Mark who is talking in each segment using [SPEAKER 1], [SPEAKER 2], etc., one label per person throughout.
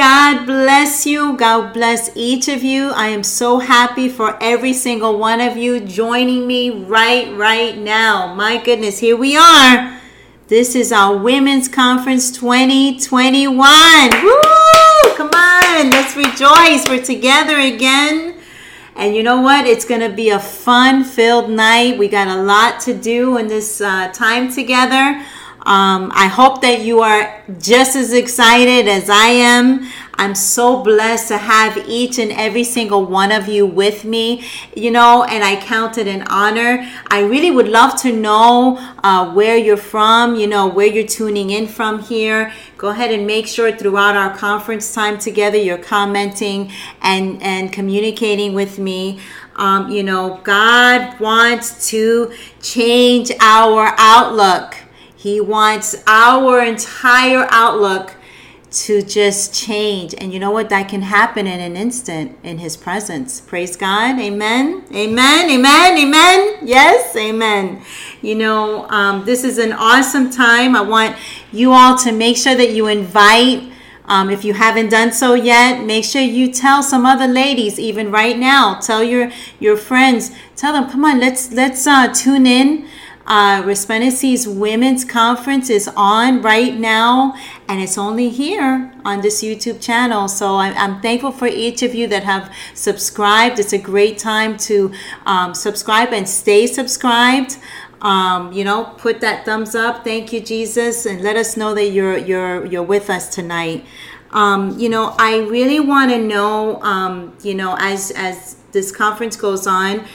[SPEAKER 1] God bless you. God bless each of you. I am so happy for every single one of you joining me right right now. My goodness, here we are. This is our Women's Conference 2021. Woo! Come on, let's rejoice. We're together again. And you know what? It's going to be a fun filled night. We got a lot to do in this uh, time together. Um, I hope that you are just as excited as I am. I'm so blessed to have each and every single one of you with me, you know, and I count it an honor. I really would love to know uh, where you're from, you know, where you're tuning in from here. Go ahead and make sure throughout our conference time together you're commenting and, and communicating with me. Um, you know, God wants to change our outlook. He wants our entire outlook to just change. And you know what? That can happen in an instant in His presence. Praise God. Amen. Amen. Amen. Amen. Yes. Amen. You know, um, this is an awesome time. I want you all to make sure that you invite. Um, if you haven't done so yet, make sure you tell some other ladies, even right now. Tell your your friends. Tell them, come on, let's let's uh, tune in uh, Resplendency's Women's Conference is on right now, and it's only here on this YouTube channel. So I'm, I'm thankful for each of you that have subscribed. It's a great time to um, subscribe and stay subscribed. Um, you know, put that thumbs up. Thank you, Jesus, and let us know that you're you're you're with us tonight. Um, you know, I really want to know. Um, you know, as as this conference goes on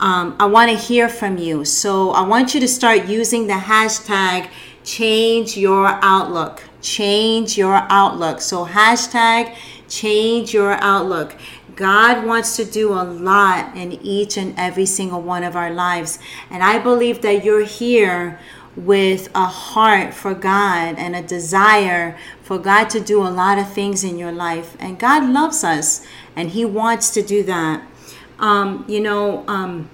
[SPEAKER 1] um, I want to hear from you. So I want you to start using the hashtag change your outlook. Change your outlook. So hashtag change your outlook. God wants to do a lot in each and every single one of our lives. And I believe that you're here with a heart for God and a desire for God to do a lot of things in your life. And God loves us and He wants to do that. Um, you know, um,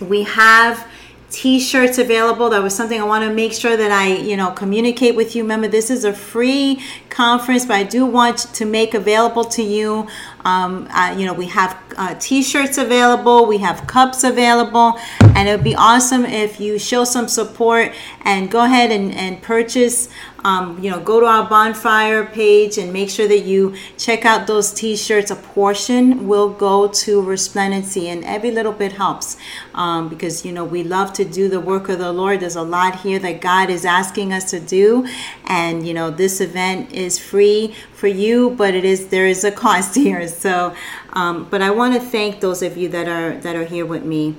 [SPEAKER 1] we have t-shirts available. That was something i want to make sure that i you know communicate with you. Remember this is a free conference but i do want to make available to you. Um, uh, you know we have uh, t-shirts available we have cups available and it would be awesome if you show some support and go ahead and, and purchase um, you know, go to our bonfire page and make sure that you check out those t-shirts. A portion will go to Resplendency, and every little bit helps um, because you know we love to do the work of the Lord. There's a lot here that God is asking us to do, and you know this event is free for you, but it is there is a cost here. So, um, but I want to thank those of you that are that are here with me.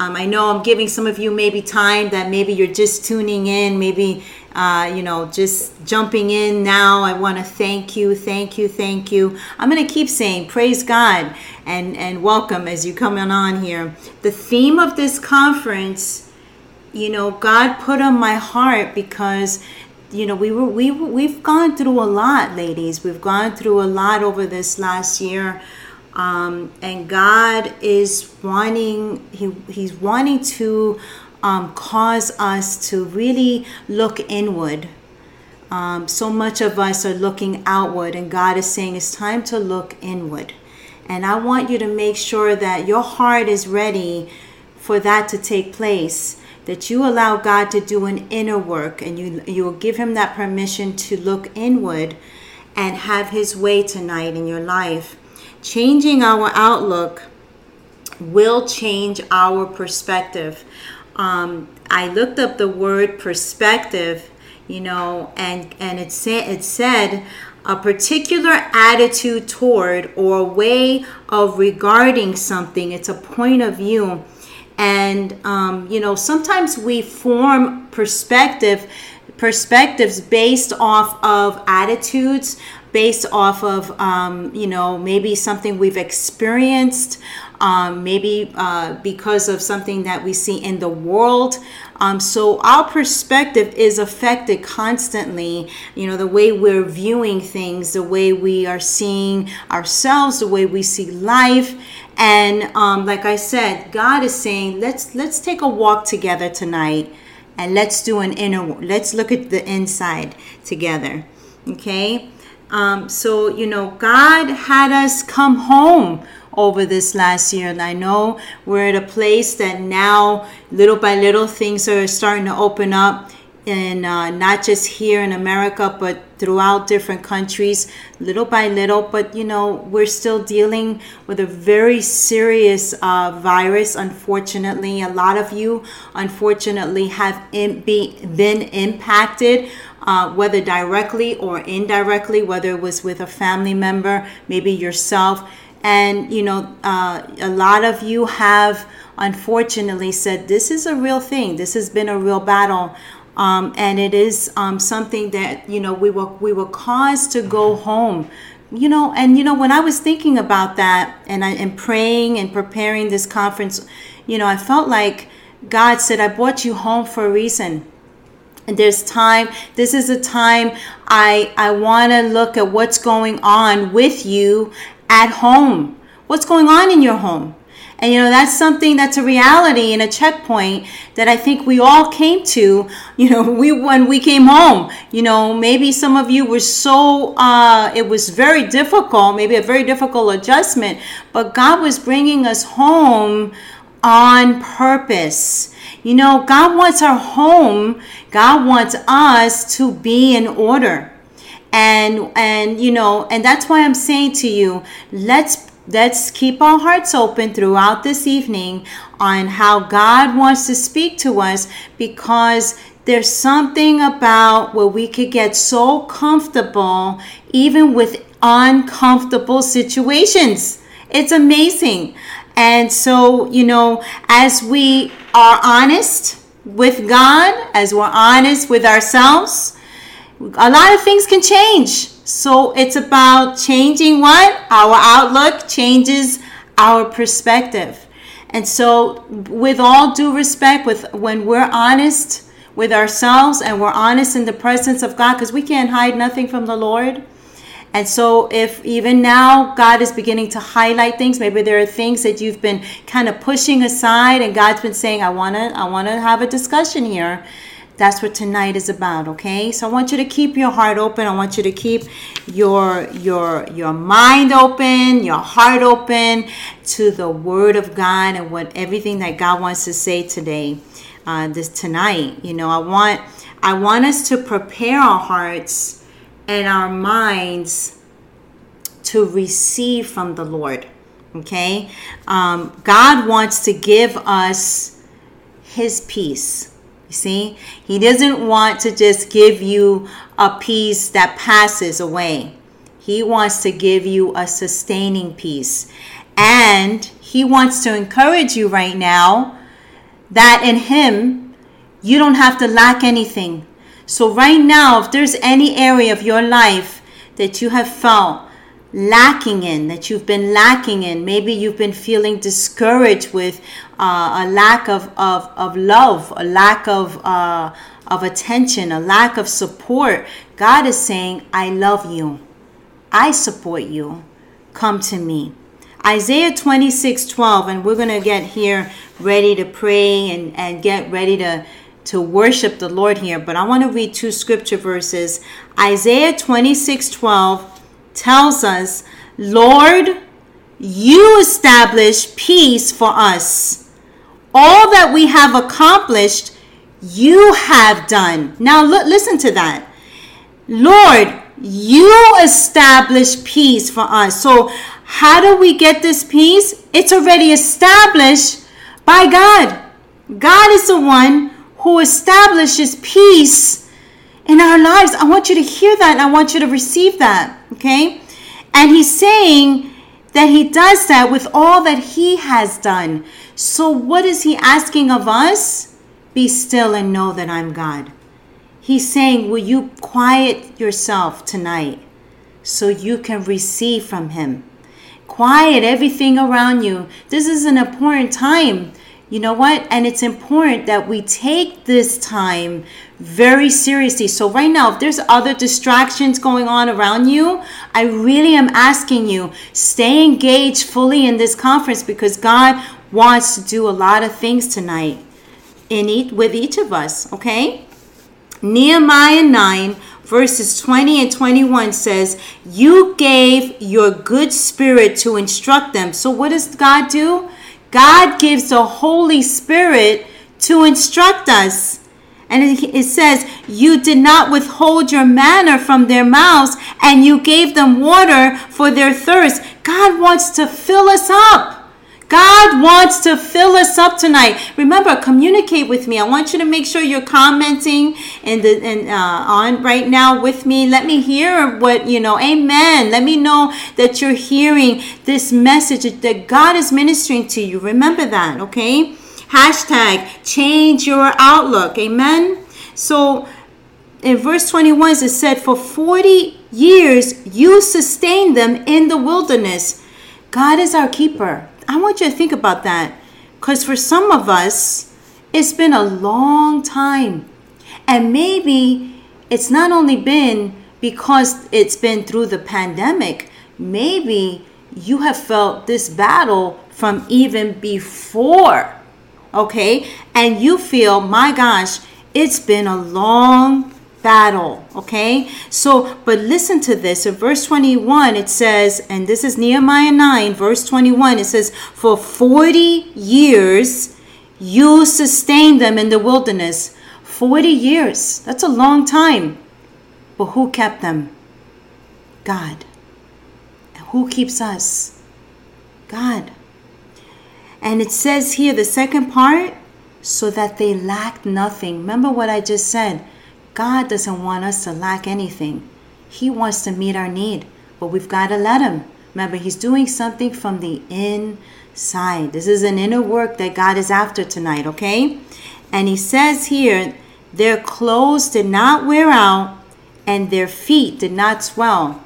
[SPEAKER 1] Um, I know I'm giving some of you maybe time that maybe you're just tuning in, maybe uh, you know, just jumping in now. I want to thank you, thank you, thank you. I'm going to keep saying praise God and and welcome as you come on here. The theme of this conference, you know, God put on my heart because you know we were we we've gone through a lot ladies we've gone through a lot over this last year um, and God is wanting he he's wanting to um, cause us to really look inward. Um, so much of us are looking outward, and God is saying it's time to look inward. And I want you to make sure that your heart is ready for that to take place. That you allow God to do an inner work, and you you will give Him that permission to look inward and have His way tonight in your life. Changing our outlook will change our perspective. Um, I looked up the word perspective, you know, and and it said it said a particular attitude toward or way of regarding something. It's a point of view, and um, you know, sometimes we form perspective perspectives based off of attitudes based off of um, you know maybe something we've experienced um, maybe uh, because of something that we see in the world. Um, so our perspective is affected constantly. You know the way we're viewing things the way we are seeing ourselves the way we see life. And um, like i said god is saying let's let's take a walk together tonight and let's do an inner let's look at the inside together. Okay Um, so, you know, God had us come home over this last year. And I know we're at a place that now, little by little, things are starting to open up. And uh, not just here in America, but throughout different countries, little by little. But you know, we're still dealing with a very serious uh, virus. Unfortunately, a lot of you, unfortunately, have in, be, been impacted uh, whether directly or indirectly, whether it was with a family member, maybe yourself. And, you know, uh, a lot of you have unfortunately said, This is a real thing. This has been a real battle. Um, and it is um, something that, you know, we were, we were caused to go home you know and you know when i was thinking about that and i am praying and preparing this conference you know i felt like god said i brought you home for a reason and there's time this is a time i i want to look at what's going on with you at home. What's going on in your home? And you know that's something that's a reality and a checkpoint that i think we all came to you know we when we came home. You know maybe some of you were so uh, it was very difficult maybe a very difficult adjustment but god was bringing us home on purpose you know, God wants our home, God wants us to be in order. And and you know, and that's why I'm saying to you, let's let's keep our hearts open throughout this evening on how God wants to speak to us because there's something about where we could get so comfortable even with uncomfortable situations. It's amazing. And so, you know, as we are honest with God, as we're honest with ourselves, a lot of things can change. So it's about changing what? Our outlook changes our perspective. And so with all due respect with when we're honest with ourselves and we're honest in the presence of God because we can't hide nothing from the Lord and so, if even now God is beginning to highlight things, maybe there are things that you've been kind of pushing aside, and God's been saying, "I want to, I want to have a discussion here." That's what tonight is about, okay? So I want you to keep your heart open. I want you to keep your your your mind open, your heart open to the Word of God and what everything that God wants to say today, uh, this tonight. You know, I want I want us to prepare our hearts and our minds to receive from the Lord. Okay? Um, God wants to give us His peace. You see? He doesn't want to just give you a peace that passes away. He wants to give you a sustaining peace. And He wants to encourage you right now that in Him, you don't have to lack anything. So, right now, if there's any area of your life that you have felt lacking in, that you've been lacking in, maybe you've been feeling discouraged with uh, a lack of, of, of love, a lack of, uh, of attention, a lack of support, God is saying, I love you. I support you. Come to me. Isaiah 26 12, and we're going to get here ready to pray and, and get ready to to worship the Lord here, but I want to read two scripture verses. Isaiah 26 12 tells us, Lord, you establish peace for us. All that we have accomplished, you have done. Now, listen to that. Lord, you establish peace for us. So, how do we get this peace? It's already established by God. God is the one who establishes peace in our lives. I want you to hear that and I want you to receive that. Okay? And he's saying that he does that with all that he has done. So, what is he asking of us? Be still and know that I'm God. He's saying, Will you quiet yourself tonight so you can receive from him? Quiet everything around you. This is an important time you know what? And it's important that we take this time very seriously. So, right now, if there's other distractions going on around you, I really am asking you stay engaged fully in this conference because God wants to do a lot of things tonight in each, with each of us, okay? Nehemiah 9 verses 20 and 21 says, You gave your good spirit to instruct them. So, what does God do? God gives the Holy Spirit to instruct us. And it says, You did not withhold your manna from their mouths, and you gave them water for their thirst. God wants to fill us up. God wants to fill us up tonight. Remember, communicate with me. I want you to make sure you're commenting and and uh, on right now with me. Let me hear what you know. Amen. Let me know that you're hearing this message that God is ministering to you. Remember that, okay? Hashtag change your outlook. Amen. So in verse 21 it said, For 40 years you sustained them in the wilderness. God is our keeper. I want you to think about that. Because for some of us, it's been a long time. And maybe it's not only been because it's been through the pandemic, maybe you have felt this battle from even before. Okay? And you feel, my gosh, it's been a long battle. Okay? So, but listen to this. In verse 21, it says, and this is Nehemiah 9, verse 21, it says, For 40 years you sustained them in the wilderness. 40 years. That's a long time. But who kept them? God. And who keeps us? God. And it says here, the second part, so that they lacked nothing. Remember what I just said God doesn't want us to lack anything. He wants to meet our need, but we've got to let Him. Remember, He's doing something from the inside. This is an inner work that God is after tonight, okay? And He says here, their clothes did not wear out and their feet did not swell.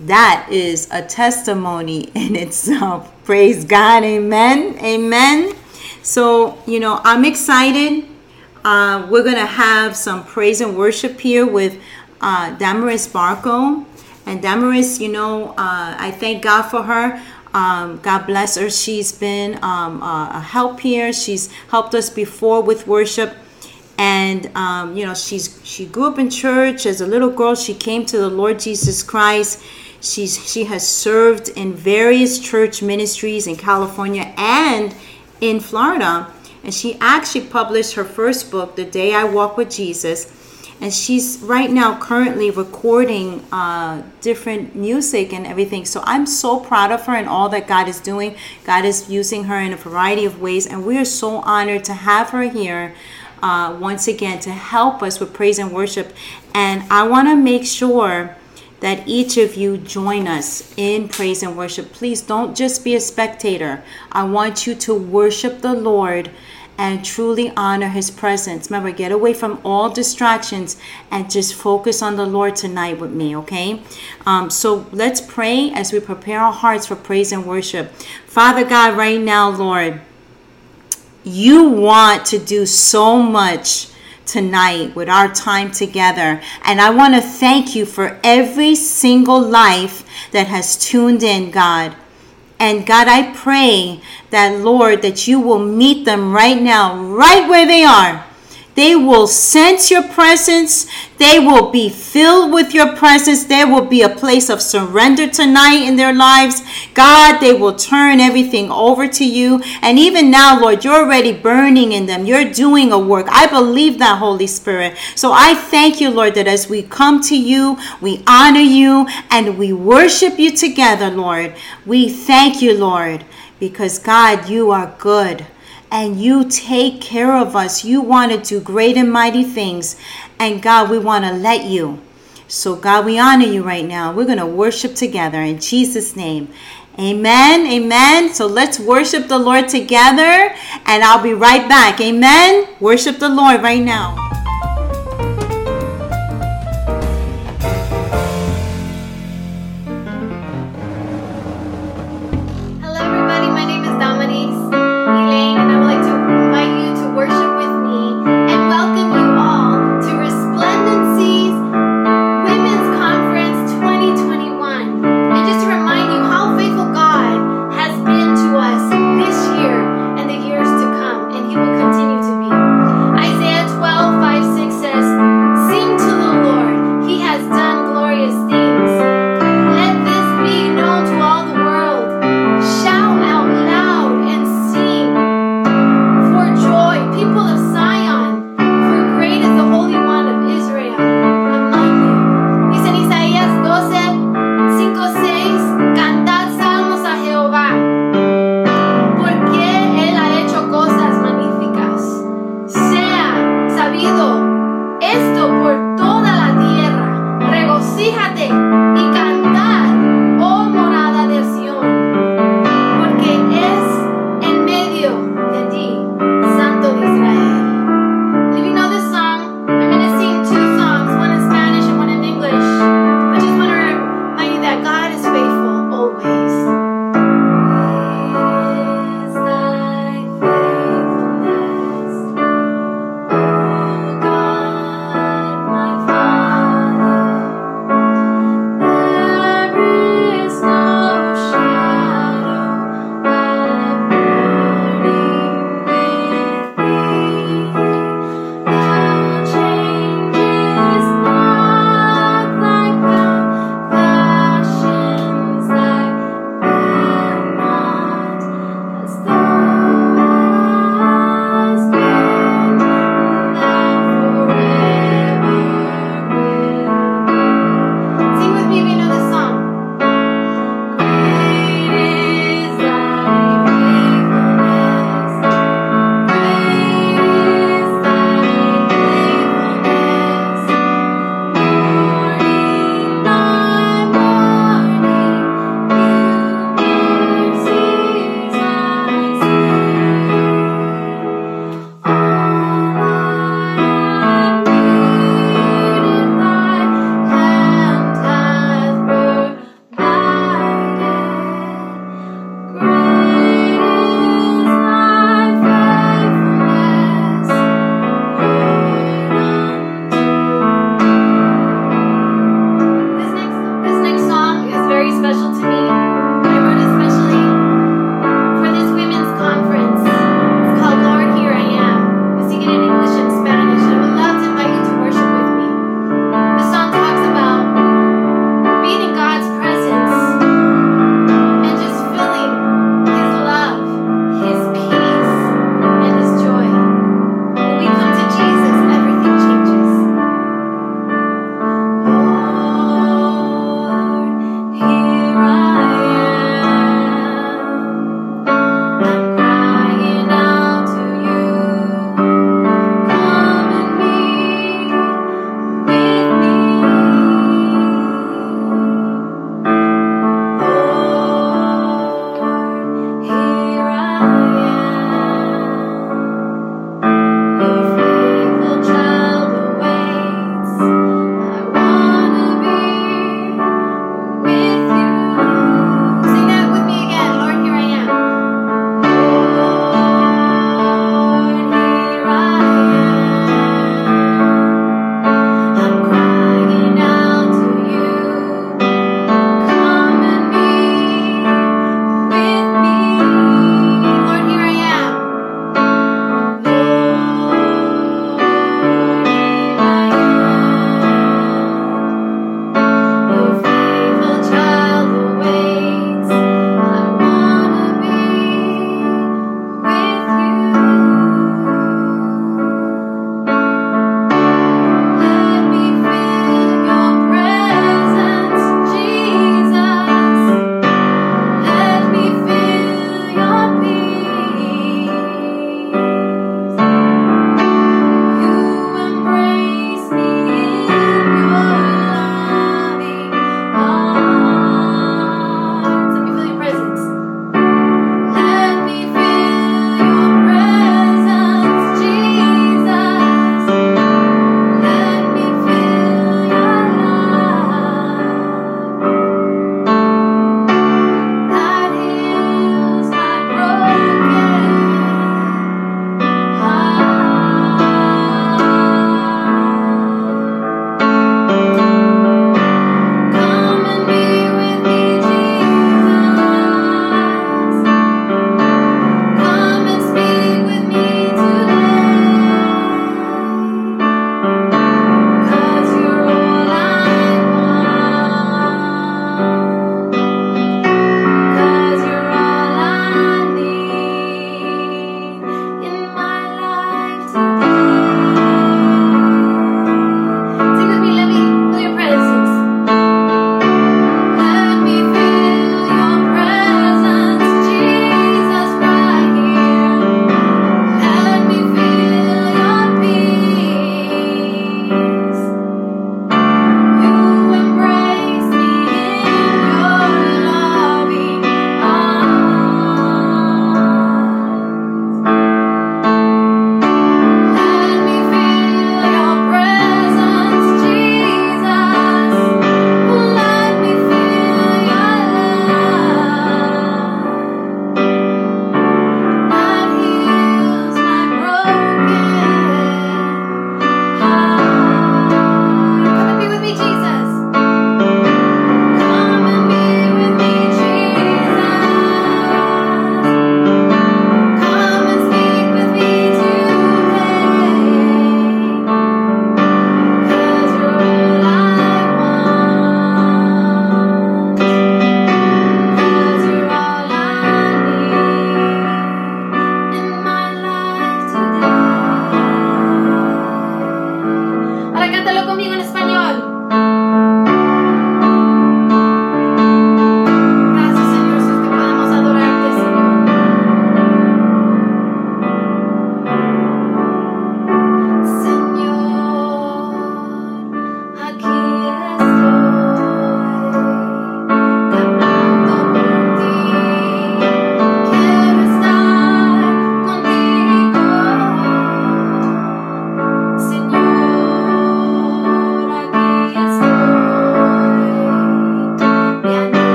[SPEAKER 1] That is a testimony in itself. Praise God. Amen. Amen. So, you know, I'm excited uh, we're going to have some praise and worship here with uh, Damaris Barco. And Damaris, you know, uh, I thank God for her. Um, God bless her. She's been um, a help here. She's helped us before with worship. And um, you know, she's she grew up in church as a little girl. She came to the Lord Jesus Christ. She's she has served in various church ministries in California and in Florida and she actually published her first book, The Day I Walk with Jesus. And she's right now currently recording uh, different music and everything. So I'm so proud of her and all that God is doing. God is using her in a variety of ways. And we are so honored to have her here uh, once again to help us with praise and worship. And I want to make sure that each of you join us in praise and worship. Please don't just be a spectator. I want you to worship the Lord and truly honor his presence. Remember, get away from all distractions and just focus on the Lord tonight with me, okay? Um, so let's pray as we prepare our hearts for praise and worship. Father God, right now, Lord, you want to do so much tonight with our time together. And I want to thank you for every single life that has tuned in, God. And God, I pray that, Lord, that you will meet them right now, right where they are. They will sense your presence. They will be filled with your presence. There will be a place of surrender tonight in their lives. God, they will turn everything over to you. And even now, Lord, you're already burning in them. You're doing a work. I believe that, Holy Spirit. So I thank you, Lord, that as we come to you, we honor you and we worship you together, Lord. We thank you, Lord, because God, you are good and you take care of us. You want to do great and mighty things. And God, we want to let you. So, God, we honor you right now. We're going to worship together in Jesus' name. Amen. Amen. So let's worship the Lord together, and I'll be right back. Amen. Worship the Lord right now.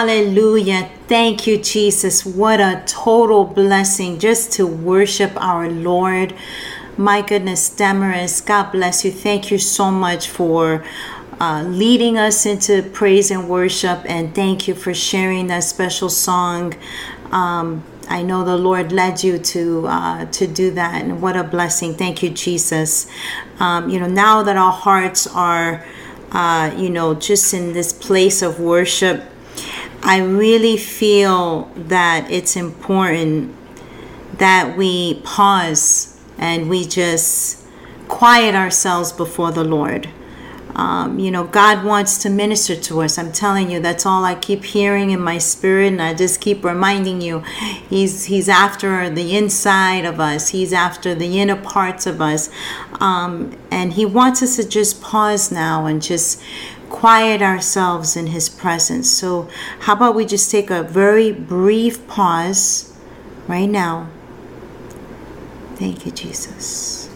[SPEAKER 1] Hallelujah. Thank you, Jesus. What a total blessing just to worship our Lord. My goodness, Damaris, God bless you. Thank you so much for uh, leading us into praise and worship, and thank you for sharing that special song. Um, I know the Lord led you to uh, to do that, and what a blessing! Thank you, Jesus. Um, you know, now that our hearts are, uh, you know, just in this place of worship, I really feel that it's important that we pause and we just quiet ourselves before the Lord. Um, you know, God wants to minister to us. I'm telling you, that's all I keep hearing in my spirit, and I just keep reminding you, He's He's after the inside of us. He's after the inner parts of us, um, and He wants us to just pause now and just quiet ourselves in His presence. So, how about we just take a very brief pause right now? Thank you, Jesus.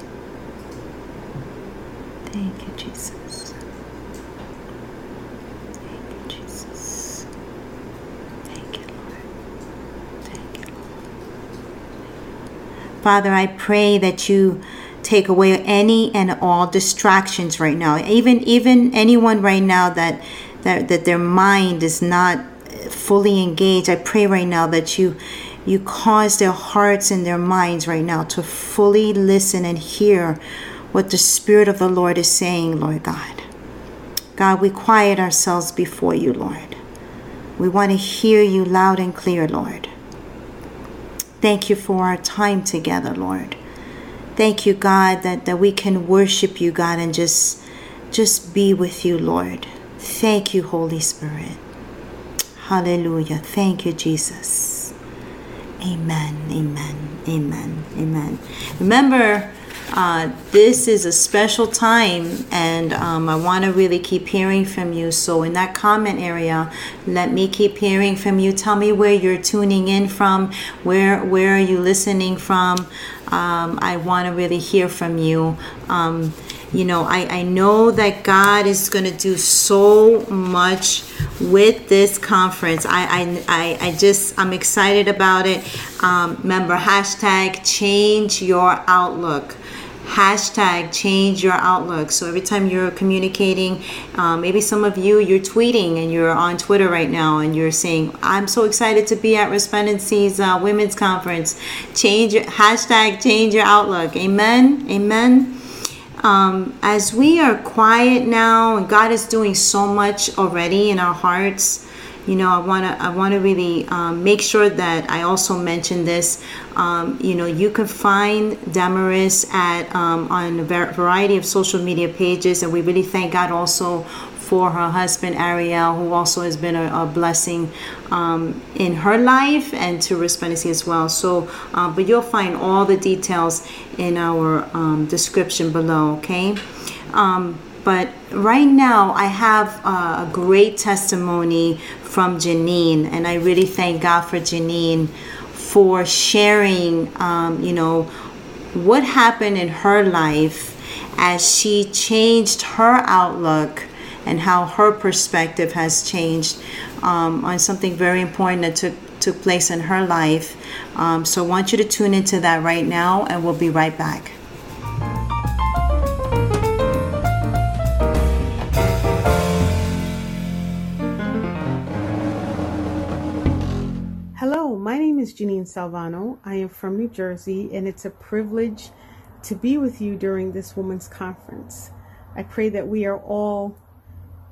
[SPEAKER 1] Thank you, Jesus. Thank you, Jesus. Thank you, Lord. Thank you, Lord. Father, I pray that you take away any and all distractions right now. Even even anyone right now that that, that their mind is not fully engaged. I pray right now that you you cause their hearts and their minds right now to fully listen and hear what the Spirit of the Lord is saying, Lord God. God, we quiet ourselves before you, Lord. We want to hear you loud and clear, Lord. Thank you for our time together, Lord. Thank you, God, that, that we can worship you, God, and just just be with you, Lord. Thank you, Holy Spirit. Hallelujah. Thank you, Jesus. Amen. Amen. Amen. Amen. Remember, uh, this is a special time, and um, I want to really keep hearing from you. So, in that comment area, let me keep hearing from you. Tell me where you're tuning in from. Where Where are you listening from? Um, I want to really hear from you. Um, you know, I, I know that God is going to do so much with this conference. I, I, I, I just, I'm excited about it. Um, remember, hashtag change your outlook hashtag change your outlook. So every time you're communicating um, maybe some of you you're tweeting and you're on twitter right now and you're saying i'm so excited to be at resplendency's uh, women's conference. Change your hashtag change your outlook. Amen? Amen? Um, as we are quiet now and god is doing so much already in our hearts you know i want to i want to really um, make sure that i also mention this. Um, you know you can find damaris at um, on a variety of social media pages and we really thank god also for her husband ariel who also has been a, a blessing um, in her life and to resplendency as well. So uh, but you'll find all the details in our um, description below okay? Um, but right now, I have a great testimony from Janine, and I really thank God for Janine for sharing, um, you know, what happened in her life as she changed her outlook and how her perspective has changed um, on something very important that took took place in her life. Um, so I want you to tune into that right now, and we'll be right back.
[SPEAKER 2] My name is Janine Salvano. I am from New Jersey, and it's a privilege to be with you during this women's conference. I pray that we are all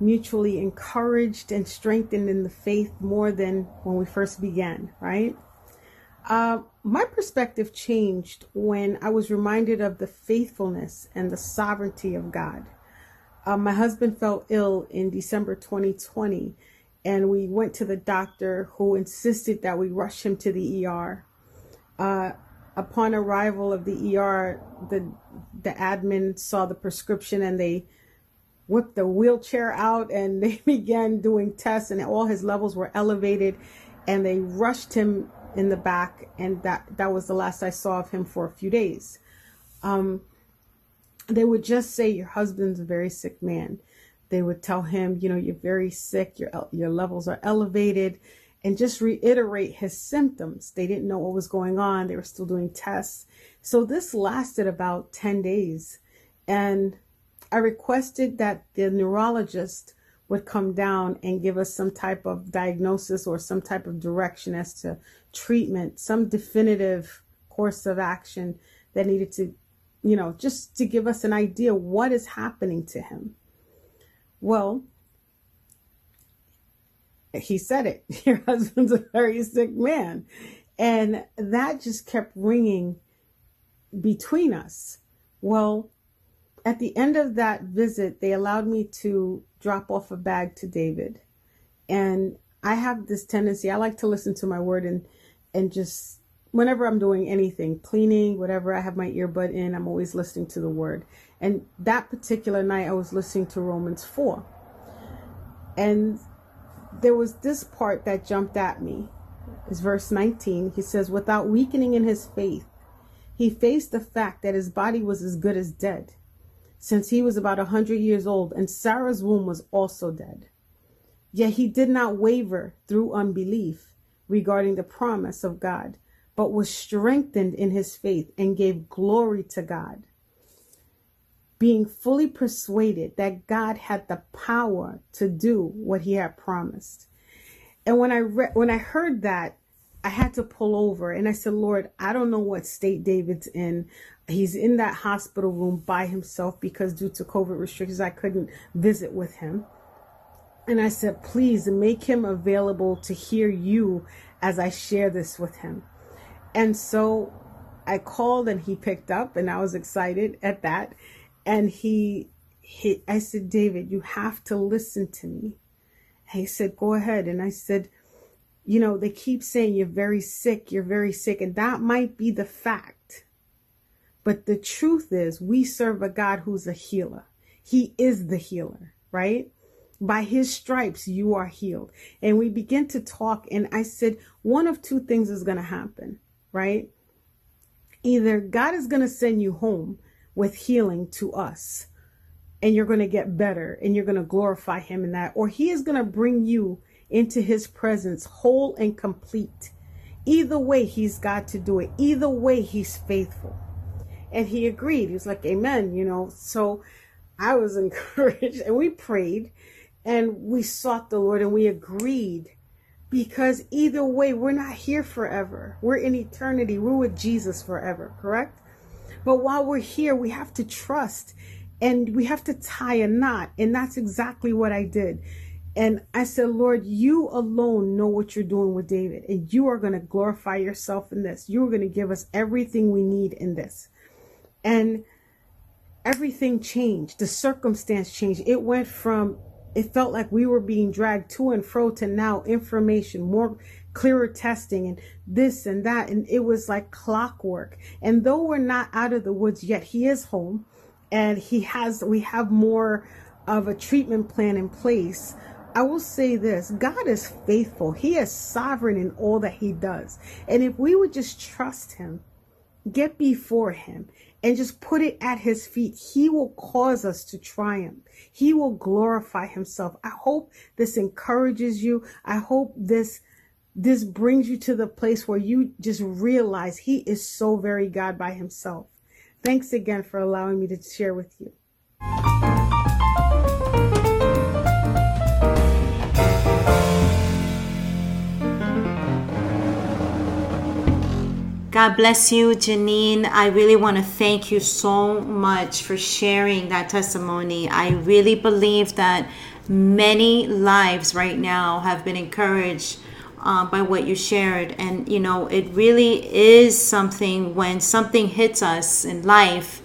[SPEAKER 2] mutually encouraged and strengthened in the faith more than when we first began, right? Uh, my perspective changed when I was reminded of the faithfulness and the sovereignty of God. Uh, my husband fell ill in December 2020, and we went to the doctor who insisted that we rush him to the ER. Uh, upon arrival of the ER, the the admin saw the prescription and they whipped the wheelchair out and they began doing tests and all his levels were elevated and they rushed him in the back and that that was the last I saw of him for a few days. Um, they would just say your husband's a very sick man. They would tell him, you know, you're very sick, your your levels are elevated, and just reiterate his symptoms. They didn't know what was going on. They were still doing tests. So this lasted about 10 days. And I requested that the neurologist would come down and give us some type of diagnosis or some type of direction as to treatment, some definitive course of action that needed to, you know, just to give us an idea what is happening to him. Well, he said it. Your husband's a very sick man. And that just kept ringing between us. Well, at the end of that visit, they allowed me to drop off a bag to David. And I have this tendency, I like to listen to my word and and just whenever I'm doing anything, cleaning, whatever, I have my earbud in, I'm always listening to the word. And that particular night I was listening to Romans 4. And there was this part that jumped at me. It's verse 19. He says, Without weakening in his faith, he faced the fact that his body was as good as dead, since he was about a hundred years old, and Sarah's womb was also dead. Yet he did not waver through unbelief regarding the promise of God, but was strengthened in his faith and gave glory to God being fully persuaded that God had the power to do what he had promised. And when I re- when I heard that, I had to pull over and I said, "Lord, I don't know what state David's in. He's in that hospital room by himself because due to COVID restrictions I couldn't visit with him." And I said, "Please make him available to hear you as I share this with him." And so I called and he picked up and I was excited at that and he he I said, David, you have to listen to me. he said, Go ahead. And I said, you know, they keep saying you're very sick, you're very sick, and that might be the fact. But the truth is, we serve a God who's a healer. He is the healer, right? By his stripes, you are healed. And we begin to talk, and I said, one of two things is going to happen, right? Either God is going to send you home with healing to us. And you're going to get better and you're going to glorify him in that. Or he is going to bring you into his presence whole and complete. Either way, he's got to do it. Either way, he's faithful. And he agreed. He was like, Amen. You know, so I was encouraged and we prayed and we sought the Lord and we agreed because either way, we're not here forever. We're in eternity. We're with Jesus forever, correct? But while we're here, we have to trust and we have to tie a knot. And that's exactly what I did. And I said, Lord, you alone know what you're doing with David, and you are going to glorify yourself in this. You're going to give us everything we need in this. And everything changed. The circumstance changed. It went from, it felt like we were being dragged to and fro to now information, more clearer testing and this and that. And it was like clockwork. And though we're not out of the woods yet, he is home and he has, we have more of a treatment plan in place. I will say this God is faithful. He is sovereign in all that He does. And if we would just trust Him, get before Him, and just put it at His feet, He will cause us to triumph. He will glorify Himself. I hope this encourages you. I hope this this brings you to the place where you just realize He is so very God by Himself. Thanks again for allowing me to share with you.
[SPEAKER 1] God bless you, Janine. I really want to thank you so much for sharing that testimony. I really believe that many lives right now have been encouraged uh, by what you shared. And, you know, it really is something when something hits us in life,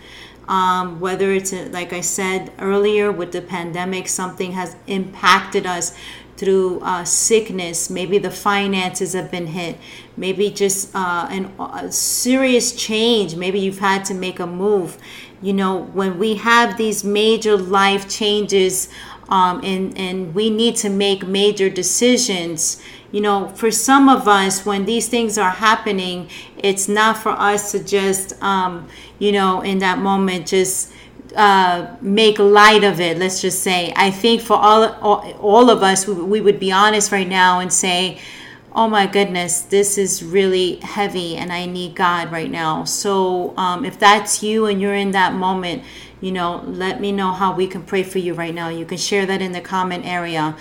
[SPEAKER 1] um, whether it's, a, like I said earlier with the pandemic, something has impacted us through uh, sickness, maybe the finances have been hit, maybe just uh, an, a serious change, maybe you've had to make a move. You know, when we have these major life changes um, and, and we need to make major decisions, you know, for some of us, when these things are happening, it's not for us to just, um, you know, in that moment, just uh, make light of it. Let's just say. I think for all all, all of us, we, we would be honest right now and say, "Oh my goodness, this is really heavy, and I need God right now." So, um, if that's you and you're in that moment, you know, let me know how we can pray for you right now. You can share that in the comment area.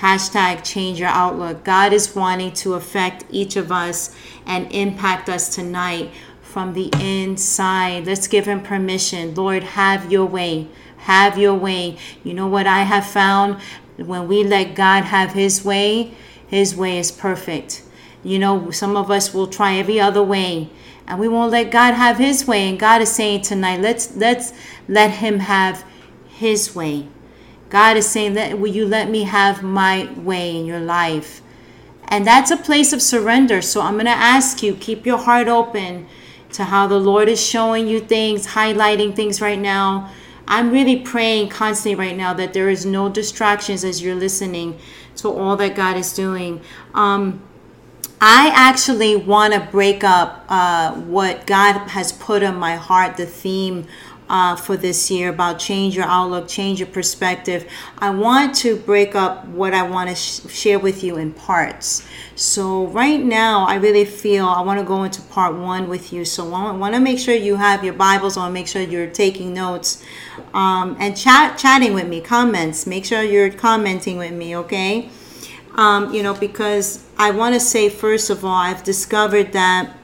[SPEAKER 1] Hashtag change your outlook. God is wanting to affect each of us and impact us tonight from the inside. Let's give him permission. Lord, have your way. Have your way. You know what I have found? When we let God have his way, his way is perfect. You know, some of us will try every other way and we won't let God have his way. And God is saying tonight, let's let's let him have his way. God is saying that will you let me have my way in your life? And that's a place of surrender. So I'm going to ask you, keep your heart open to how the Lord is showing you things, highlighting things right now. I'm really praying constantly right now that there is no distractions as you're listening to all that God is doing. Um, I actually want to break up uh, what God has put on my heart, the theme uh, for this year about change your outlook, change your perspective. I want to break up what I want to sh- share with you in parts. So, right now, I really feel I want to go into part one with you. So, I want to make sure you have your Bibles on, make sure you're taking notes um, and chat, chatting with me, comments. Make sure you're commenting with me, okay? Um, you know, because I want to say, first of all, I've discovered that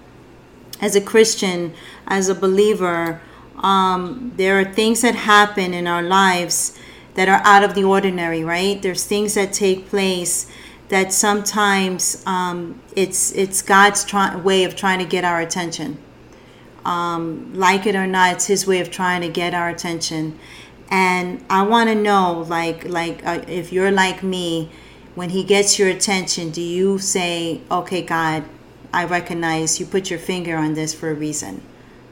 [SPEAKER 1] as a Christian, as a believer, um, there are things that happen in our lives that are out of the ordinary, right? There's things that take place that sometimes um, it's it's God's try- way of trying to get our attention. Um, like it or not, it's His way of trying to get our attention. And I want to know, like, like uh, if you're like me, when He gets your attention, do you say, "Okay, God, I recognize you put your finger on this for a reason"?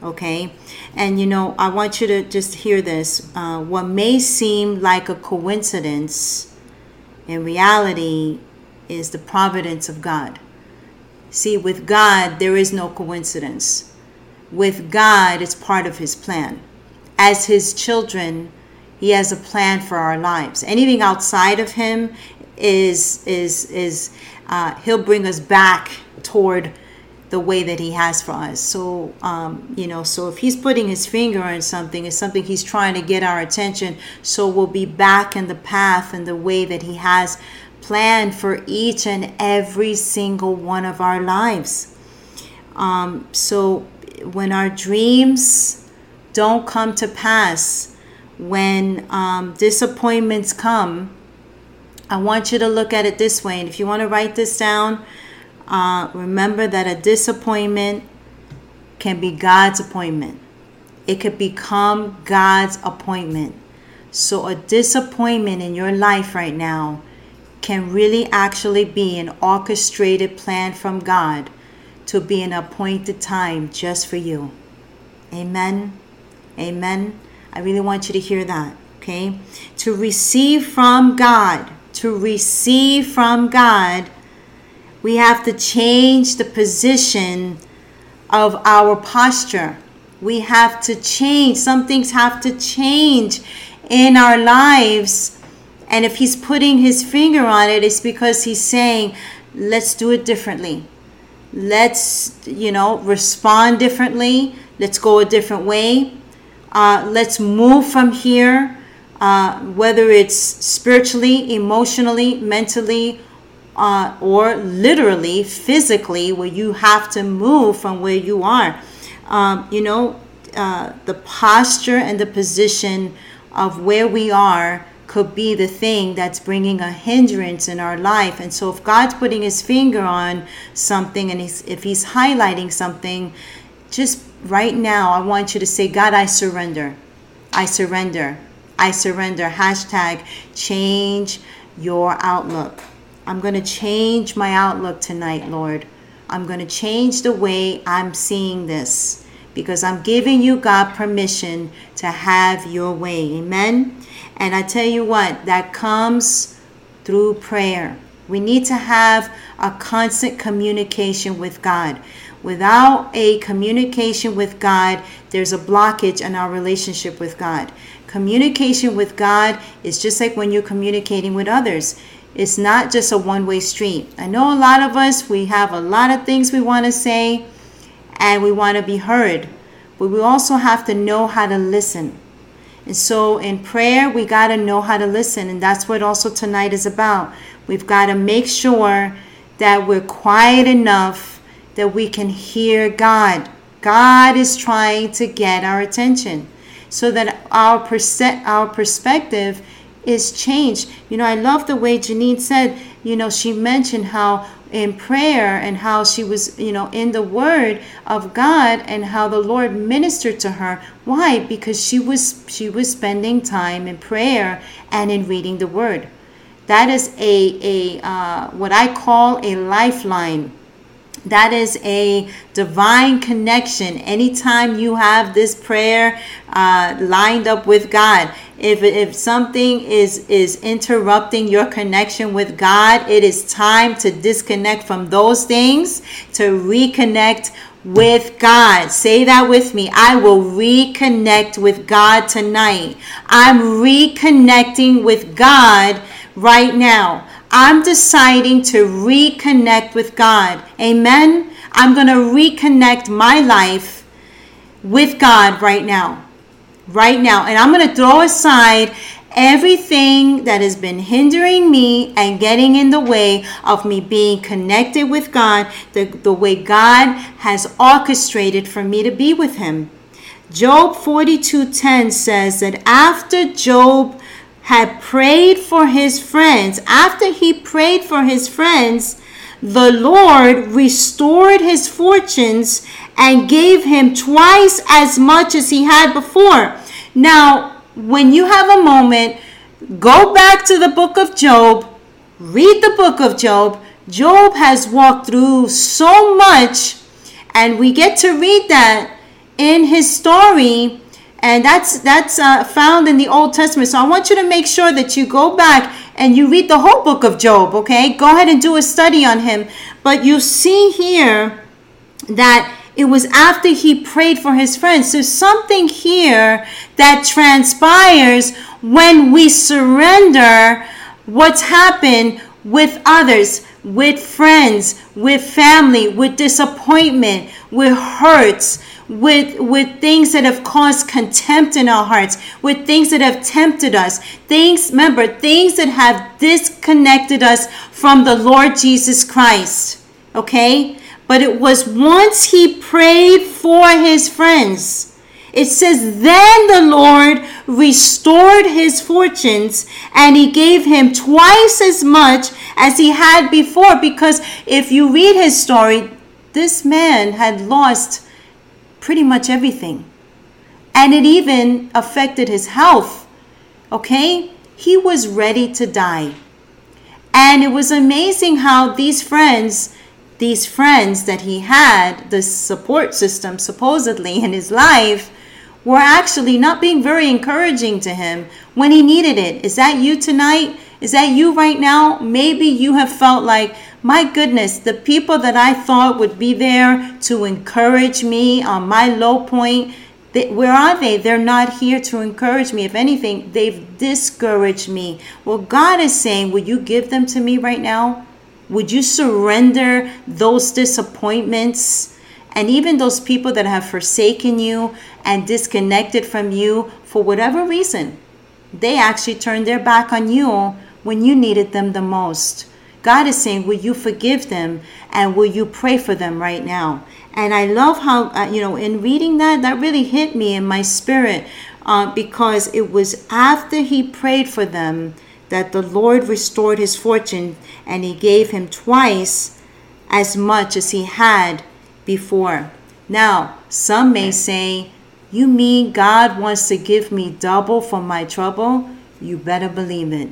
[SPEAKER 1] okay? And you know i want you to just hear this. Uh, what may seem like a coincidence in reality is the providence of god. See with god there is no coincidence. With god it's part of his plan. As his children he has a plan for our lives. Anything outside of him is is is uh, he'll bring us back toward the way that he has for us. So, um, you know, so if he's putting his finger on something, it's something he's trying to get our attention. So we'll be back in the path and the way that he has planned for each and every single one of our lives. Um, so when our dreams don't come to pass, when um, disappointments come, I want you to look at it this way. And if you want to write this down, uh, remember that a disappointment can be God's appointment. It could become God's appointment. So, a disappointment in your life right now can really actually be an orchestrated plan from God to be an appointed time just for you. Amen. Amen. I really want you to hear that. Okay. To receive from God, to receive from God we have to change the position of our posture. We have to change. Some things have to change in our lives. And if he's putting his finger on it, it's because he's saying, let's do it differently. Let's, you know, respond differently. Let's go a different way. Uh, let's move from here, uh, whether it's spiritually, emotionally, mentally, uh, or literally, physically, where you have to move from where you are. Um, you know, uh, the posture and the position of where we are could be the thing that's bringing a hindrance in our life. And so, if God's putting His finger on something and he's, if He's highlighting something, just right now, I want you to say, God, I surrender. I surrender. I surrender. Hashtag change your outlook. I'm going to change my outlook tonight, Lord. I'm going to change the way I'm seeing this because I'm giving you, God, permission to have your way. Amen. And I tell you what, that comes through prayer. We need to have a constant communication with God. Without a communication with God, there's a blockage in our relationship with God. Communication with God is just like when you're communicating with others. It's not just a one way street. I know a lot of us, we have a lot of things we want to say and we want to be heard, but we also have to know how to listen. And so in prayer, we got to know how to listen. And that's what also tonight is about. We've got to make sure that we're quiet enough that we can hear God. God is trying to get our attention so that our, perce- our perspective is changed. You know, I love the way Janine said, you know, she mentioned how in prayer and how she was, you know, in the word of God and how the Lord ministered to her. Why? Because she was she was spending time in prayer and in reading the word. That is a a uh, what I call a lifeline that is a divine connection anytime you have this prayer uh, lined up with god if, if something is is interrupting your connection with god it is time to disconnect from those things to reconnect with God. Say that with me. I will reconnect with God tonight. I'm reconnecting with God right now. I'm deciding to reconnect with God. Amen. I'm going to reconnect my life with God right now. Right now. And I'm going to throw aside everything that has been hindering me and getting in the way of me being connected with God, the, the way God has orchestrated for me to be with Him. Job 42:10 says that after Job had prayed for his friends, after he prayed for his friends, the Lord restored his fortunes and gave him twice as much as he had before. Now, when you have a moment, go back to the book of Job, read the book of Job. Job has walked through so much, and we get to read that in his story and that's that's uh, found in the Old Testament. So I want you to make sure that you go back and you read the whole book of Job. Okay, go ahead and do a study on him. But you see here that it was after he prayed for his friends. There's something here that transpires when we surrender what's happened with others, with friends, with family, with disappointment, with hurts, with with things that have caused contempt in our hearts, with things that have tempted us. Things, remember, things that have disconnected us from the Lord Jesus Christ. Okay? But it was once he prayed for his friends. It says, Then the Lord restored his fortunes and he gave him twice as much as he had before. Because if you read his story, this man had lost pretty much everything. And it even affected his health. Okay? He was ready to die. And it was amazing how these friends, these friends that he had, the support system supposedly in his life, were actually not being very encouraging to him when he needed it. Is that you tonight? Is that you right now? Maybe you have felt like, my goodness, the people that I thought would be there to encourage me on my low point, they, where are they? They're not here to encourage me. If anything, they've discouraged me. Well, God is saying, Would you give them to me right now? Would you surrender those disappointments and even those people that have forsaken you and disconnected from you for whatever reason? They actually turned their back on you when you needed them the most. God is saying, Will you forgive them and will you pray for them right now? And I love how, uh, you know, in reading that, that really hit me in my spirit uh, because it was after he prayed for them that the Lord restored his fortune and he gave him twice as much as he had before. Now, some may say, You mean God wants to give me double for my trouble? You better believe it.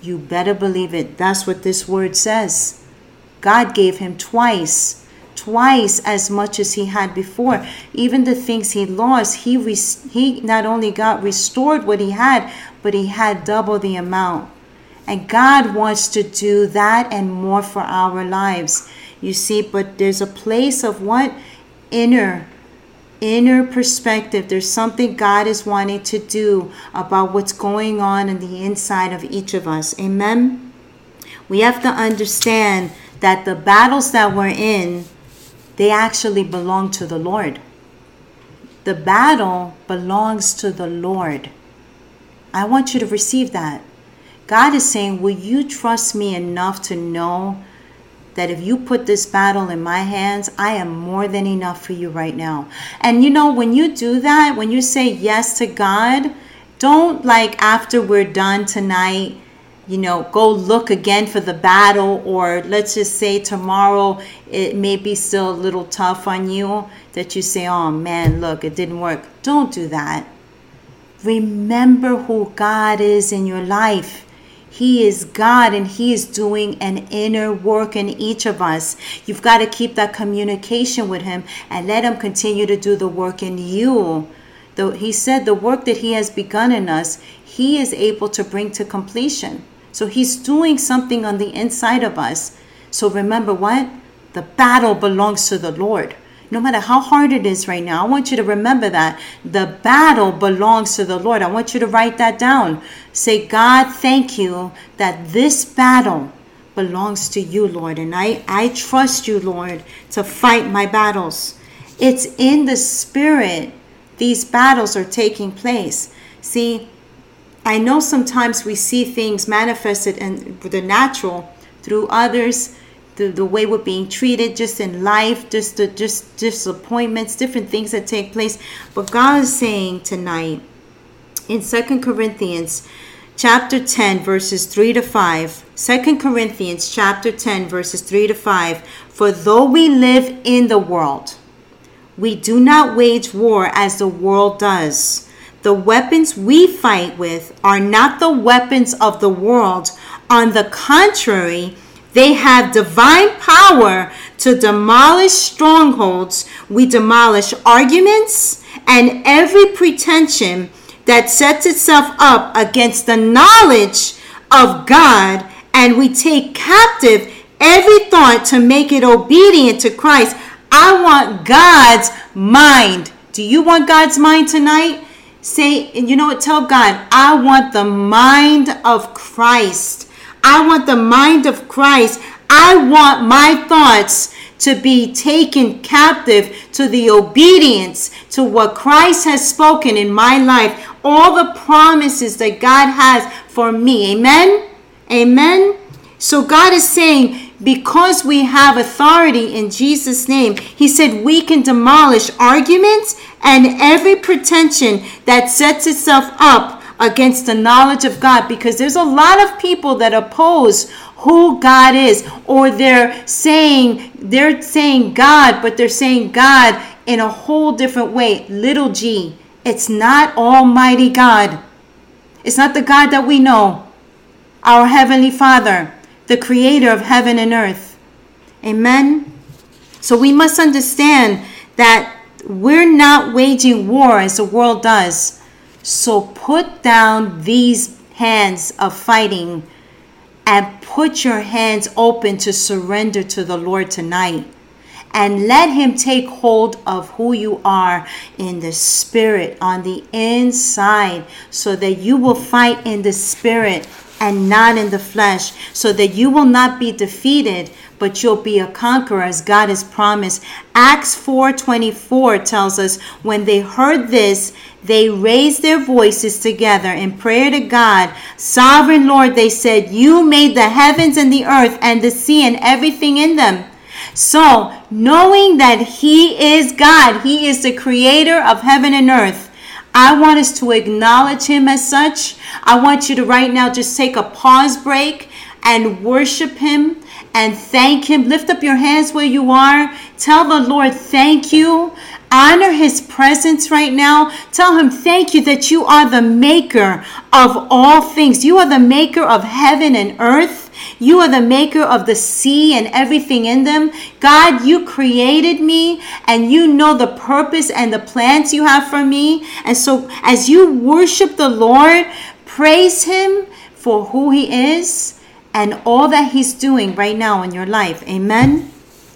[SPEAKER 1] You better believe it. That's what this word says. God gave him twice, twice as much as he had before. Even the things he lost, he he not only got restored what he had, but he had double the amount. And God wants to do that and more for our lives. You see, but there's a place of what? Inner inner perspective. There's something God is wanting to do about what's going on in the inside of each of us. Amen. We have to understand that the battles that we're in, they actually belong to the Lord. The battle belongs to the Lord. I want you to receive that. God is saying, Will you trust me enough to know that if you put this battle in my hands, I am more than enough for you right now. And you know, when you do that, when you say yes to God, don't like after we're done tonight, you know, go look again for the battle, or let's just say tomorrow it may be still a little tough on you that you say, oh man, look, it didn't work. Don't do that. Remember who God is in your life. He is God and He is doing an inner work in each of us. You've got to keep that communication with Him and let Him continue to do the work in you. Though He said the work that He has begun in us, He is able to bring to completion. So He's doing something on the inside of us. So remember what? The battle belongs to the Lord no matter how hard it is right now, I want you to remember that the battle belongs to the Lord. I want you to write that down. Say, God, thank you that this battle belongs to you, Lord. And I, I trust you, Lord, to fight my battles. It's in the spirit these battles are taking place. See, I know sometimes we see things manifested in the natural through others the, the way we're being treated just in life, just the just disappointments, different things that take place. But God is saying tonight in Second Corinthians chapter 10 verses 3 to 5 2 corinthians chapter 10 verses 3 to 5 for though we live in the world we do not wage war as the world does the weapons we fight with are not the weapons of the world on the contrary they have divine power to demolish strongholds. We demolish arguments and every pretension that sets itself up against the knowledge of God, and we take captive every thought to make it obedient to Christ. I want God's mind. Do you want God's mind tonight? Say, you know what? Tell God, I want the mind of Christ. I want the mind of Christ. I want my thoughts to be taken captive to the obedience to what Christ has spoken in my life, all the promises that God has for me. Amen? Amen? So God is saying, because we have authority in Jesus' name, He said we can demolish arguments and every pretension that sets itself up against the knowledge of God because there's a lot of people that oppose who God is or they're saying they're saying God but they're saying God in a whole different way. Little g it's not almighty God. It's not the God that we know. Our heavenly father the creator of heaven and earth. Amen? So we must understand that we're not waging war as the world does so put down these hands of fighting and put your hands open to surrender to the Lord tonight. And let Him take hold of who you are in the spirit, on the inside, so that you will fight in the spirit and not in the flesh, so that you will not be defeated, but you'll be a conqueror as God has promised. Acts 4:24 tells us when they heard this, they raised their voices together in prayer to God. Sovereign Lord, they said, "You made the heavens and the earth and the sea and everything in them." So, knowing that he is God, he is the creator of heaven and earth, I want us to acknowledge him as such. I want you to right now just take a pause break and worship him and thank him. Lift up your hands where you are. Tell the Lord, thank you. Honor his presence right now. Tell him, thank you that you are the maker of all things. You are the maker of heaven and earth. You are the maker of the sea and everything in them. God, you created me and you know the purpose and the plans you have for me. And so as you worship the Lord, praise him, for who He is and all that He's doing right now in your life. Amen.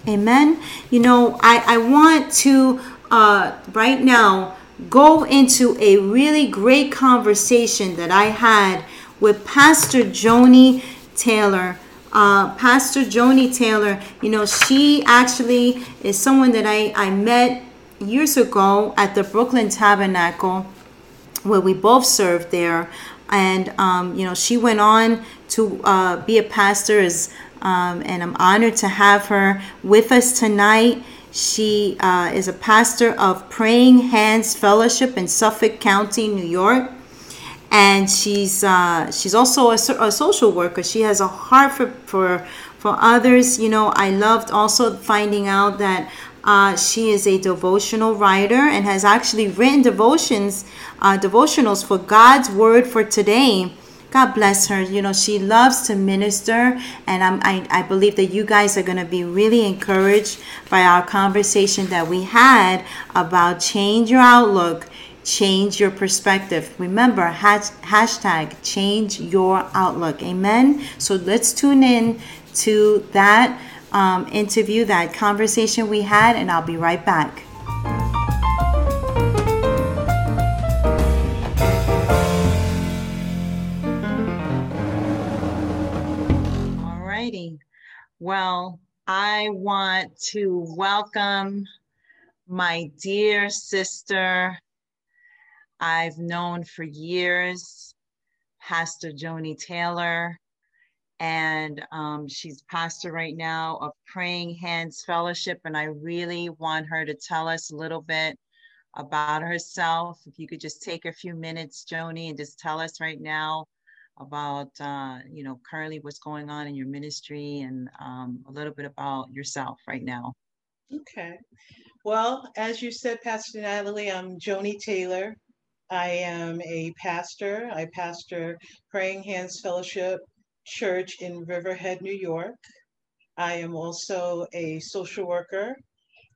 [SPEAKER 1] Amen. You know, I, I want to uh, right now go into a really great conversation that I had with Pastor Joni Taylor. Uh, Pastor Joni Taylor, you know, she actually is someone that I, I met years ago at the Brooklyn Tabernacle where we both served there. And, um, you know, she went on to uh, be a pastor, as, um, and I'm honored to have her with us tonight. She uh, is a pastor of Praying Hands Fellowship in Suffolk County, New York. And she's uh, she's also a, a social worker. She has a heart for, for for others. You know, I loved also finding out that uh, she is a devotional writer and has actually written devotions, uh, devotionals for God's Word for today. God bless her. You know, she loves to minister, and I'm, I, I believe that you guys are going to be really encouraged by our conversation that we had about change your outlook, change your perspective. Remember, hash, hashtag change your outlook. Amen. So let's tune in to that um, interview, that conversation we had, and I'll be right back. All righty. Well, I want to welcome my dear sister I've known for years, Pastor Joni Taylor, and um, she's pastor right now of Praying Hands Fellowship. And I really want her to tell us a little bit about herself. If you could just take a few minutes, Joni, and just tell us right now about uh, you know currently what's going on in your ministry and um, a little bit about yourself right now.
[SPEAKER 3] Okay. Well, as you said, Pastor Natalie, I'm Joni Taylor. I am a pastor. I pastor Praying Hands Fellowship Church in Riverhead, New York. I am also a social worker.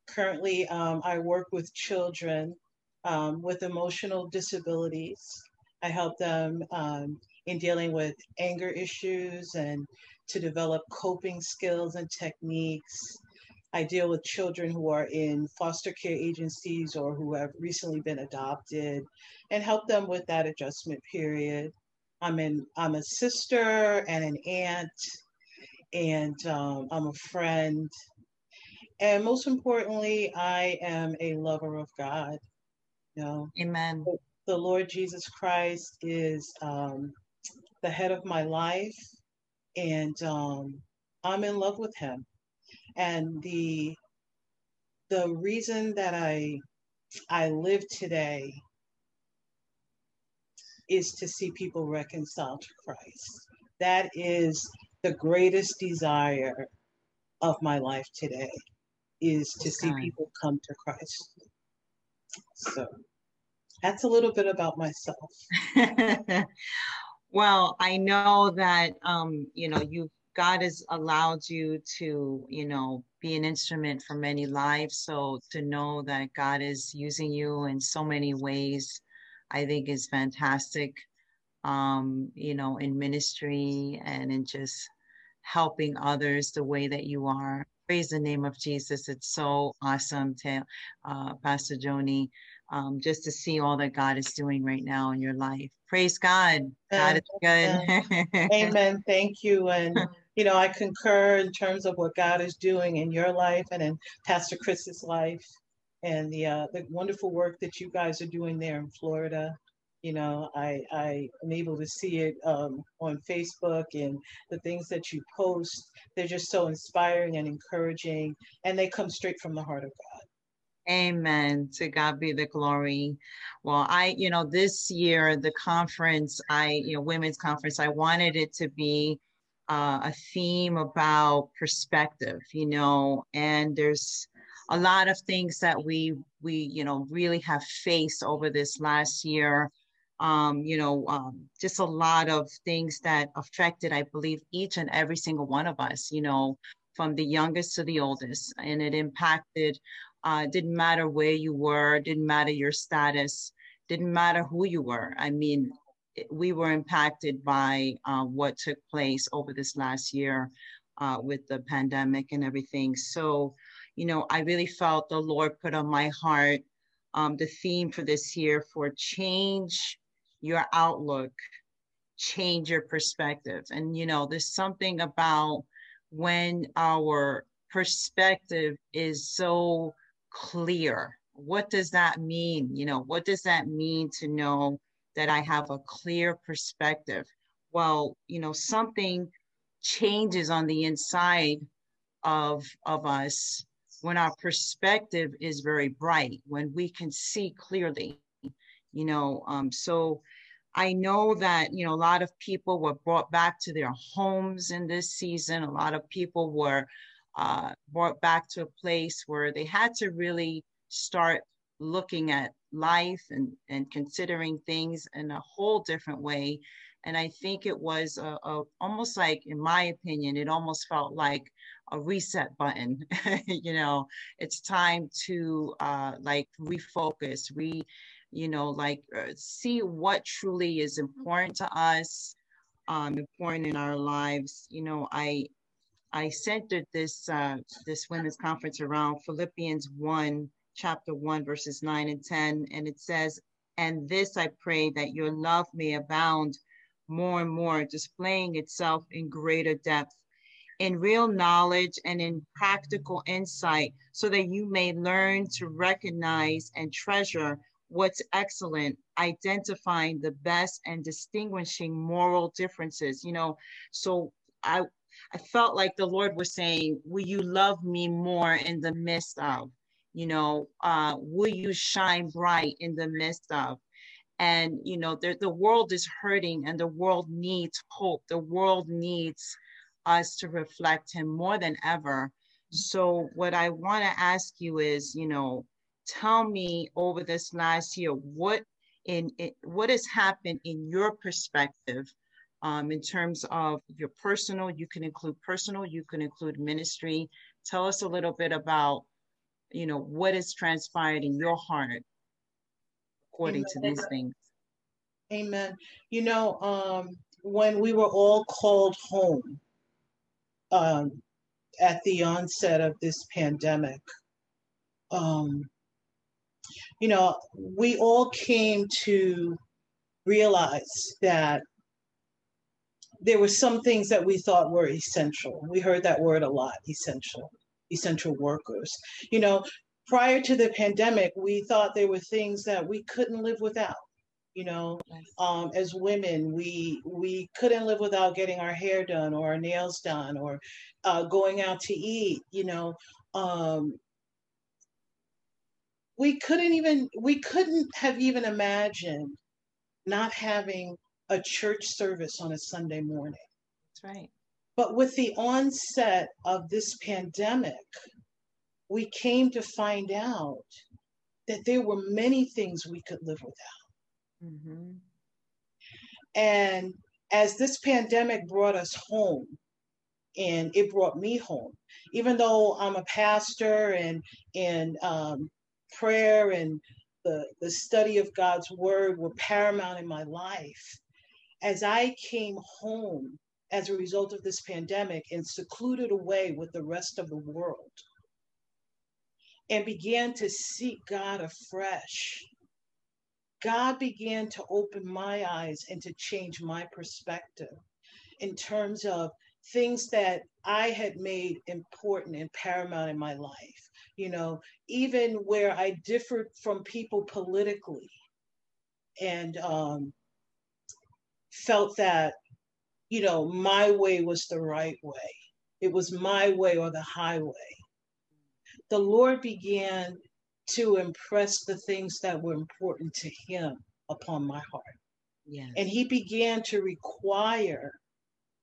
[SPEAKER 3] Currently, um, I work with children um, with emotional disabilities. I help them um, in dealing with anger issues and to develop coping skills and techniques. I deal with children who are in foster care agencies or who have recently been adopted and help them with that adjustment period. I'm in I'm a sister and an aunt and um, I'm a friend. And most importantly, I am a lover of God. You know,
[SPEAKER 1] Amen.
[SPEAKER 3] the Lord Jesus Christ is um, the head of my life, and um, I'm in love with Him. And the the reason that I I live today is to see people reconciled to Christ. That is the greatest desire of my life today is to see people come to Christ. So that's a little bit about myself.
[SPEAKER 1] well, I know that um, you know you God has allowed you to you know be an instrument for many lives. So to know that God is using you in so many ways, I think is fantastic. Um, you know, in ministry and in just helping others the way that you are. Praise the name of Jesus. It's so awesome, to, uh, Pastor Joni um, just to see all that God is doing right now in your life. Praise God. God is good.
[SPEAKER 3] Amen. Thank you. And, you know, I concur in terms of what God is doing in your life and in Pastor Chris's life and the, uh, the wonderful work that you guys are doing there in Florida. You know, I, I am able to see it um, on Facebook and the things that you post. They're just so inspiring and encouraging, and they come straight from the heart of God.
[SPEAKER 1] Amen. To God be the glory. Well, I, you know, this year, the conference, I, you know, women's conference, I wanted it to be uh, a theme about perspective, you know, and there's a lot of things that we, we, you know, really have faced over this last year. Um, you know, um, just a lot of things that affected, I believe, each and every single one of us, you know, from the youngest to the oldest, and it impacted uh, didn't matter where you were, didn't matter your status, didn't matter who you were. I mean, we were impacted by uh, what took place over this last year uh, with the pandemic and everything. So, you know, I really felt the Lord put on my heart um, the theme for this year for change your outlook, change your perspective. And, you know, there's something about when our perspective is so clear. What does that mean? You know, what does that mean to know that I have a clear perspective? Well, you know, something changes on the inside of of us when our perspective is very bright when we can see clearly you know um, so i know that you know a lot of people were brought back to their homes in this season. A lot of people were uh, brought back to a place where they had to really start looking at life and, and considering things in a whole different way and I think it was a, a, almost like, in my opinion, it almost felt like a reset button. you know, it's time to uh, like refocus, re, you know, like uh, see what truly is important to us, um, important in our lives. You know, I I centered this uh, this women's conference around Philippians one, chapter one, verses nine and ten, and it says, "And this I pray that your love may abound." More and more, displaying itself in greater depth, in real knowledge and in practical insight, so that you may learn to recognize and treasure what's excellent, identifying the best and distinguishing moral differences. You know, so I I felt like the Lord was saying, Will you love me more in the midst of? You know, uh, will you shine bright in the midst of? And you know the, the world is hurting and the world needs hope. The world needs us to reflect him more than ever. So what i want to ask you is you know tell me over this last year what in what has happened in your perspective um, in terms of your personal you can include personal you can include ministry. Tell us a little bit about you know what has transpired in your heart according to these things.
[SPEAKER 3] Amen. You know, um, when we were all called home um, at the onset of this pandemic, um, you know, we all came to realize that there were some things that we thought were essential. We heard that word a lot essential, essential workers. You know, prior to the pandemic, we thought there were things that we couldn't live without. You know, um, as women, we we couldn't live without getting our hair done or our nails done or uh, going out to eat. You know, um, we couldn't even we couldn't have even imagined not having a church service on a Sunday morning.
[SPEAKER 1] That's right.
[SPEAKER 3] But with the onset of this pandemic, we came to find out that there were many things we could live without.
[SPEAKER 1] Mm-hmm.
[SPEAKER 3] And as this pandemic brought us home, and it brought me home, even though I'm a pastor and and um, prayer and the the study of God's word were paramount in my life. As I came home as a result of this pandemic and secluded away with the rest of the world, and began to seek God afresh, God began to open my eyes and to change my perspective in terms of things that I had made important and paramount in my life. You know, even where I differed from people politically and um, felt that, you know, my way was the right way. It was my way or the highway the Lord began to impress the things that were important to him upon my heart.
[SPEAKER 1] Yes.
[SPEAKER 3] And he began to require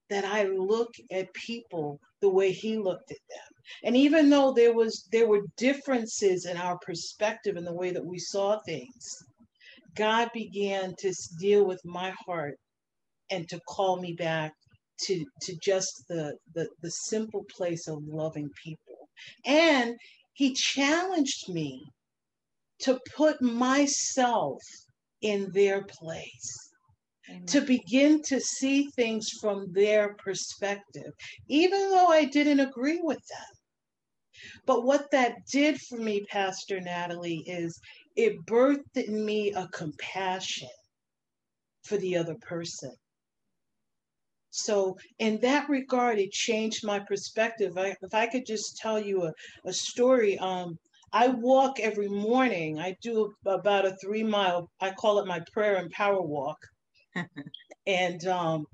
[SPEAKER 3] that I look at people the way he looked at them. And even though there was there were differences in our perspective and the way that we saw things, God began to deal with my heart and to call me back to to just the the, the simple place of loving people. And he challenged me to put myself in their place. to begin to see things from their perspective, even though I didn't agree with them. But what that did for me, Pastor Natalie, is it birthed in me a compassion for the other person. So, in that regard, it changed my perspective. I, if I could just tell you a, a story, um, I walk every morning. I do about a three mile, I call it my prayer and power walk. and um,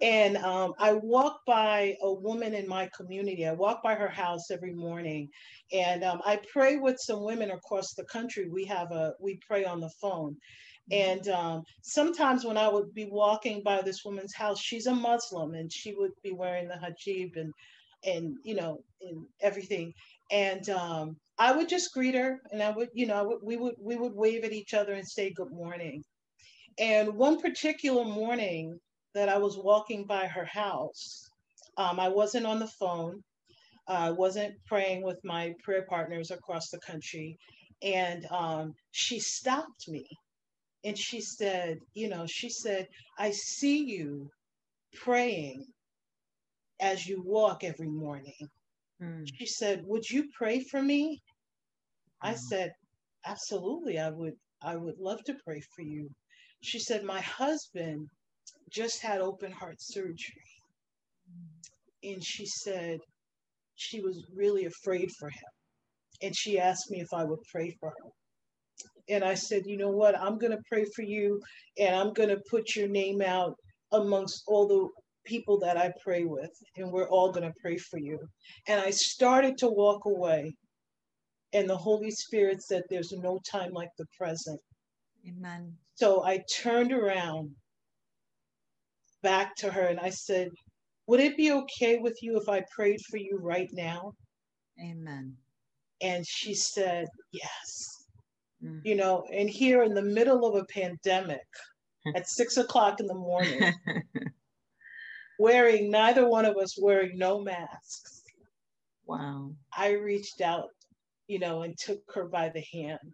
[SPEAKER 3] and um, I walk by a woman in my community. I walk by her house every morning, and um, I pray with some women across the country. We have a we pray on the phone, and um, sometimes when I would be walking by this woman's house, she's a Muslim, and she would be wearing the hijab and and you know and everything, and um, I would just greet her, and I would you know we would we would wave at each other and say good morning and one particular morning that I was walking by her house, um, I wasn't on the phone. I wasn't praying with my prayer partners across the country. And um, she stopped me and she said, You know, she said, I see you praying as you walk every morning.
[SPEAKER 1] Mm.
[SPEAKER 3] She said, Would you pray for me? I said, Absolutely, I would I would love to pray for you. She said, My husband just had open heart surgery. And she said she was really afraid for him. And she asked me if I would pray for her. And I said, You know what? I'm going to pray for you and I'm going to put your name out amongst all the people that I pray with. And we're all going to pray for you. And I started to walk away. And the Holy Spirit said, There's no time like the present.
[SPEAKER 1] Amen.
[SPEAKER 3] So I turned around back to her and I said, Would it be okay with you if I prayed for you right now?
[SPEAKER 1] Amen.
[SPEAKER 3] And she said, Yes.
[SPEAKER 1] Mm.
[SPEAKER 3] You know, and here in the middle of a pandemic at six o'clock in the morning, wearing neither one of us wearing no masks,
[SPEAKER 1] wow.
[SPEAKER 3] I reached out, you know, and took her by the hand.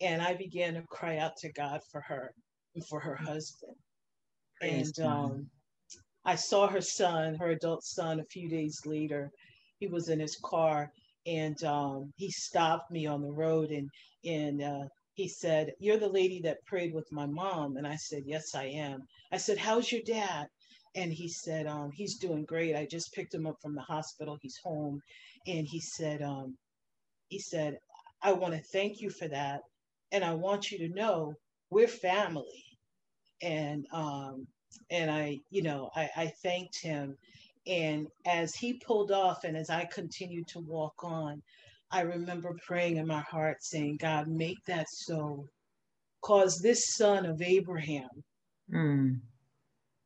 [SPEAKER 3] And I began to cry out to God for her and for her husband.
[SPEAKER 1] Praise
[SPEAKER 3] and um, I saw her son, her adult son, a few days later. He was in his car, and um, he stopped me on the road, and and uh, he said, "You're the lady that prayed with my mom." And I said, "Yes, I am." I said, "How's your dad?" And he said, um, "He's doing great. I just picked him up from the hospital. He's home." And he said, um, "He said, I want to thank you for that, and I want you to know we're family." And um, and I, you know, I, I thanked him. And as he pulled off, and as I continued to walk on, I remember praying in my heart, saying, God, make that so. Cause this son of Abraham,
[SPEAKER 1] Mm.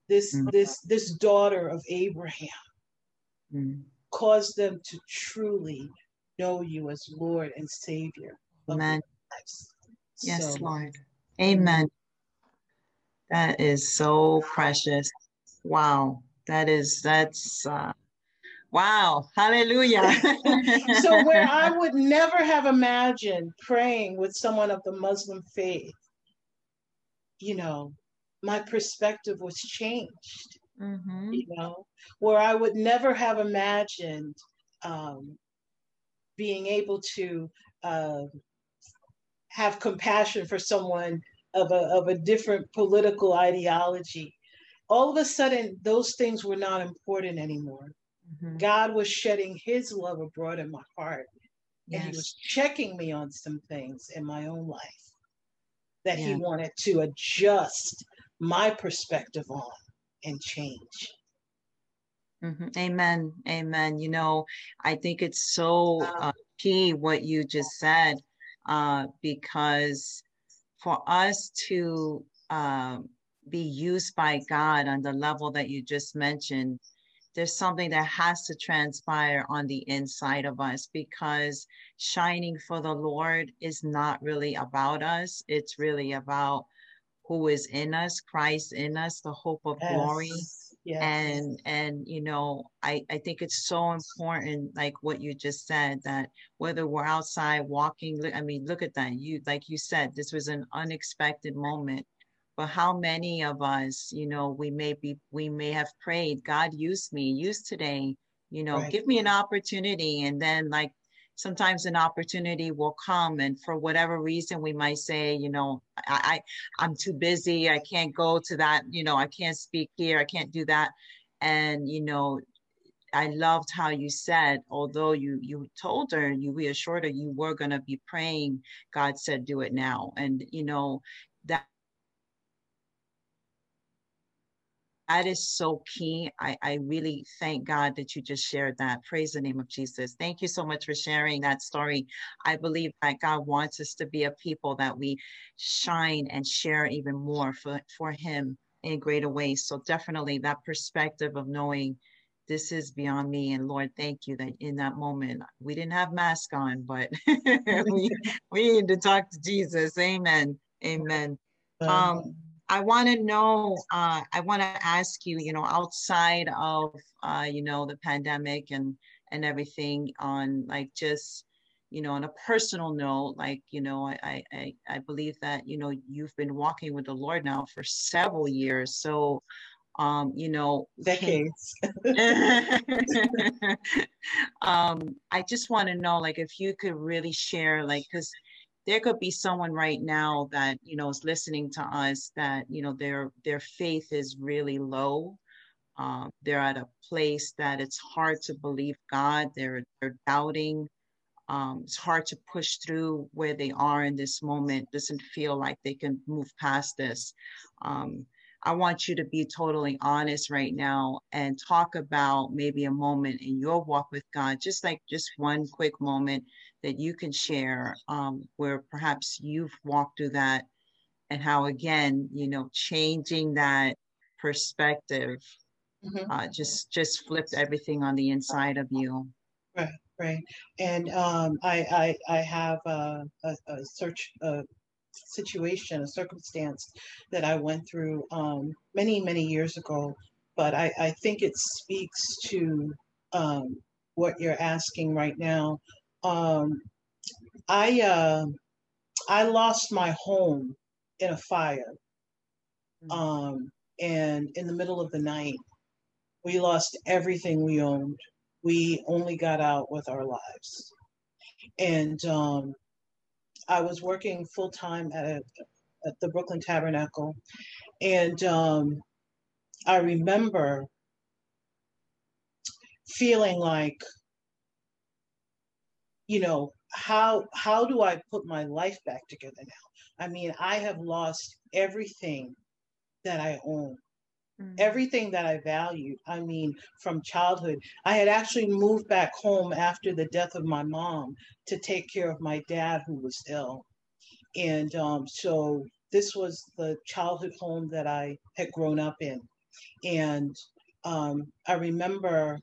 [SPEAKER 3] this
[SPEAKER 1] Mm.
[SPEAKER 3] this this daughter of Abraham,
[SPEAKER 1] Mm.
[SPEAKER 3] cause them to truly know you as Lord and Savior
[SPEAKER 1] Amen. Yes,
[SPEAKER 3] So,
[SPEAKER 1] Lord. Amen. That is so precious. Wow. That is, that's, uh, wow. Hallelujah.
[SPEAKER 3] so where I would never have imagined praying with someone of the Muslim faith, you know, my perspective was changed.
[SPEAKER 1] Mhm.
[SPEAKER 3] You know, where I would never have imagined um, being able to uh, have compassion for someone of a of a different political ideology. All of a sudden, those things were not important anymore.
[SPEAKER 1] Mhm.
[SPEAKER 3] God was shedding His love abroad in my heart and he was checking me on some things in my own life that he wanted to adjust my perspective on and change.
[SPEAKER 1] Mhm. Amen. Amen. You know, I think it's so uh, key what you just said, uh, because for us to um, be used by God on the level that you just mentioned, there's something that has to transpire on the inside of us because shining for the Lord is not really about us. It's really about who is in us, Christ in us, the hope of glory
[SPEAKER 3] Yes. Yes.
[SPEAKER 1] and and you know i i think it's so important like what you just said that whether we're outside walking i mean look at that you like you said this was an unexpected moment but how many of us, you know, we may be, we may have prayed, God, use me, use today, you know,
[SPEAKER 3] Right.
[SPEAKER 1] give me an opportunity. And then, like, sometimes an opportunity will come, and for whatever reason, we might say, you know, I, I I'm too busy, I can't go to that, you know, I can't speak here, I can't do that. And, you know, I loved how you said, although you you told her, you reassured her you were gonna be praying, God said, do it now. And you know, that that is so key. I, I really thank God that you just shared that. Praise the name of Jesus. Thank you so much for sharing that story. I believe that God wants us to be a people that we shine and share even more for, for Him in greater ways. So definitely that perspective of knowing this is beyond me. And Lord, thank you that in that moment we didn't have mask on, but we we need to talk to Jesus. Amen. Amen. Um, I want to know, uh, I want to ask you, you know, outside of, uh, you know, the pandemic and, and everything on like just, you know, on a personal note, like, you know, I, I, I believe that, you know, you've been walking with the Lord now for several years. So, um, you know,
[SPEAKER 3] decades.
[SPEAKER 1] um, I just want to know, like, if you could really share, like, because there could be someone right now that you know is listening to us that you know their their faith is really low. Um, they're at a place that it's hard to believe God. They're they're doubting. Um, it's hard to push through where they are in this moment. Doesn't feel like they can move past this. Um, I want you to be totally honest right now and talk about maybe a moment in your walk with God, just like just one quick moment that you can share um, where perhaps you've walked through that and how, again, you know, changing that perspective
[SPEAKER 3] Mhm.
[SPEAKER 1] uh, just just flipped everything on the inside of you.
[SPEAKER 3] Right right, and um, I, I, I have a, a, a search, a situation, a circumstance that I went through um, many, many years ago, but I, I think it speaks to um, what you're asking right now. Um, I, uh, I lost my home in a fire, um, and in the middle of the night, we lost everything we owned we only got out with our lives. And um, I was working full time at, a, at the Brooklyn Tabernacle. And um, I remember feeling like, you know, how how do I put my life back together now? I mean, I have lost everything that I own everything that I valued. I mean, from childhood, I had actually moved back home after the death of my mom to take care of my dad who was ill. And um, so this was the childhood home that I had grown up in. And um, I remember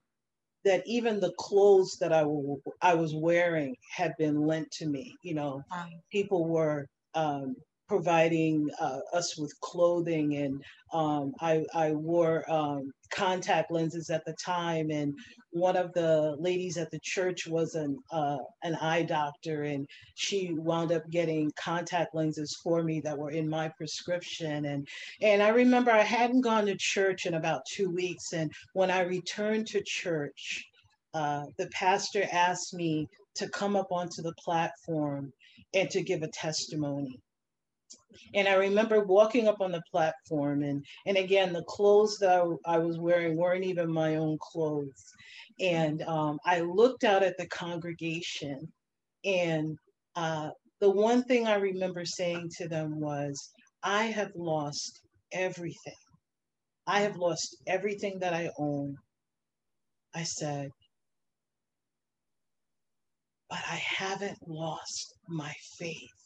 [SPEAKER 3] that even the clothes that I, w- I was wearing had been lent to me. You know,
[SPEAKER 1] Wow.
[SPEAKER 3] people were um, providing uh, us with clothing and um, I, I wore um, contact lenses at the time and one of the ladies at the church was an, uh, an eye doctor and she wound up getting contact lenses for me that were in my prescription and and I remember I hadn't gone to church in about two weeks and when I returned to church uh, the pastor asked me to come up onto the platform and to give a testimony and I remember walking up on the platform, and and again, the clothes that I, I was wearing weren't even my own clothes. And um, I looked out at the congregation, and uh, the one thing I remember saying to them was, "I have lost everything. I have lost everything that I own." I said, "But I haven't lost my faith."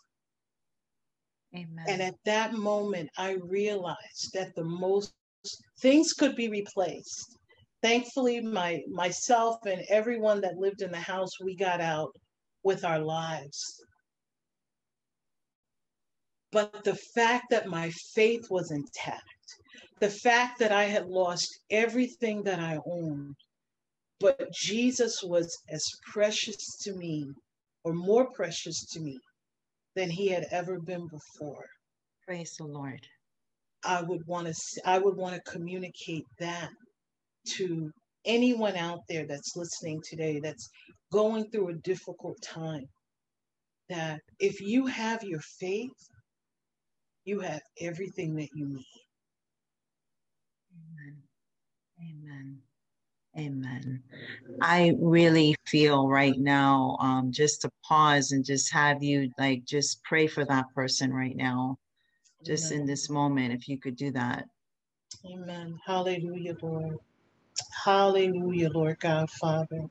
[SPEAKER 1] Amen.
[SPEAKER 3] And at that moment, I realized that the most things could be replaced. Thankfully, my myself and everyone that lived in the house, we got out with our lives. But the fact that my faith was intact, the fact that I had lost everything that I owned, but Jesus was as precious to me, or more precious to me, than he had ever been before.
[SPEAKER 1] Praise the Lord.
[SPEAKER 3] I would want to I would want to communicate that to anyone out there that's listening today that's going through a difficult time that if you have your faith you have everything that you need
[SPEAKER 1] Amen. Amen. Amen. I really feel right now, um, just to pause and just have you like just pray for that person right now, just in this moment, if you could do that.
[SPEAKER 3] Amen. Hallelujah, Lord. Hallelujah, Lord God, Father.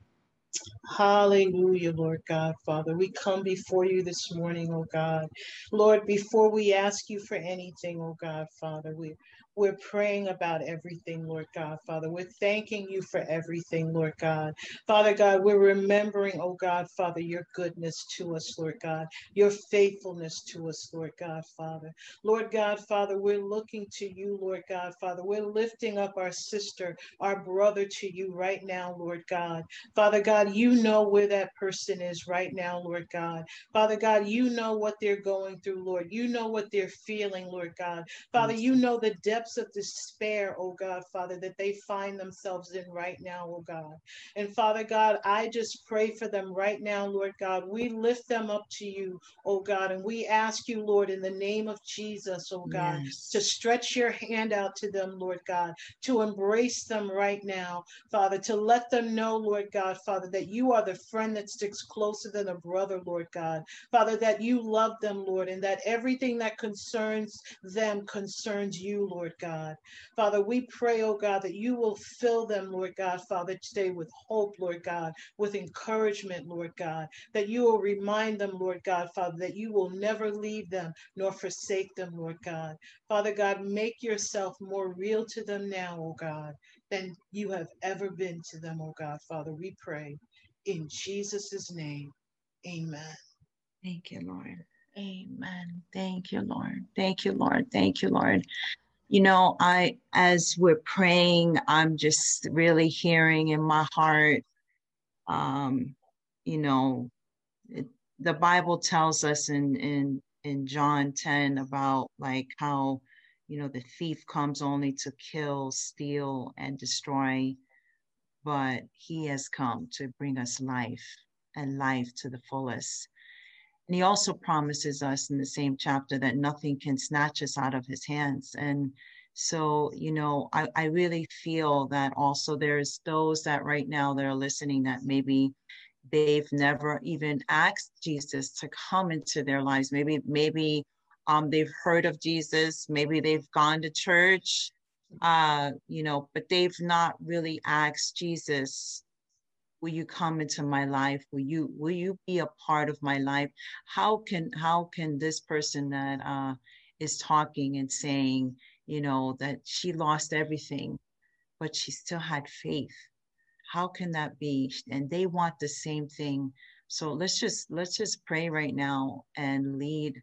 [SPEAKER 3] Hallelujah, Lord God, Father. We come before you this morning, oh God. Lord, before we ask you for anything, oh God, Father, we, we're praying about everything, Lord God, Father. We're thanking you for everything, Lord God. Father God, we're remembering, oh God, Father, your goodness to us, Lord God, your faithfulness to us, Lord God, Father. Lord God, Father, we're looking to you, Lord God, Father. We're lifting up our sister, our brother to you right now, Lord God. Father God, you know where that person is right now, Lord God. Father God, you know what they're going through, Lord. You know what they're feeling, Lord God. Father, you know the depths of despair, oh God, Father, that they find themselves in right now, oh God. And Father God, I just pray for them right now, Lord God. We lift them up to you, oh God, and we ask you, Lord, in the name of Jesus, oh God,
[SPEAKER 1] Yes.
[SPEAKER 3] to stretch your hand out to them, Lord God, to embrace them right now, Father, to let them know, Lord God, Father, that you are the friend that sticks closer than a brother, Lord God. Father, that you love them, Lord, and that everything that concerns them concerns you, Lord God. Father, we pray, oh God, that you will fill them, Lord God, Father, today with hope, Lord God, with encouragement, Lord God, that you will remind them, Lord God, Father, that you will never leave them nor forsake them, Lord God. Father God, make yourself more real to them now, oh God, than you have ever been to them, oh God. Father, we pray in Jesus' name. Amen.
[SPEAKER 1] Thank you, Lord. Amen. Thank you, Lord. Thank you, Lord. Thank you, Lord. You know, I, as we're praying, I'm just really hearing in my heart, um, you know, it, the Bible tells us in, in, in John 10 about like how, you know, the thief comes only to kill, steal, and destroy, but he has come to bring us life and life to the fullest. And he also promises us in the same chapter that nothing can snatch us out of his hands. And so, you know, I, I really feel that also there's those that right now that are listening that maybe they've never even asked Jesus to come into their lives. Maybe, maybe um, they've heard of Jesus, maybe they've gone to church, uh, you know, but they've not really asked Jesus will you come into my life? Will you will you be a part of my life? How can how can this person that uh is talking and saying you know that she lost everything but she still had faith? How can that be? And they want the same thing. So let's just let's just pray right now and lead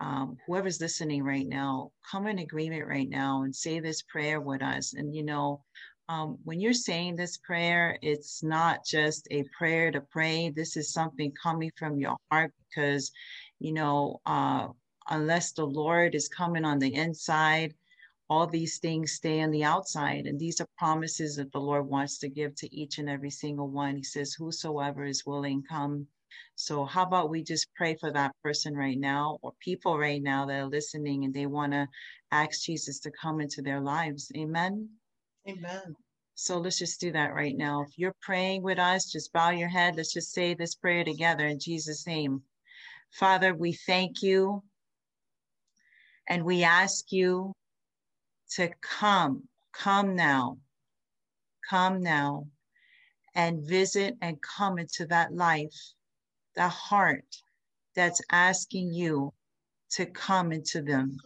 [SPEAKER 1] um, whoever's listening right now come in agreement right now and say this prayer with us. And you know um, when you're saying this prayer, it's not just a prayer to pray. This is something coming from your heart because, you know, uh, unless the Lord is coming on the inside, all these things stay on the outside. And these are promises that the Lord wants to give to each and every single one. He says, Whosoever is willing, come. So, how about we just pray for that person right now or people right now that are listening and they want to ask Jesus to come into their lives? Amen.
[SPEAKER 3] Amen.
[SPEAKER 1] So let's just do that right now. If you're praying with us, just bow your head. Let's just say this prayer together in Jesus' name. Father, we thank you and we ask you to come, come now, come now and visit and come into that life, that heart that's asking you to come into them.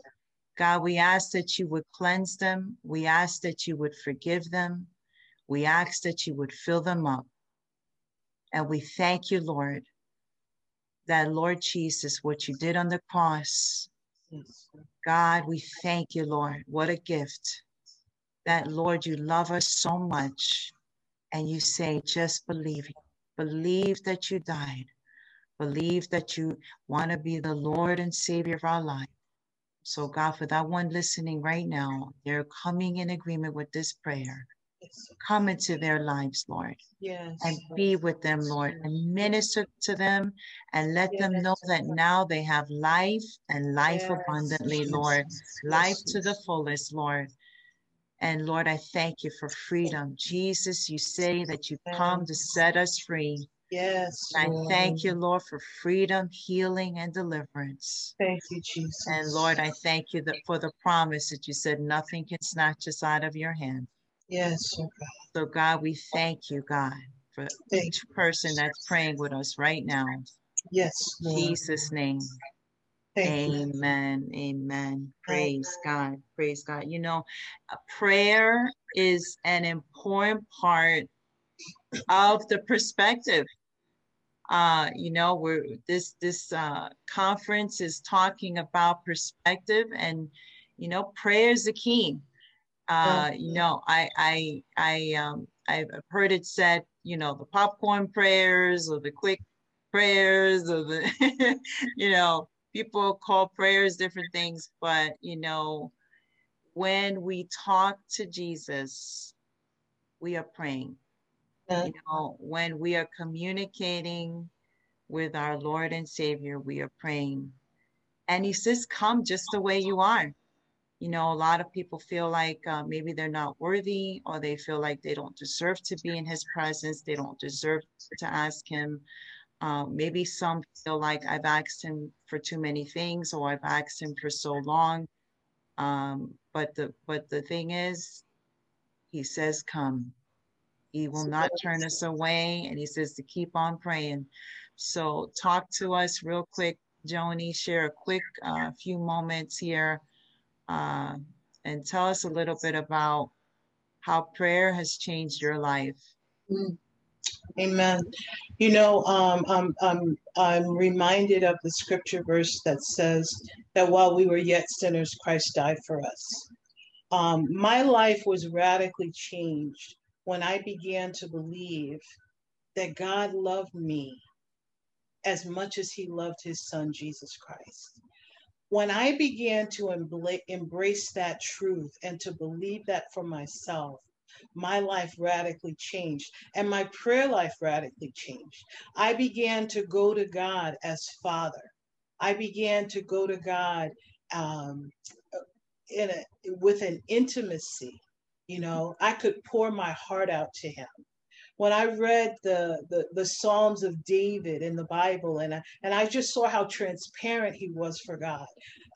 [SPEAKER 1] God, we ask that you would cleanse them. We ask that you would forgive them. We ask that you would fill them up. And we thank you, Lord, that Lord Jesus, what you did on the cross. God, we thank you, Lord. What a gift. That, Lord, you love us so much. And you say, just believe. Believe that you died. Believe that you want to be the Lord and Savior of our life. So, God, for that one listening right now, they're coming in agreement with this prayer.
[SPEAKER 3] Yes.
[SPEAKER 1] Come into their lives, Lord,
[SPEAKER 3] Yes.
[SPEAKER 1] and be with them, Lord, and minister to them and let them know that now they have life and life
[SPEAKER 3] Yes,
[SPEAKER 1] abundantly, Lord, life
[SPEAKER 3] Yes,
[SPEAKER 1] to the fullest, Lord. And Lord, I thank you for freedom. Jesus, you say that you come to set us free.
[SPEAKER 3] Yes.
[SPEAKER 1] I
[SPEAKER 3] Lord.
[SPEAKER 1] thank you, Lord, for freedom, healing, and deliverance.
[SPEAKER 3] Thank you, Jesus.
[SPEAKER 1] And Lord, I thank you that for the promise that you said nothing can snatch us out of your hand.
[SPEAKER 3] Yes, oh.
[SPEAKER 1] So, God, we thank you, God, for
[SPEAKER 3] Thank
[SPEAKER 1] each person that's praying with us right now.
[SPEAKER 3] Yes, Lord.
[SPEAKER 1] Jesus' name.
[SPEAKER 3] Thank you.
[SPEAKER 1] Amen. Amen. Praise God. Praise God. You know, prayer is an important part of the perspective. Uh, you know, we're this this uh conference is talking about perspective and you know, prayer is the key. Uh, you know, I I I um I've heard it said, you know, the popcorn prayers or the quick prayers or the you know, people call prayers different things, but you know, when we talk to Jesus, we are praying. You know, when we are communicating with our Lord and Savior, we are praying. And He says, Come just the way you are. You know, a lot of people feel like uh, maybe they're not worthy or they feel like they don't deserve to be in His presence, they don't deserve to ask Him. Uh, maybe some feel like I've asked Him for too many things or I've asked Him for so long. Um, but the but the thing is, He says, "Come." He will not turn us away, and He says to keep on praying. So, talk to us real quick, Joni. Share a quick uh, few moments here, uh, and tell us a little bit about how prayer has changed your life.
[SPEAKER 3] Amen. You know, um, I'm, I'm, I'm reminded of the scripture verse that says that while we were yet sinners, Christ died for us. Um, my life was radically changed when I began to believe that God loved me as much as he loved his son, Jesus Christ. When I began to embrace that truth and to believe that for myself, my life radically changed and my prayer life radically changed. I began to go to God as Father. I began to go to God um, in a, with an intimacy. You know, I could pour my heart out to Him. When I read the, the the Psalms of David in the Bible, and I, and I just saw how transparent he was for God,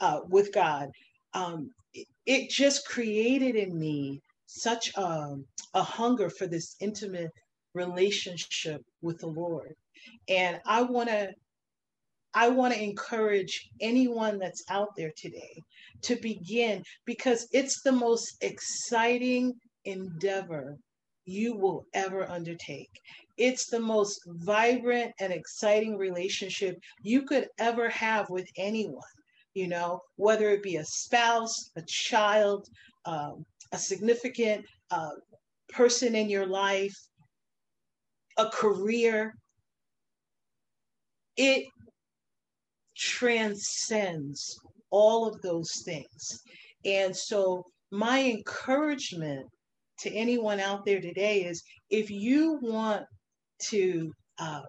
[SPEAKER 3] uh, with God, um, it, it just created in me such um, a hunger for this intimate relationship with the Lord. And I want to I want to encourage anyone that's out there today to begin because it's the most exciting endeavor you will ever undertake. It's the most vibrant and exciting relationship you could ever have with anyone, you know, whether it be a spouse, a child, um, a significant uh, person in your life, a career. It transcends all of those things. And so, my encouragement to anyone out there today is if you want to uh,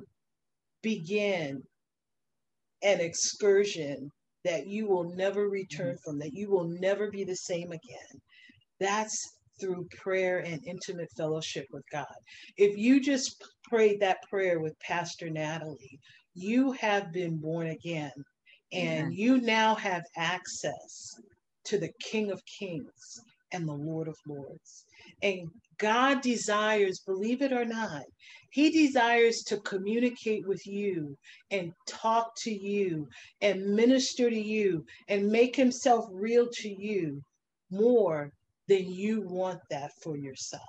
[SPEAKER 3] begin an excursion that you will never return from, that you will never be the same again, that's through prayer and intimate fellowship with God. If you just prayed that prayer with Pastor Natalie, you have been born again and
[SPEAKER 1] Amen.
[SPEAKER 3] you now have access to the King of Kings and the Lord of Lords. And God desires, believe it or not, He desires to communicate with you and talk to you and minister to you and make Himself real to you more than you want that for yourself.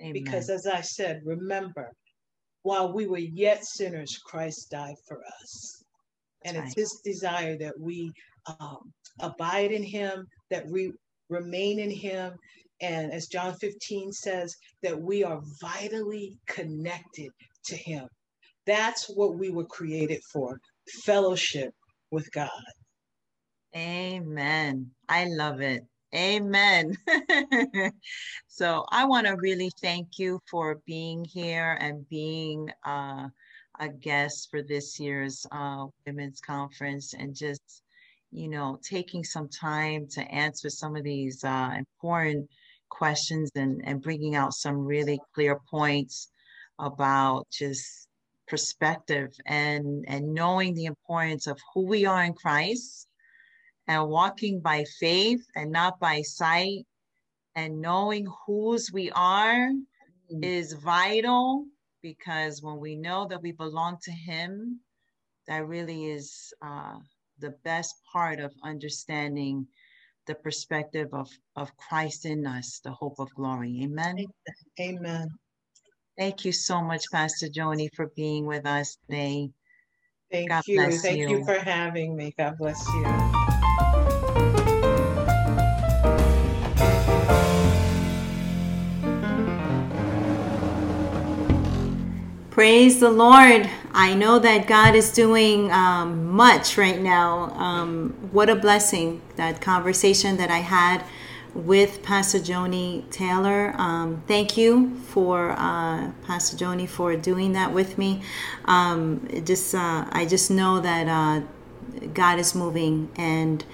[SPEAKER 1] Amen.
[SPEAKER 3] Because as I said, remember, while we were yet sinners, Christ died for us. And
[SPEAKER 1] That's
[SPEAKER 3] it's his desire that we um, abide in him, that we remain in him. And as John 15 says, that we are vitally connected to him. That's what we were created for fellowship with God.
[SPEAKER 4] Amen. I love it. Amen. so I want to really thank you for being here and being uh, a guest for this year's uh, women's conference and just, you know, taking some time to answer some of these uh, important questions and, and bringing out some really clear points about just perspective and and knowing the importance of who we are in Christ and walking by faith and not by sight and knowing whose we are
[SPEAKER 1] Mm.
[SPEAKER 4] is vital because when we know that we belong to him that really is uh, the best part of understanding the perspective of, of Christ in us, the hope of glory. Amen.
[SPEAKER 3] Amen.
[SPEAKER 4] Thank you so much, Pastor Joni, for being with us today.
[SPEAKER 3] Thank
[SPEAKER 4] God
[SPEAKER 3] you. Thank you
[SPEAKER 4] you.
[SPEAKER 3] for having me. God bless you.
[SPEAKER 1] Praise the Lord. I know that God is doing um, much right now. Um, what a blessing that conversation that I had with Pastor Joni Taylor. Um, thank you for uh, Pastor Joni for doing that with me. Um, just uh, I just know that uh, God is moving, and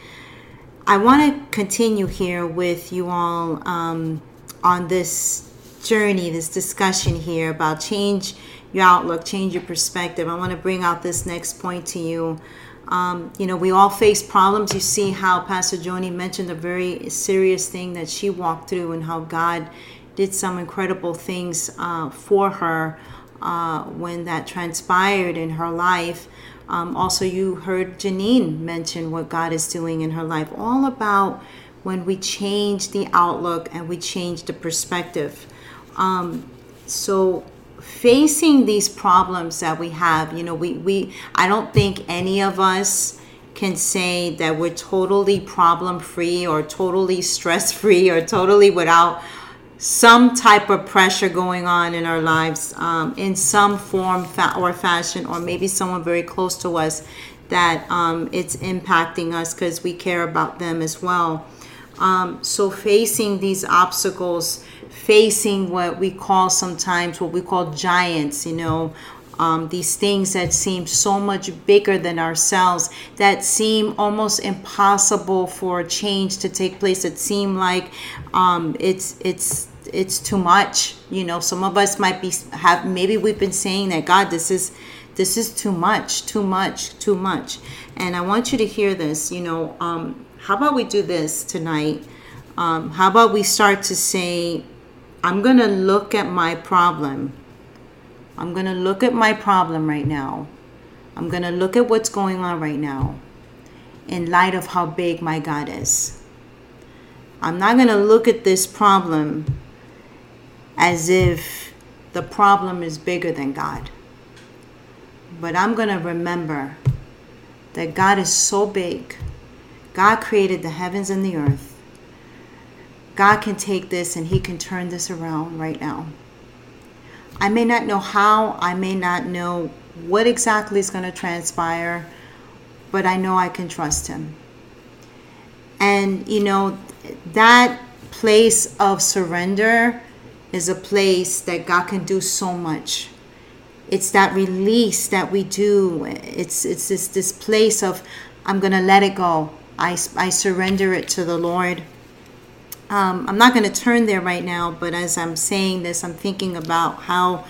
[SPEAKER 1] I want to continue here with you all um, on this journey, this discussion here about change your outlook, change your perspective. I want to bring out this next point to you. Um, you know, we all face problems. You see how Pastor Joni mentioned a very serious thing that she walked through and how God did some incredible things uh, for her uh, when that transpired in her life. Um, also, you heard Janine mention what God is doing in her life, all about when we change the outlook and we change the perspective. Um, so, facing these problems that we have, you know, we, we I don't think any of us can say that we're totally problem free or totally stress free or totally without some type of pressure going on in our lives um, in some form fa- or fashion, or maybe someone very close to us that um, it's impacting us because we care about them as well. Um, so, facing these obstacles, facing what we call sometimes what we call giants, you know, um, these things that seem so much bigger than ourselves, that seem almost impossible for change to take place. That seem like um, it's it's it's too much. You know, some of us might be have maybe we've been saying that God, this is this is too much, too much, too much. And I want you to hear this. You know, um, how about we do this tonight? Um, how about we start to say, I'm gonna look at my problem. I'm going to look at my problem right now. I'm going to look at what's going on right now in light of how big my God is. I'm not going to look at this problem as if the problem is bigger than God. But I'm going to remember that God is so big. God created the heavens and the earth. God can take this and He can turn this around right now. I may not know how, I may not know what exactly is going to transpire, but I know I can trust Him. And, you know, that place of surrender is a place that God can do so much. It's that release that we do. It's it's this this place of I'm gonna let it go. I, I surrender it to the Lord. Um, I'm not going to turn there right now, but as I'm saying this, I'm thinking about how,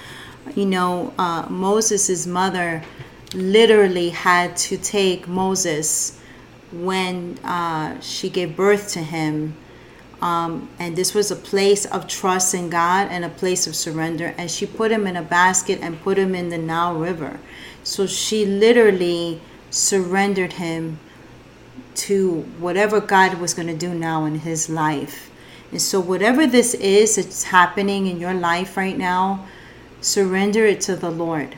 [SPEAKER 1] you know, uh, Moses' mother literally had to take Moses when uh, she gave birth to him. Um, and this was a place of trust in God and a place of surrender. And she put him in a basket and put him in the Nile River. So she literally surrendered him to whatever God was going to do now in his life. And so, whatever this is that's happening in your life right now, surrender it to the Lord.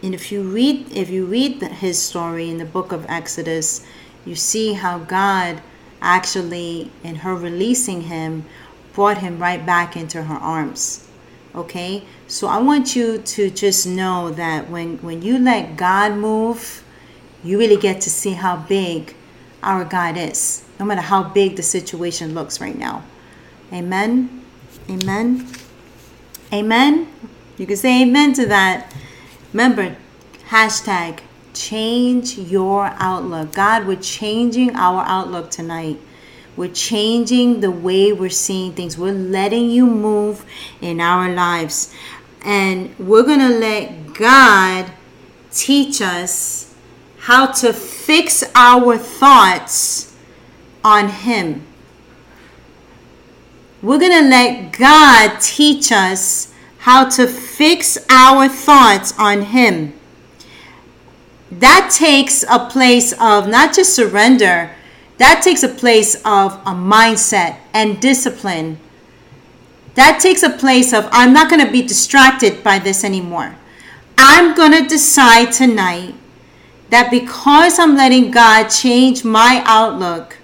[SPEAKER 1] And if you read, if you read his story in the book of Exodus, you see how God actually, in her releasing him, brought him right back into her arms. Okay, so I want you to just know that when when you let God move, you really get to see how big our God is, no matter how big the situation looks right now. Amen. Amen. Amen. You can say amen to that. Remember, hashtag change your outlook. God, we're changing our outlook tonight. We're changing the way we're seeing things. We're letting you move in our lives. And we're going to let God teach us how to fix our thoughts on Him. We're going to let God teach us how to fix our thoughts on Him. That takes a place of not just surrender, that takes a place of a mindset and discipline. That takes a place of, I'm not going to be distracted by this anymore. I'm going to decide tonight that because I'm letting God change my outlook,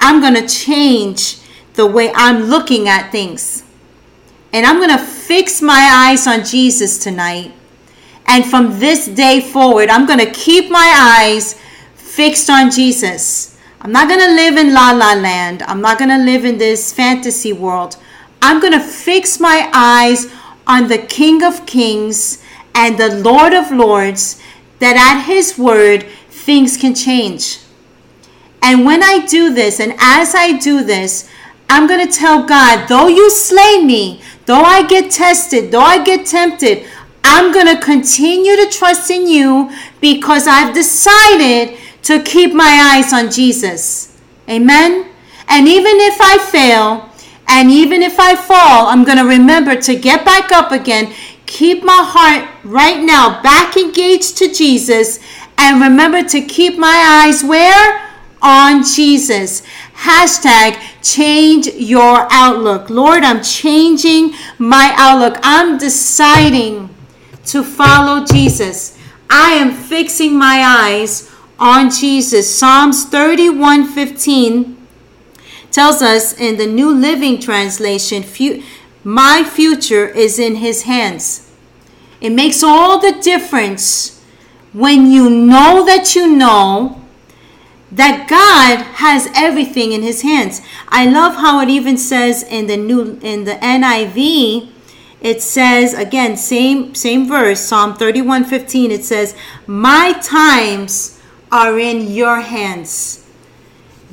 [SPEAKER 1] I'm going to change the way I'm looking at things. And I'm going to fix my eyes on Jesus tonight. And from this day forward, I'm going to keep my eyes fixed on Jesus. I'm not going to live in la la land. I'm not going to live in this fantasy world. I'm going to fix my eyes on the King of Kings and the Lord of Lords, that at His word, things can change. And when I do this, and as I do this, I'm going to tell God, though you slay me, though I get tested, though I get tempted, I'm going to continue to trust in you because I've decided to keep my eyes on Jesus. Amen. And even if I fail, and even if I fall, I'm going to remember to get back up again, keep my heart right now back engaged to Jesus, and remember to keep my eyes where? On Jesus. Hashtag change your outlook. Lord, I'm changing my outlook. I'm deciding to follow Jesus. I am fixing my eyes on Jesus. Psalms 31 15 tells us in the New Living Translation, My future is in His hands. It makes all the difference when you know that you know that God has everything in his hands. I love how it even says in the new in the NIV it says again same same verse Psalm 31:15 it says my times are in your hands.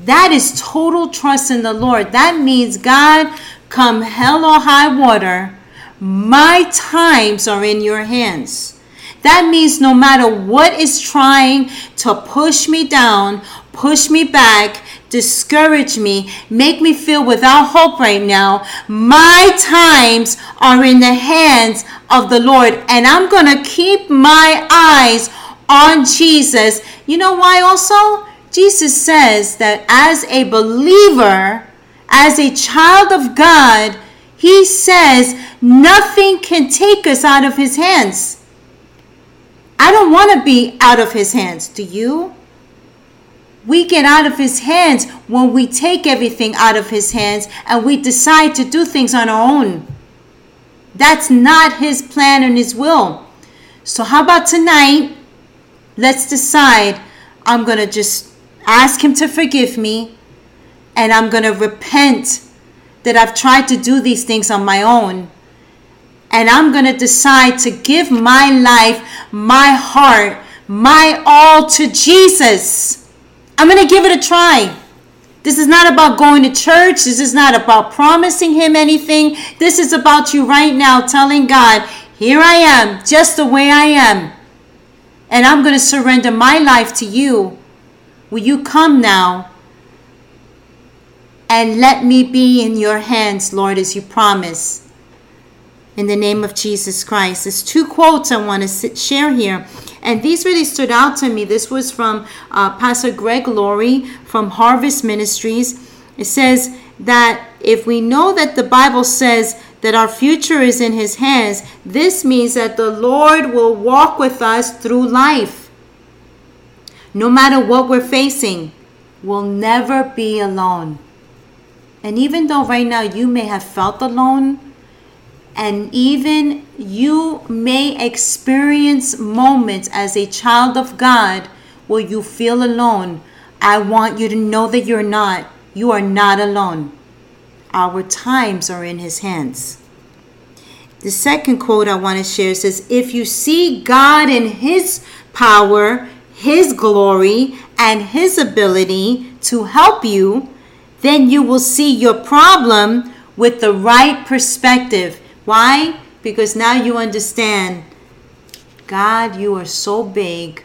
[SPEAKER 1] That is total trust in the Lord. That means God come hell or high water, my times are in your hands. That means no matter what is trying to push me down, push me back, discourage me, make me feel without hope right now, my times are in the hands of the Lord. And I'm going to keep my eyes on Jesus. You know why also? Jesus says that as a believer, as a child of God, he says nothing can take us out of his hands. I don't want to be out of his hands. Do you? We get out of his hands when we take everything out of his hands and we decide to do things on our own. That's not his plan and his will. So, how about tonight? Let's decide I'm going to just ask him to forgive me and I'm going to repent that I've tried to do these things on my own and I'm going to decide to give my life, my heart, my all to Jesus. I'm going to give it a try. This is not about going to church. This is not about promising Him anything. This is about you right now telling God, Here I am, just the way I am. And I'm going to surrender my life to you. Will you come now and let me be in your hands, Lord, as you promise? in the name of Jesus Christ. There's two quotes I want to share here. And these really stood out to me. This was from uh, Pastor Greg Laurie from Harvest Ministries. It says that if we know that the Bible says that our future is in His hands, this means that the Lord will walk with us through life. No matter what we're facing, we'll never be alone. And even though right now you may have felt alone, and even you may experience moments as a child of God where you feel alone. I want you to know that you're not. You are not alone. Our times are in His hands. The second quote I want to share says, If you see God in His power, His glory, and His ability to help you, then you will see your problem with the right perspective. Why? Because now you understand God, you are so big.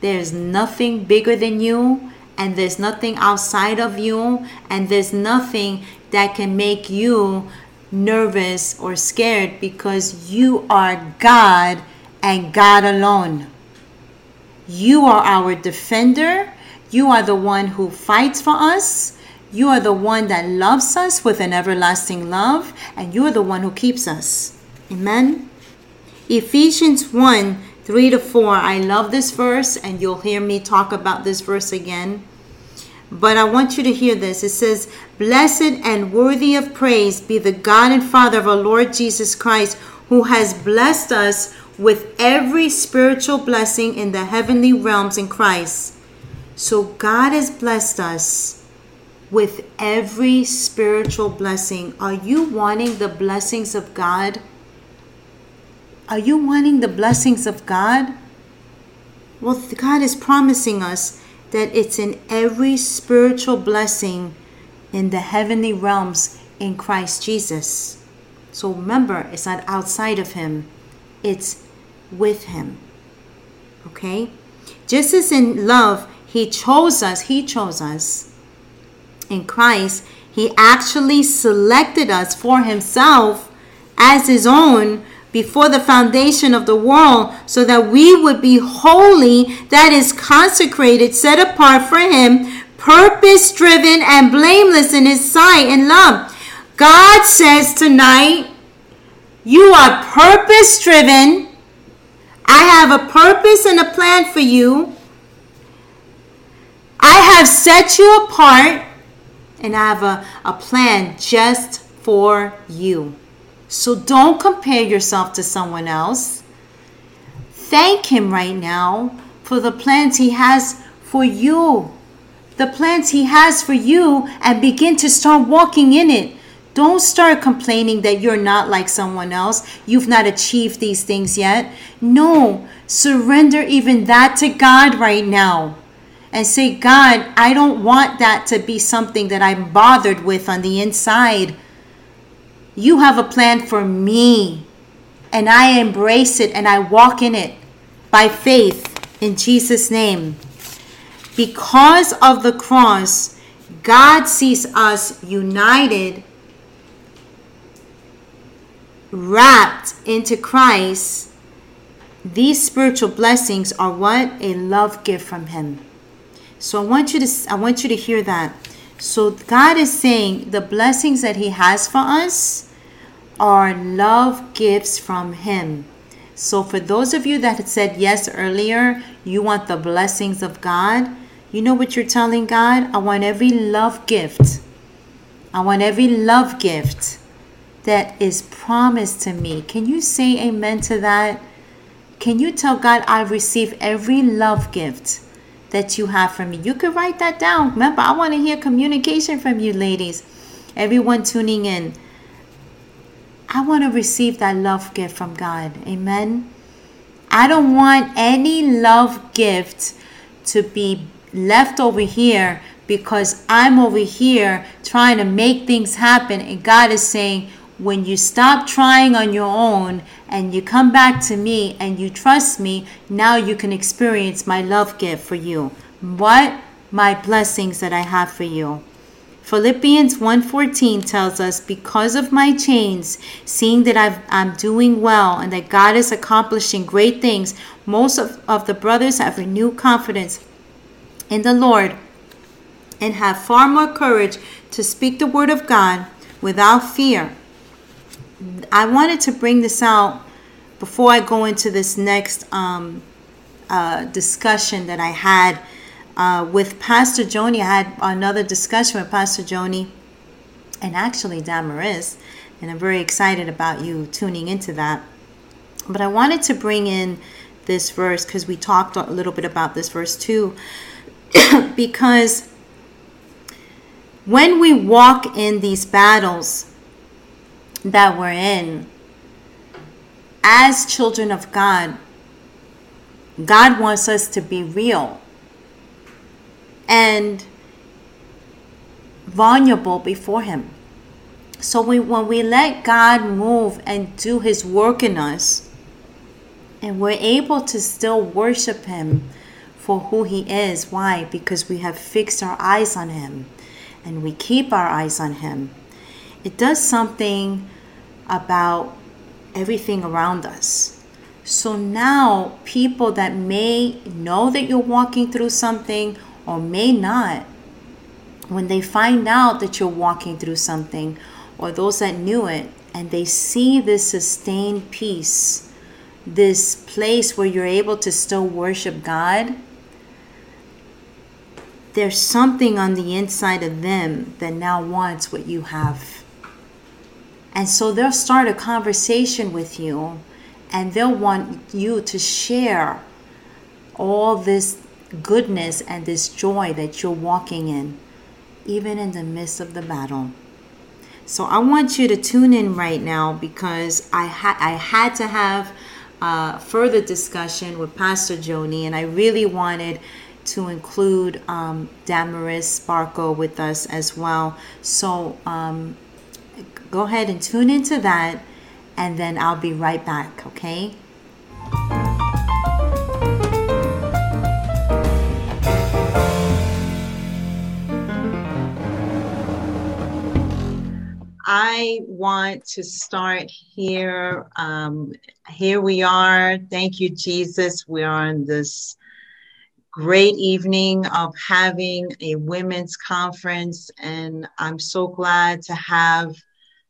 [SPEAKER 1] There's nothing bigger than you, and there's nothing outside of you, and there's nothing that can make you nervous or scared because you are God and God alone. You are our defender. You are the one who fights for us. You are the one that loves us with an everlasting love, and you are the one who keeps us. Amen. Ephesians 1 3 to 4. I love this verse, and you'll hear me talk about this verse again. But I want you to hear this. It says, Blessed and worthy of praise be the God and Father of our Lord Jesus Christ, who has blessed us with every spiritual blessing in the heavenly realms in Christ. So God has blessed us with every spiritual blessing. Are you wanting the blessings of God? Are you wanting the blessings of God? Well, God is promising us that it's in every spiritual blessing in the heavenly realms in Christ Jesus. So remember, it's not outside of Him, it's with Him. Okay? Just as in love, He chose us, He chose us in Christ, He actually selected us for Himself as His own before the foundation of the world so that we would be holy, that is consecrated, set apart for Him, purpose driven, and blameless in His sight and love. God says tonight, you are purpose driven. I have a purpose and a plan for you. I have set you apart and I have a, a plan just for you. So don't compare yourself to someone else. Thank Him right now for the plans He has for you. The plans He has for you, and begin to start walking in it. Don't start complaining that you're not like someone else. You've not achieved these things yet. No, surrender even that to God right now and say, God, I don't want that to be something that I'm bothered with on the inside. You have a plan for me, and I embrace it and I walk in it by faith in Jesus' name. Because of the cross, God sees us united, wrapped into Christ. These spiritual blessings are what? A love gift from Him. So I want you to I want you to hear that. So God is saying the blessings that He has for us are love gifts from Him. So for those of you that had said yes earlier, you want the blessings of God. You know what you're telling God? I want every love gift. I want every love gift that is promised to me. Can you say amen to that? Can you tell God, I receive every love gift that you have for me? You could write that down. Remember, I want to hear communication from you, ladies. Everyone tuning in. I want to receive that love gift from God. Amen. I don't want any love gift to be left over here because I'm over here trying to make things happen. And God is saying, when you stop trying on your own and you come back to me and you trust me, now you can experience my love gift for you. What? My blessings that I have for you. Philippians 1:14 tells us because of my chains seeing that i am doing well and that God is accomplishing great things most of, of the brothers have renewed confidence in the Lord and have far more courage to speak the word of God without fear. I wanted to bring this out before I go into this next um, uh, discussion that I had uh, with Pastor Joni. I had another discussion with Pastor Joni and actually Damaris, and I'm very excited about you tuning into that. But I wanted to bring in this verse because we talked a little bit about this verse too.
[SPEAKER 5] because when we walk in these battles that we're in, as children of God, God wants us to be real and vulnerable before Him. So we, when we let God move and do His work in us, and we're able to still worship Him for who He is. Why? Because we have fixed our eyes on Him and we keep our eyes on Him. It does something about everything around us. So now, people that may know that you're walking through something or may not, when they find out that you're walking through something, or those that knew it, and they see this sustained peace, this place where you're able to still worship God, there's something on the inside of them that now wants what you have. And so they'll start a conversation with you and they'll want you to share all this goodness and this joy that you're walking in, even in the midst of the battle. So I want you to tune in right now because I, ha- I had to have uh, further discussion with Pastor Joni, and I really wanted to include um, Damaris Sparko with us as well. So um, go ahead and tune into that, and then I'll be right back, okay?
[SPEAKER 1] I want to start here. Um, here we are. Thank you, Jesus. We are on this great evening of having a women's conference, and I'm so glad to have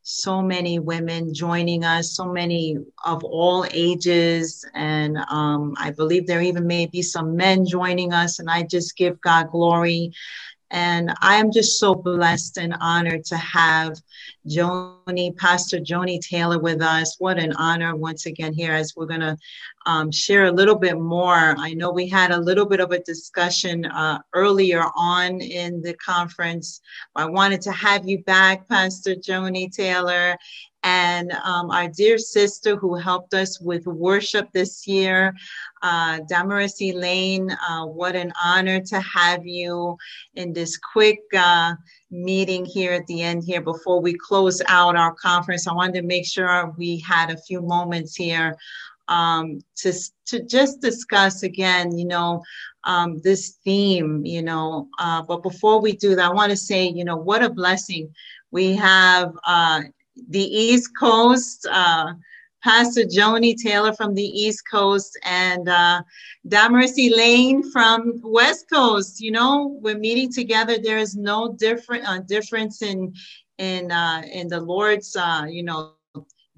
[SPEAKER 1] so many women joining us, so many of all ages, and um, I believe there even may be some men joining us, and I just give God glory. And I'm just so blessed and honored to have Joni, Pastor Joni Taylor with us. What an honor once again here as we're going to um, share a little bit more. I know we had a little bit of a discussion uh, earlier on in the conference. I wanted to have you back, Pastor Joni Taylor, and um, our dear sister who helped us with worship this year, uh, Damaris Elaine. Uh, what an honor to have you in this quick uh, meeting here at the end here before we close out our conference. I wanted to make sure we had a few moments here um, to, to just discuss again, you know, um, this theme, you know. Uh, but before we do that, I want to say, you know, what a blessing we have uh, the East Coast. Uh, Pastor Joni Taylor from the East Coast and uh, Elaine from West Coast. You know, we're meeting together. There is no different uh, difference in in uh, in the Lord's uh, you know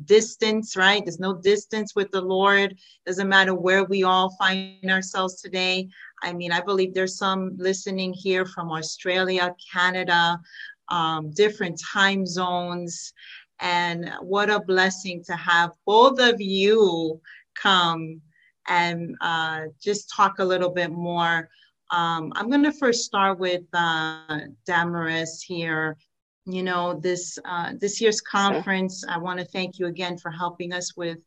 [SPEAKER 1] distance, right? There's no distance with the Lord. Doesn't matter where we all find ourselves today. I mean, I believe there's some listening here from Australia, Canada, um, different time zones. And what a blessing to have both of you come and uh, just talk a little bit more. Um, I'm going to first start with uh, Damaris here. You know, this uh, this year's conference, I want to thank you again for helping us with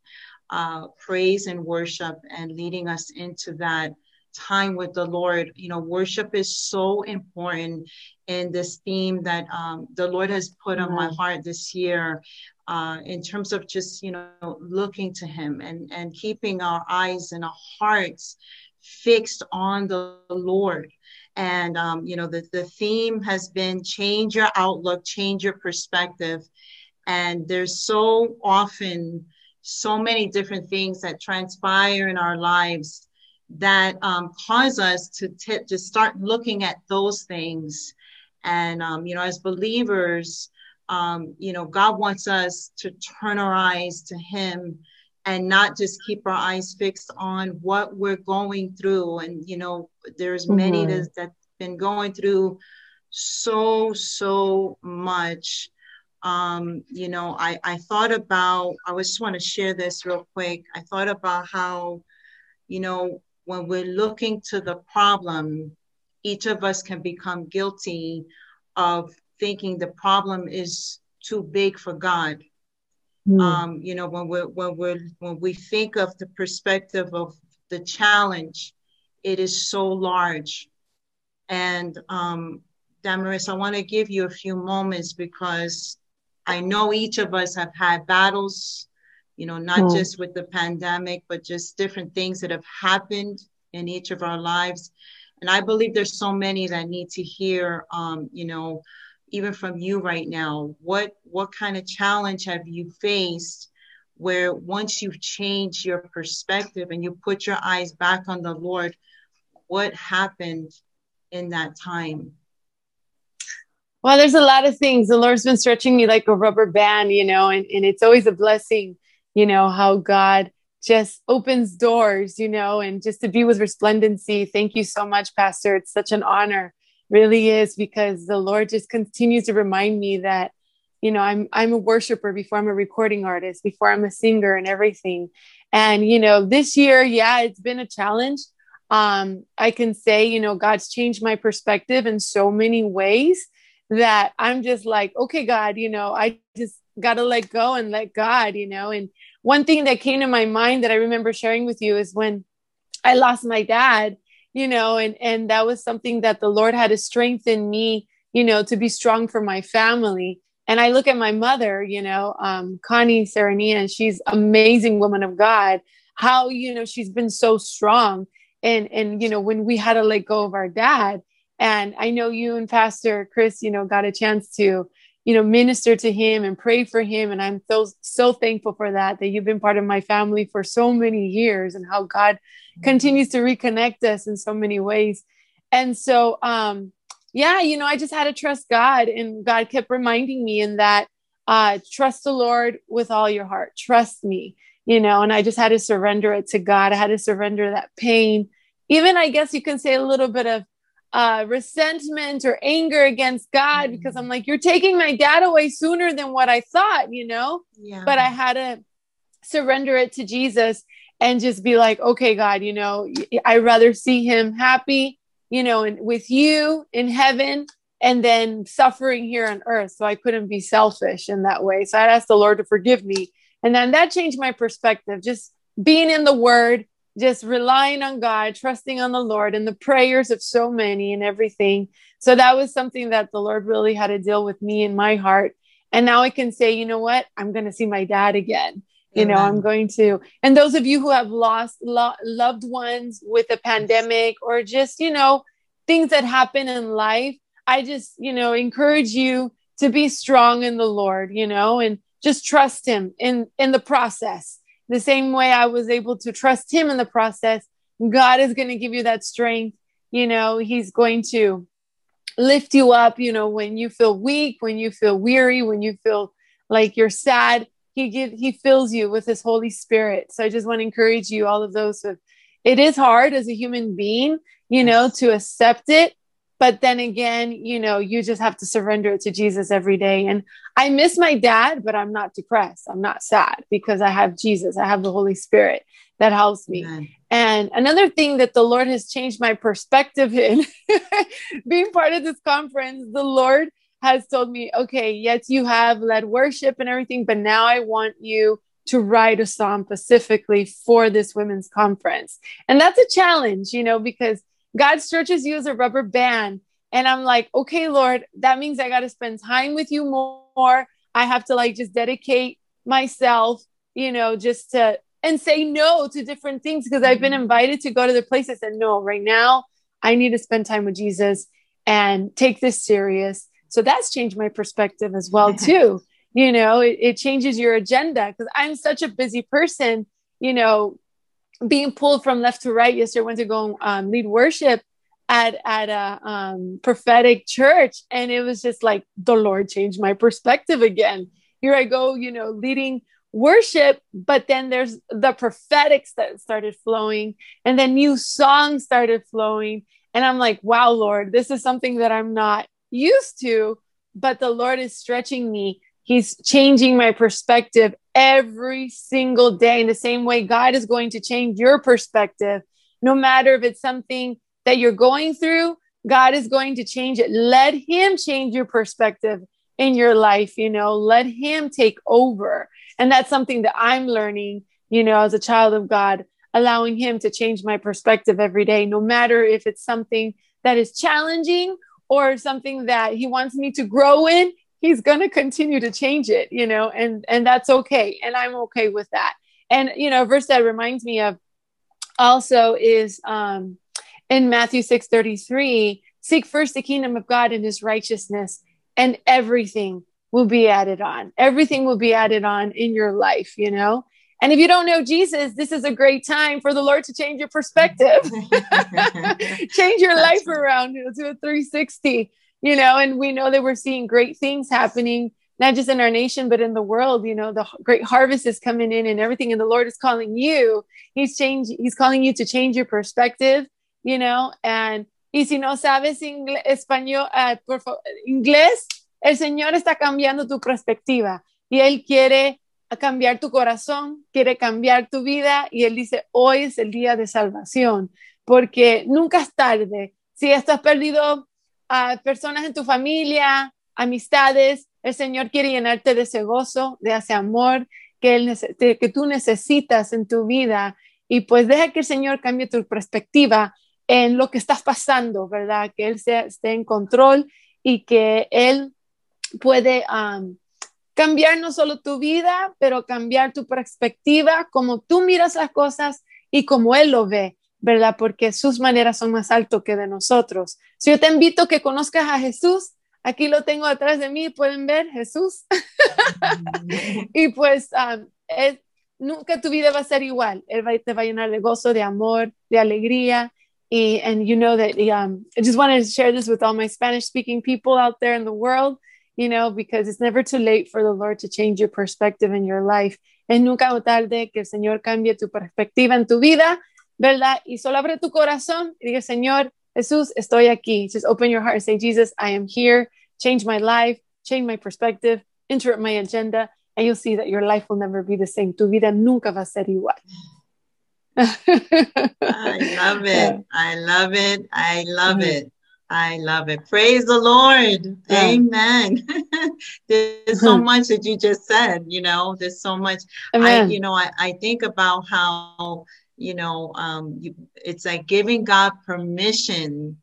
[SPEAKER 1] uh, praise and worship and leading us into that time with the Lord. You know, worship is so important in this theme that um, the Lord has put on my heart this year. Uh, in terms of just you know looking to him and and keeping our eyes and our hearts fixed on the lord and um, you know the, the theme has been change your outlook change your perspective and there's so often so many different things that transpire in our lives that um, cause us to, t- to start looking at those things. And, um, you know, as believers, um, you know, God wants us to turn our eyes to Him and not just keep our eyes fixed on what we're going through. And, you know, there's many
[SPEAKER 6] Mhm.
[SPEAKER 1] that, that been going through so, so much. Um, you know, I, I thought about, I just want to share this real quick. I thought about how, you know, when we're looking to the problem,
[SPEAKER 4] each of us can become guilty of thinking the problem is too big for God.
[SPEAKER 2] Mm.
[SPEAKER 4] Um, you know, when we when we when we think of the perspective of the challenge, it is so large. And um, Damaris, I want to give you a few moments because I know each of us have had battles, you know, not
[SPEAKER 2] Mm.
[SPEAKER 4] just with the pandemic, but just different things that have happened in each of our lives. And I believe there's so many that need to hear, um, you know, even from you right now, what what kind of challenge have you faced where once you've changed your perspective and you put your eyes back on the Lord, what happened in that time?
[SPEAKER 7] Well, there's a lot of things. The Lord's been stretching me like a rubber band, you know, and, and it's always a blessing, you know, how God just opens doors, you know, and just to be with resplendency. Thank you so much, Pastor. It's such an honor, really is, because the Lord just continues to remind me that, you know, I'm I'm a worshiper before I'm a recording artist, before I'm a singer and everything. And, you know, this year, yeah, it's been a challenge. Um, I can say, you know, God's changed my perspective in so many ways that I'm just like, okay, God, you know, I just got to let go and let God, you know. And one thing that came to my mind that I remember sharing with you is when I lost my dad, you know, and and that was something that the Lord had to strengthen me, you know, to be strong for my family. And I look at my mother, you know, um, Connie Serenia, and she's amazing woman of God. How you know she's been so strong, and and you know when we had to let go of our dad, and I know you and Pastor Chris, you know, got a chance to, you know, minister to him and pray for him. And I'm so, so thankful for that, that you've been part of my family for so many years and how God continues to reconnect us in so many ways. And so, um, yeah, you know, I just had to trust God and God kept reminding me in that, uh, trust the Lord with all your heart, trust me, you know, and I just had to surrender it to God. I had to surrender that pain. Even I guess you can say a little bit of uh, resentment or anger against God
[SPEAKER 4] Mhm.
[SPEAKER 7] because I'm like, you're taking my dad away sooner than what I thought, you know?
[SPEAKER 4] Yeah.
[SPEAKER 7] But I had to surrender it to Jesus and just be like, okay, God, you know, I'd rather see him happy, you know, and with you in heaven and then suffering here on earth. So I couldn't be selfish in that way. So I asked the Lord to forgive me. And then that changed my perspective, just being in the word, just relying on God, trusting on the Lord and the prayers of so many and everything. So that was something that the Lord really had to deal with me in my heart. And now I can say, you know what? I'm going to see my dad again. You know, I'm going to. And those of you who have lost lo- loved ones with a pandemic or just, you know, things that happen in life, I just, you know, encourage you to be strong in the Lord, you know, and just trust him in in the process the same way I was able to trust him in the process, God is going to give you that strength. You know, he's going to lift you up, you know, when you feel weak, when you feel weary, when you feel like you're sad, he give he fills you with his Holy Spirit. So I just want to encourage you, all of those it is hard as a human being, you know, to accept it. But then again, you know, you just have to surrender it to Jesus every day. And I miss my dad, but I'm not depressed. I'm not sad because I have Jesus. I have the Holy Spirit that helps me.
[SPEAKER 4] Amen.
[SPEAKER 7] And another thing that the Lord has changed my perspective in being part of this conference, the Lord has told me, okay, yes, you have led worship and everything, but now I want you to write a song specifically for this women's conference. And that's a challenge, you know, because God stretches you as a rubber band. And I'm like, okay, Lord, that means I got to spend time with you more. I have to like just dedicate myself, you know, just to and say no to different things because I've been mm-hmm. invited to go to the place. I said, no, right now I need to spend time with Jesus and take this serious. So that's changed my perspective as well, too. You know, it, it changes your agenda because I'm such a busy person, you know, being pulled from left to right. Yesterday, I went to go um, lead worship at at a um, prophetic church, and it was just like the Lord changed my perspective again. Here I go, you know, leading worship, but then there's the prophetics that started flowing, and then new songs started flowing, and I'm like, wow, Lord, this is something that I'm not used to, but the Lord is stretching me. He's changing my perspective every single day in the same way God is going to change your perspective, no matter if it's something that you're going through, God is going to change it. Let Him change your perspective in your life, you know, let Him take over. And that's something that I'm learning, you know, as a child of God, allowing Him to change my perspective every day, no matter if it's something that is challenging or something that He wants me to grow in. He's going to continue to change it, you know, and and that's okay, and I'm okay with that. And you know, a verse that reminds me of also is um, in Matthew six thirty three. Seek first the kingdom of God and His righteousness, and everything will be added on. Everything will be added on in your life, you know? And if you don't know Jesus, this is a great time for the Lord to change your perspective, change your life around to a 360, you know? And we know that we're seeing great things happening, not just in our nation, but in the world. You know, the great harvest is coming in and everything. And the Lord is calling you, He's changing, He's calling you to change your perspective, you know? And y si no sabes ingle- español, uh, por favor, inglés, el Señor está cambiando tu perspectiva y Él quiere cambiar tu corazón, quiere cambiar tu vida y Él dice, hoy es el día de salvación, porque nunca es tarde. Si estás perdido a personas en tu familia, amistades, el Señor quiere llenarte de ese gozo, de ese amor que, él, que tú necesitas en tu vida y pues deja que el Señor cambie tu perspectiva en lo que estás pasando, ¿verdad? Que Él sea- esté en control y que Él puede cambiar no solo tu vida, pero cambiar tu perspectiva, como tú miras las cosas y como Él lo ve, ¿verdad? Porque sus maneras son más altas que de nosotros. Si yo te invito a que conozcas a Jesús, aquí lo tengo atrás de mí, pueden ver Jesús. y pues um, es- nunca tu vida va a ser igual. Él va, te va a llenar de gozo, de amor, de alegría. Y, and you know that um, I just wanted to share this with all my Spanish speaking people out there in the world, you know, because it's never too late for the Lord to change your perspective in your life. Es nunca tarde que el Señor cambie tu perspectiva en tu vida, ¿verdad? Y solo abre tu corazón y diga, Señor, Jesús, estoy aquí. Just open your heart and say, Jesus, I am here. Change my life, change my perspective, interrupt my agenda, and you'll see that your life will never be the same. Tu vida nunca va a ser igual.
[SPEAKER 1] I love it. I love it. I love
[SPEAKER 7] Mhm.
[SPEAKER 1] it. I love it. Praise the Lord.
[SPEAKER 7] Yeah.
[SPEAKER 1] Amen. There's so much that you just said, you know, there's so much. I,
[SPEAKER 7] Amen.
[SPEAKER 1] you know, I, I think about how, you know, um, you, it's like giving God permission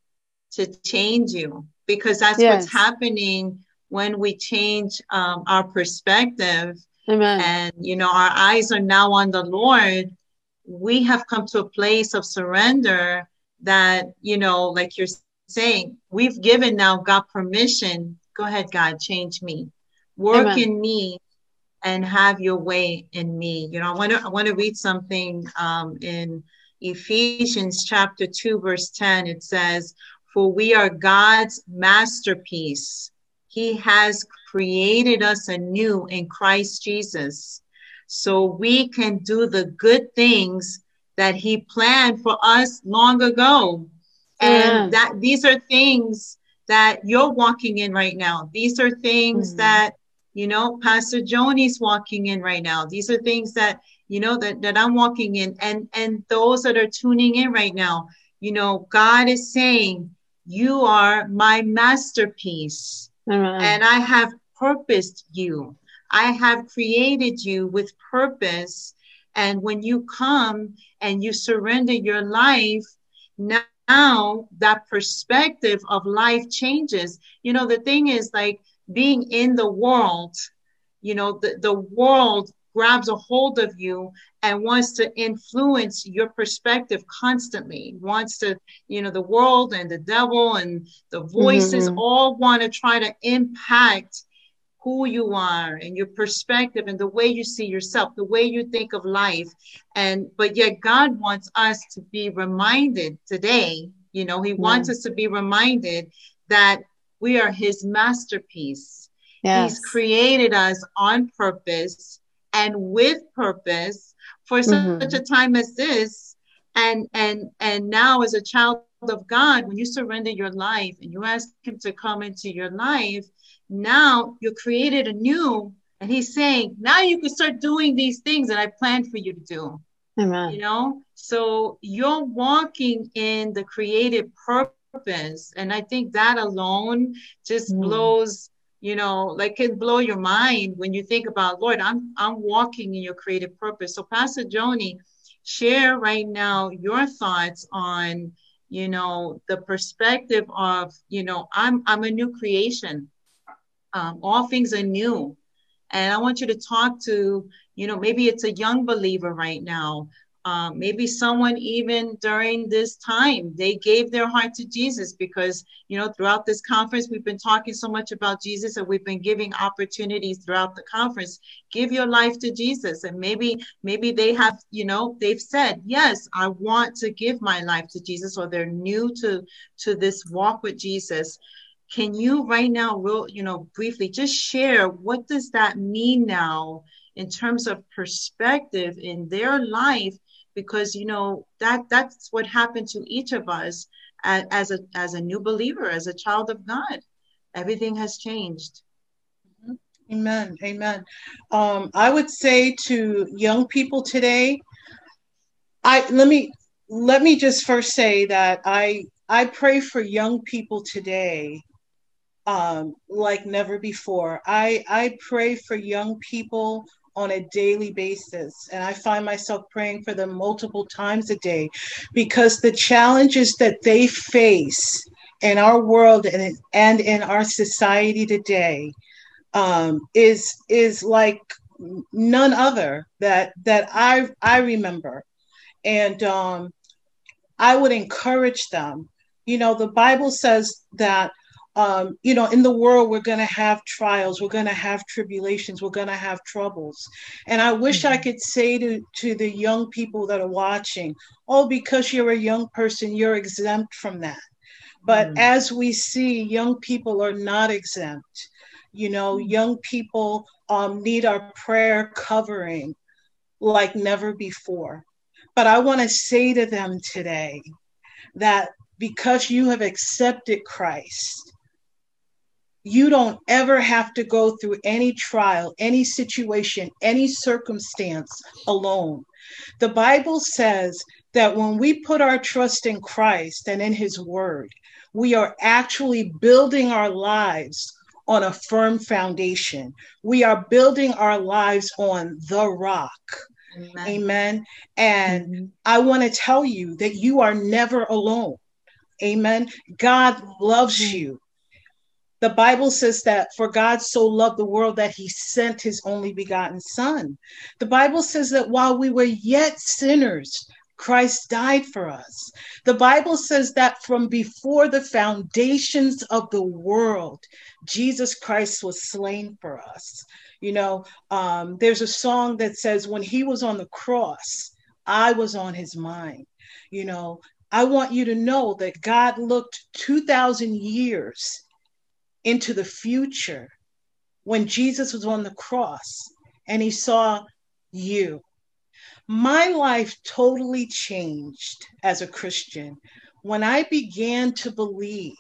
[SPEAKER 1] to change you because that's
[SPEAKER 7] Yes.
[SPEAKER 1] what's happening when we change um, our perspective
[SPEAKER 7] Amen.
[SPEAKER 1] and you know our eyes are now on the lord we have come to a place of surrender that you know like you're saying we've given now god permission go ahead god change me work
[SPEAKER 7] Amen.
[SPEAKER 1] in me and have your way in me you know i want to i want to read something um, in ephesians chapter 2 verse 10 it says for we are god's masterpiece he has created us anew in Christ Jesus so we can do the good things that he planned for us long ago. And that these are things that you're walking in right now. These are things
[SPEAKER 7] Mhm.
[SPEAKER 1] that, you know, Pastor Joni's walking in right now. These are things that, you know, that, that I'm walking in. And and those that are tuning in right now, you know, God is saying, You are my masterpiece
[SPEAKER 7] Amen.
[SPEAKER 1] and I have purposed you. I have created you with purpose. And when you come and you surrender your life, now that perspective of life changes. You know, the thing is like being in the world, you know, the, the world grabs a hold of you and wants to influence your perspective constantly wants to you know the world and the devil and the voices
[SPEAKER 7] Mhm.
[SPEAKER 1] all want to try to impact who you are and your perspective and the way you see yourself the way you think of life and but yet god wants us to be reminded today you know he wants us to be reminded that we are his masterpiece
[SPEAKER 7] yes.
[SPEAKER 1] He's created us on purpose and with purpose for such
[SPEAKER 7] Mhm.
[SPEAKER 1] a time as this. And and and now as a child of God, when you surrender your life and you ask him to come into your life, now you're created anew. And he's saying, now you can start doing these things that I planned for you to do
[SPEAKER 7] Amen.
[SPEAKER 1] you know so you're walking in the creative purpose. And I think that alone just
[SPEAKER 7] Mm.
[SPEAKER 1] blows, you know, like can blow your mind when you think about, Lord, I'm I'm walking in your creative purpose. So Pastor Joni, share right now your thoughts on, you know, the perspective of, you know, I'm I'm a new creation. Um, all things are new. And I want you to talk to, you know, maybe it's a young believer right now. Um, maybe someone even during this time they gave their heart to Jesus because you know throughout this conference we've been talking so much about Jesus and we've been giving opportunities throughout the conference. Give your life to Jesus, and maybe maybe they have you know they've said yes I want to give my life to Jesus or they're new to to this walk with Jesus can you right now real you know briefly just share what does that mean now in terms of perspective in their life because you know that that's what happened to each of us as, as a as a new believer as a child of god everything has changed
[SPEAKER 3] Amen. Amen. Um, I would say to young people today, I let me let me just first say that I I pray for young people today um, like never before. I I pray for young people on a daily basis, and I find myself praying for them multiple times a day because the challenges that they face in our world and and in our society today um, is is like none other that that I I remember, and um, I would encourage them. You know, the Bible says that um, you know in the world we're going to have trials, we're going to have tribulations, we're going to have troubles, and I wish I could say to to the young people that are watching, oh, because you're a young person, you're exempt from that. But
[SPEAKER 1] Mm.
[SPEAKER 3] as we see, young people are not exempt. You know young people um, need our prayer covering like never before. But i want to say to them today that because you have accepted christ you don't ever have to go through any trial any situation any circumstance alone the bible says that when we put our trust in christ and in his word we are actually building our lives on a firm foundation. We are building our lives on the rock.
[SPEAKER 1] Amen.
[SPEAKER 3] Amen. And
[SPEAKER 7] Mhm.
[SPEAKER 3] I want to tell you that you are never alone. Amen. God loves you. The Bible says that for God so loved the world that he sent his only begotten son. The Bible says that while we were yet sinners, Christ died for us. The Bible says that from before the foundations of the world, Jesus Christ was slain for us. You know, um, there's a song that says, When he was on the cross, I was on his mind. You know, I want you to know that God looked 2,000 years into the future when Jesus was on the cross and he saw you. My life totally changed as a Christian when I began to believe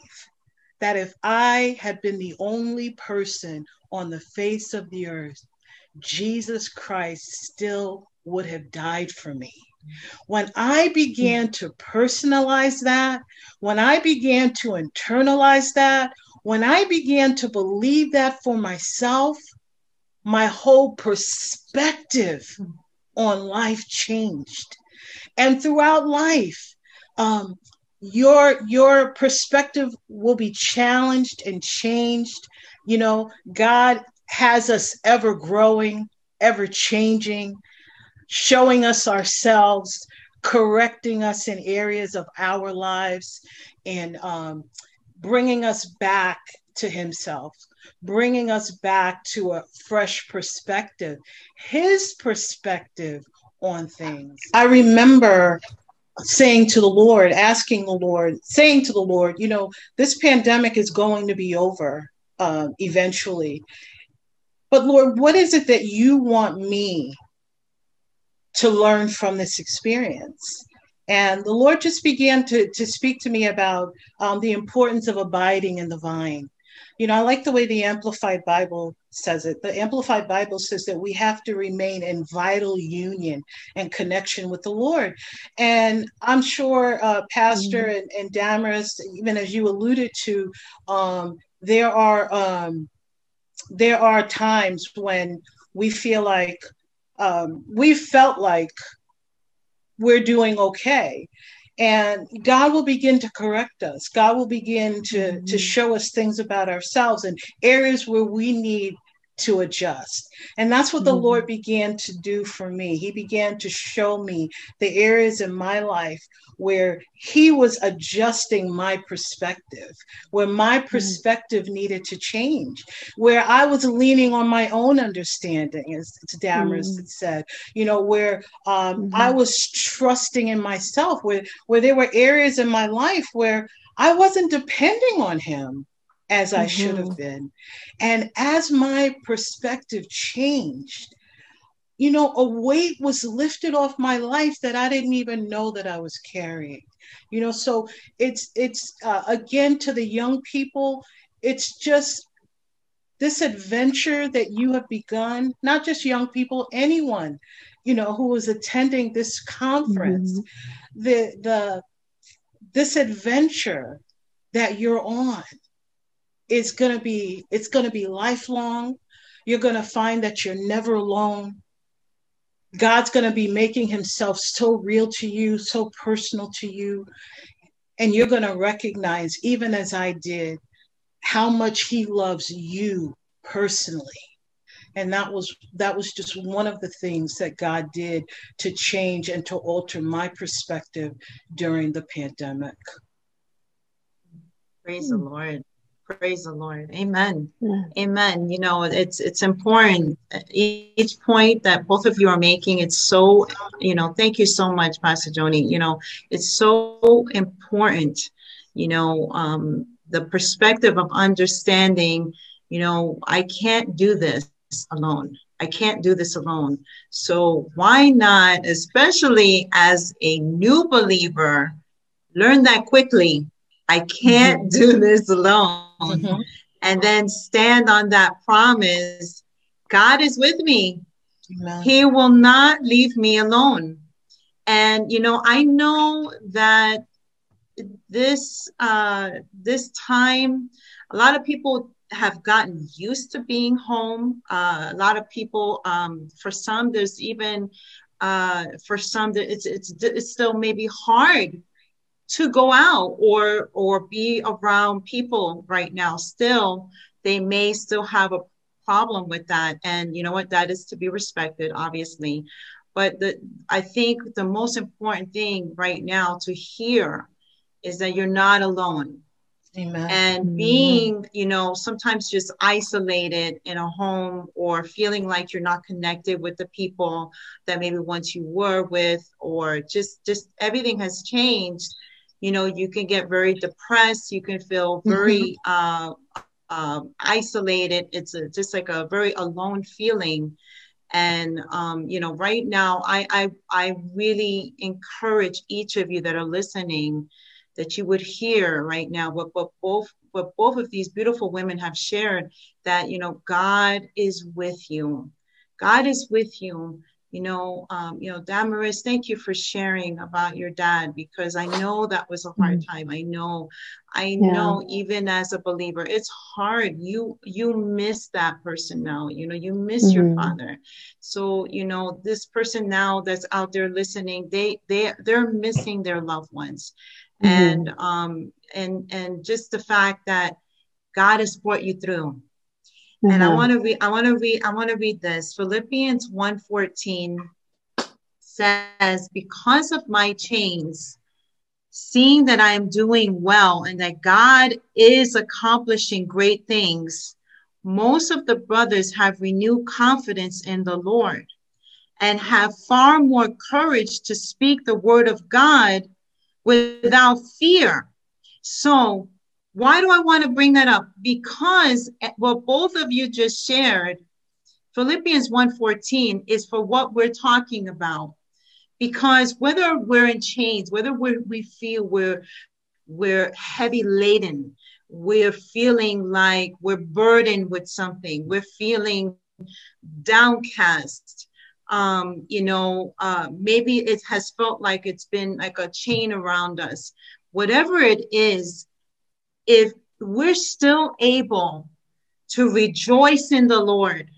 [SPEAKER 3] that if I had been the only person on the face of the earth, Jesus Christ still would have died for me. When I began to personalize that, when I began to internalize that, when I began to believe that for myself, my whole perspective on life changed. And throughout life, um, your your perspective will be challenged and changed. You know, God has us ever growing, ever changing, showing us ourselves, correcting us in areas of our lives, and um, bringing us back to Himself, bringing us back to a fresh perspective, His perspective on things. I remember saying to the Lord, asking the Lord, saying to the Lord, you know, this pandemic is going to be over uh, eventually. But Lord, what is it that you want me to learn from this experience? And the Lord just began to, to speak to me about um, the importance of abiding in the vine. You know, I like the way the Amplified Bible says it. The Amplified Bible says that we have to remain in vital union and connection with the Lord. And I'm sure, uh, Pastor mm-hmm. and, and Damaris, even as you alluded to, um, there are um, there are times when we feel like um, we felt like we're doing okay and god will begin to correct us god will begin to mm-hmm. to show us things about ourselves and areas where we need to adjust. And that's what the mm-hmm. Lord began to do for me. He began to show me the areas in my life where He was adjusting my perspective, where my mm-hmm. perspective mm-hmm. needed to change, where I was leaning on my own understanding, as Damaris mm-hmm. said, you know, where um, I mm-hmm. was trusting in myself, where, where there were areas in my life where I wasn't depending on Him as I mm-hmm. should have been. And as my perspective changed, you know, a weight was lifted off my life that I didn't even know that I was carrying. You know, so it's it's uh, again to the young people, it's just this adventure that you have begun, not just young people, anyone, you know, who is attending this conference, mm-hmm. the the this adventure that you're on it's going to be it's going to be lifelong. You're going to find that you're never alone. God's going to be making himself so real to you so personal to you. And you're going to recognize even as i did how much he loves you personally. And that was that was just one of the things that god did to change and to alter my perspective during the pandemic.
[SPEAKER 1] Praise the lord Praise the Lord. Amen. Yeah. Amen. You know, it's it's important. Each point that both of you are making, it's so, you know, thank you so much, Pastor Joni. You know, it's so important, you know, um, the perspective of understanding, you know, I can't do this alone. I can't do this alone. So why not, especially as a new believer, learn that quickly I can't mm-hmm. do this alone. Mm-hmm. And then stand on that promise God is with me. Amen. He will not leave me alone. And, you know, I know that this uh, this time, a lot of people have gotten used to being home. Uh, a lot of people, um, for some, there's even uh, for some, it's it's it's still maybe hard to go out or or be around people right now. Still they may still have a problem with that. And you know what? That is to be respected obviously. But the i think the most important thing right now to hear is that you're not alone. Amen. and being you know sometimes just isolated in a home or feeling like you're not connected with the people that maybe once you were with or just just everything has changed you know you can get very depressed you can feel very mm-hmm. uh, um, isolated. It's a, just like a very alone feeling. And um, you know right now I, I i really encourage each of you that are listening that you would hear right now what, what both what both of these beautiful women have shared that you know god is with you. God is with you you know, um, you know, Damaris, thank you for sharing about your dad because I know that was a hard mm-hmm. time. I know, I yeah. know, even as a believer, it's hard. You you miss that person now. You know, you miss mm-hmm. your father. So you know, this person now that's out there listening, they they they're missing their loved ones, mm-hmm. and um and and just the fact that God has brought you through Mm-hmm. And I mm-hmm. want to read, I want to read, I want to read this. Philippians 1:14 says, Because of my chains, seeing that I am doing well and that God is accomplishing great things, most of the brothers have renewed confidence in the Lord and have far more courage to speak the word of God without fear. So why do I want to bring that up? Because what both of you just shared, Philippians 1:14 is for what we're talking about. Because whether we're in chains, whether we we feel we're we're heavy laden, we're feeling like we're burdened with something, we're feeling downcast. Um, you know, uh, maybe it has felt like it's been like a chain around us. Whatever it is, if we're still able to rejoice in the Lord,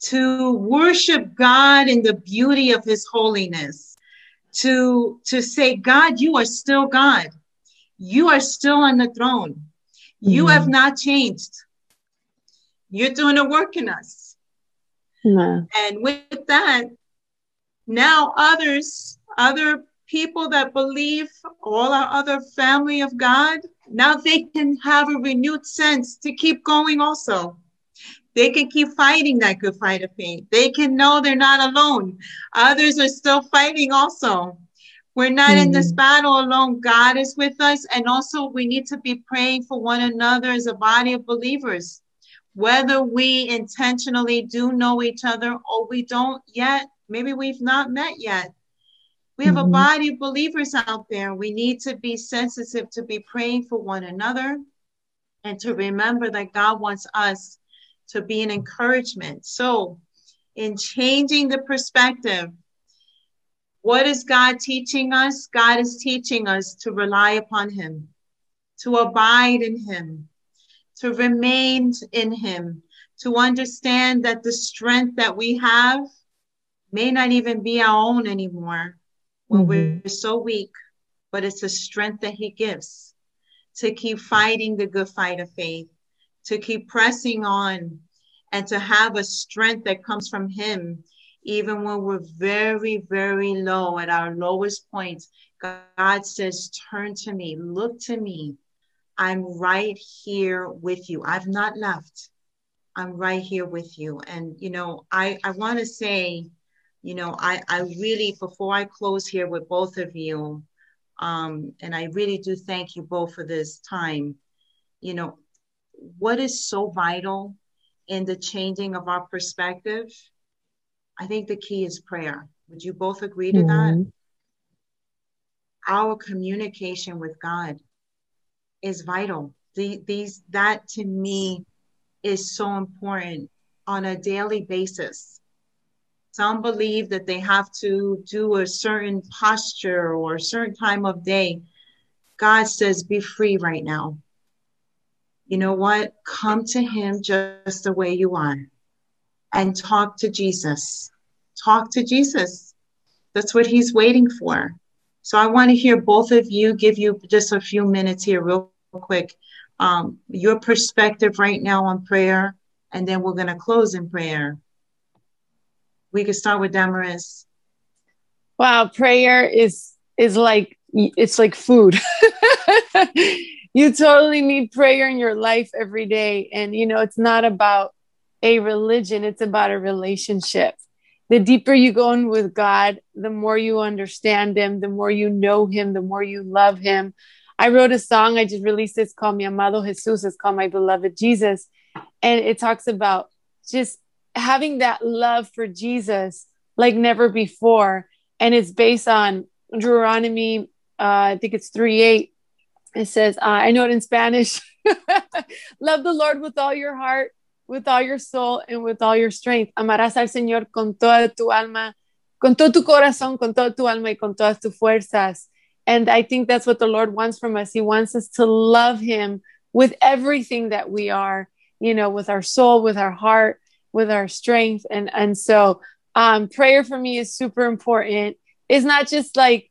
[SPEAKER 1] to worship God in the beauty of his holiness, to, to say, God, you are still God. You are still on the throne. You
[SPEAKER 7] Mhm.
[SPEAKER 1] have not changed. You're doing a work in us. And with that, now others, other people that believe, all our other family of God, now they can have a renewed sense to keep going also. They can keep fighting that good fight of faith. They can know they're not alone. Others are still fighting also. We're not in this
[SPEAKER 7] Mhm.
[SPEAKER 1] battle alone. God is with us. And also, we need to be praying for one another as a body of believers. Whether we intentionally do know each other or we don't yet, maybe we've not met yet. We have a
[SPEAKER 7] Mhm.
[SPEAKER 1] body of believers out there. We need to be sensitive to be praying for one another and to remember that God wants us to be an encouragement. So, in changing the perspective, what is God teaching us? God is teaching us to rely upon Him, to abide in Him, to remain in Him, to understand that the strength that we have may not even be our own anymore when mm-hmm. we're so weak, but it's a strength that He gives to keep fighting the good fight of faith, to keep pressing on, and to have a strength that comes from Him, even when we're very, very low at our lowest points. God says, Turn to me, look to me. I'm right here with you. I've not left. I'm right here with you. And, you know, I, I want to say, you know, I, I really, before I close here with both of you, um, and I really do thank you both for this time, you know, what is so vital in the changing of our perspective? I think the key is prayer. Would you both agree to that?
[SPEAKER 7] Mhm.
[SPEAKER 1] Our communication with God is vital. The, these that to me is so important on a daily basis. Some believe that they have to do a certain posture or a certain time of day. God says, be free right now. You know what? Come to Him just the way you are and talk to Jesus. Talk to Jesus. That's what He's waiting for. So I want to hear both of you give you just a few minutes here, real quick, um, your perspective right now on prayer, and then we're going to close in prayer. We could start with Damaris.
[SPEAKER 7] Wow, prayer is is like it's like food. you totally need prayer in your life every day and you know it's not about a religion, it's about a relationship. The deeper you go in with God, the more you understand him, the more you know him, the more you love him. I wrote a song I just released it's called Mi Amado Jesus, it's called My Beloved Jesus and it talks about just having that love for Jesus like never before and it's based on Deuteronomy, uh, I think it's 3 8. It says, uh, I know it in Spanish. Love the Lord with all your heart, with all your soul, and with all your strength. Amarás al Señor con toda tu alma, con todo tu corazón, con toda tu alma, y con todas tus fuerzas. And I think that's what the Lord wants from us. He wants us to love Him with everything that we are, you know, with our soul, with our heart, with our strength. And, and so, um, prayer for me is super important. It's not just like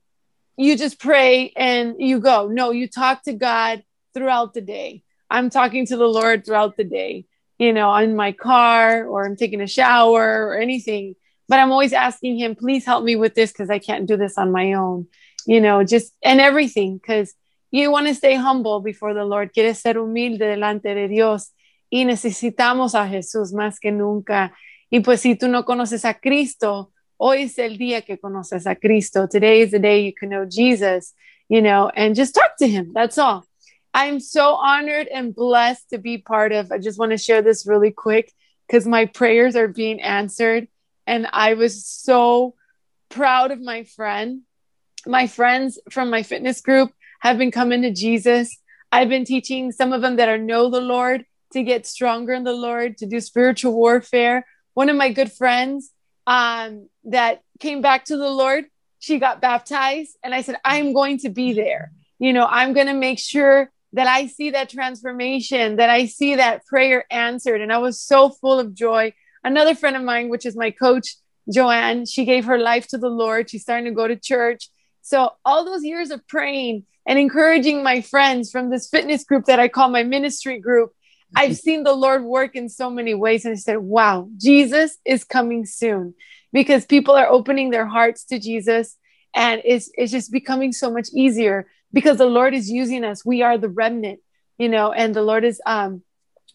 [SPEAKER 7] you just pray and you go. No, you talk to God throughout the day. I'm talking to the Lord throughout the day, you know, in my car or I'm taking a shower or anything. But I'm always asking Him, please help me with this because I can't do this on my own, you know, just and everything because you want to stay humble before the Lord. Quieres ser humilde delante de Dios y necesitamos a Jesús más que nunca. Y pues si tú no conoces a Cristo, hoy es el día que conoces a Cristo. Today is the day you can know Jesus, you know, and just talk to him. That's all. I'm so honored and blessed to be part of. I just want to share this really quick because my prayers are being answered. And I was so proud of my friend. My friends from my fitness group have been coming to Jesus. I've been teaching some of them that are know the Lord to get stronger in the Lord, to do spiritual warfare. One of my good friends um, that came back to the Lord, she got baptized. And I said, I'm going to be there. You know, I'm going to make sure that I see that transformation, that I see that prayer answered. And I was so full of joy. Another friend of mine, which is my coach, Joanne, she gave her life to the Lord. She's starting to go to church. So, all those years of praying and encouraging my friends from this fitness group that I call my ministry group, I've seen the Lord work in so many ways. And I said, wow, Jesus is coming soon because people are opening their hearts to Jesus. And it's, it's just becoming so much easier because the Lord is using us. We are the remnant, you know, and the Lord is um,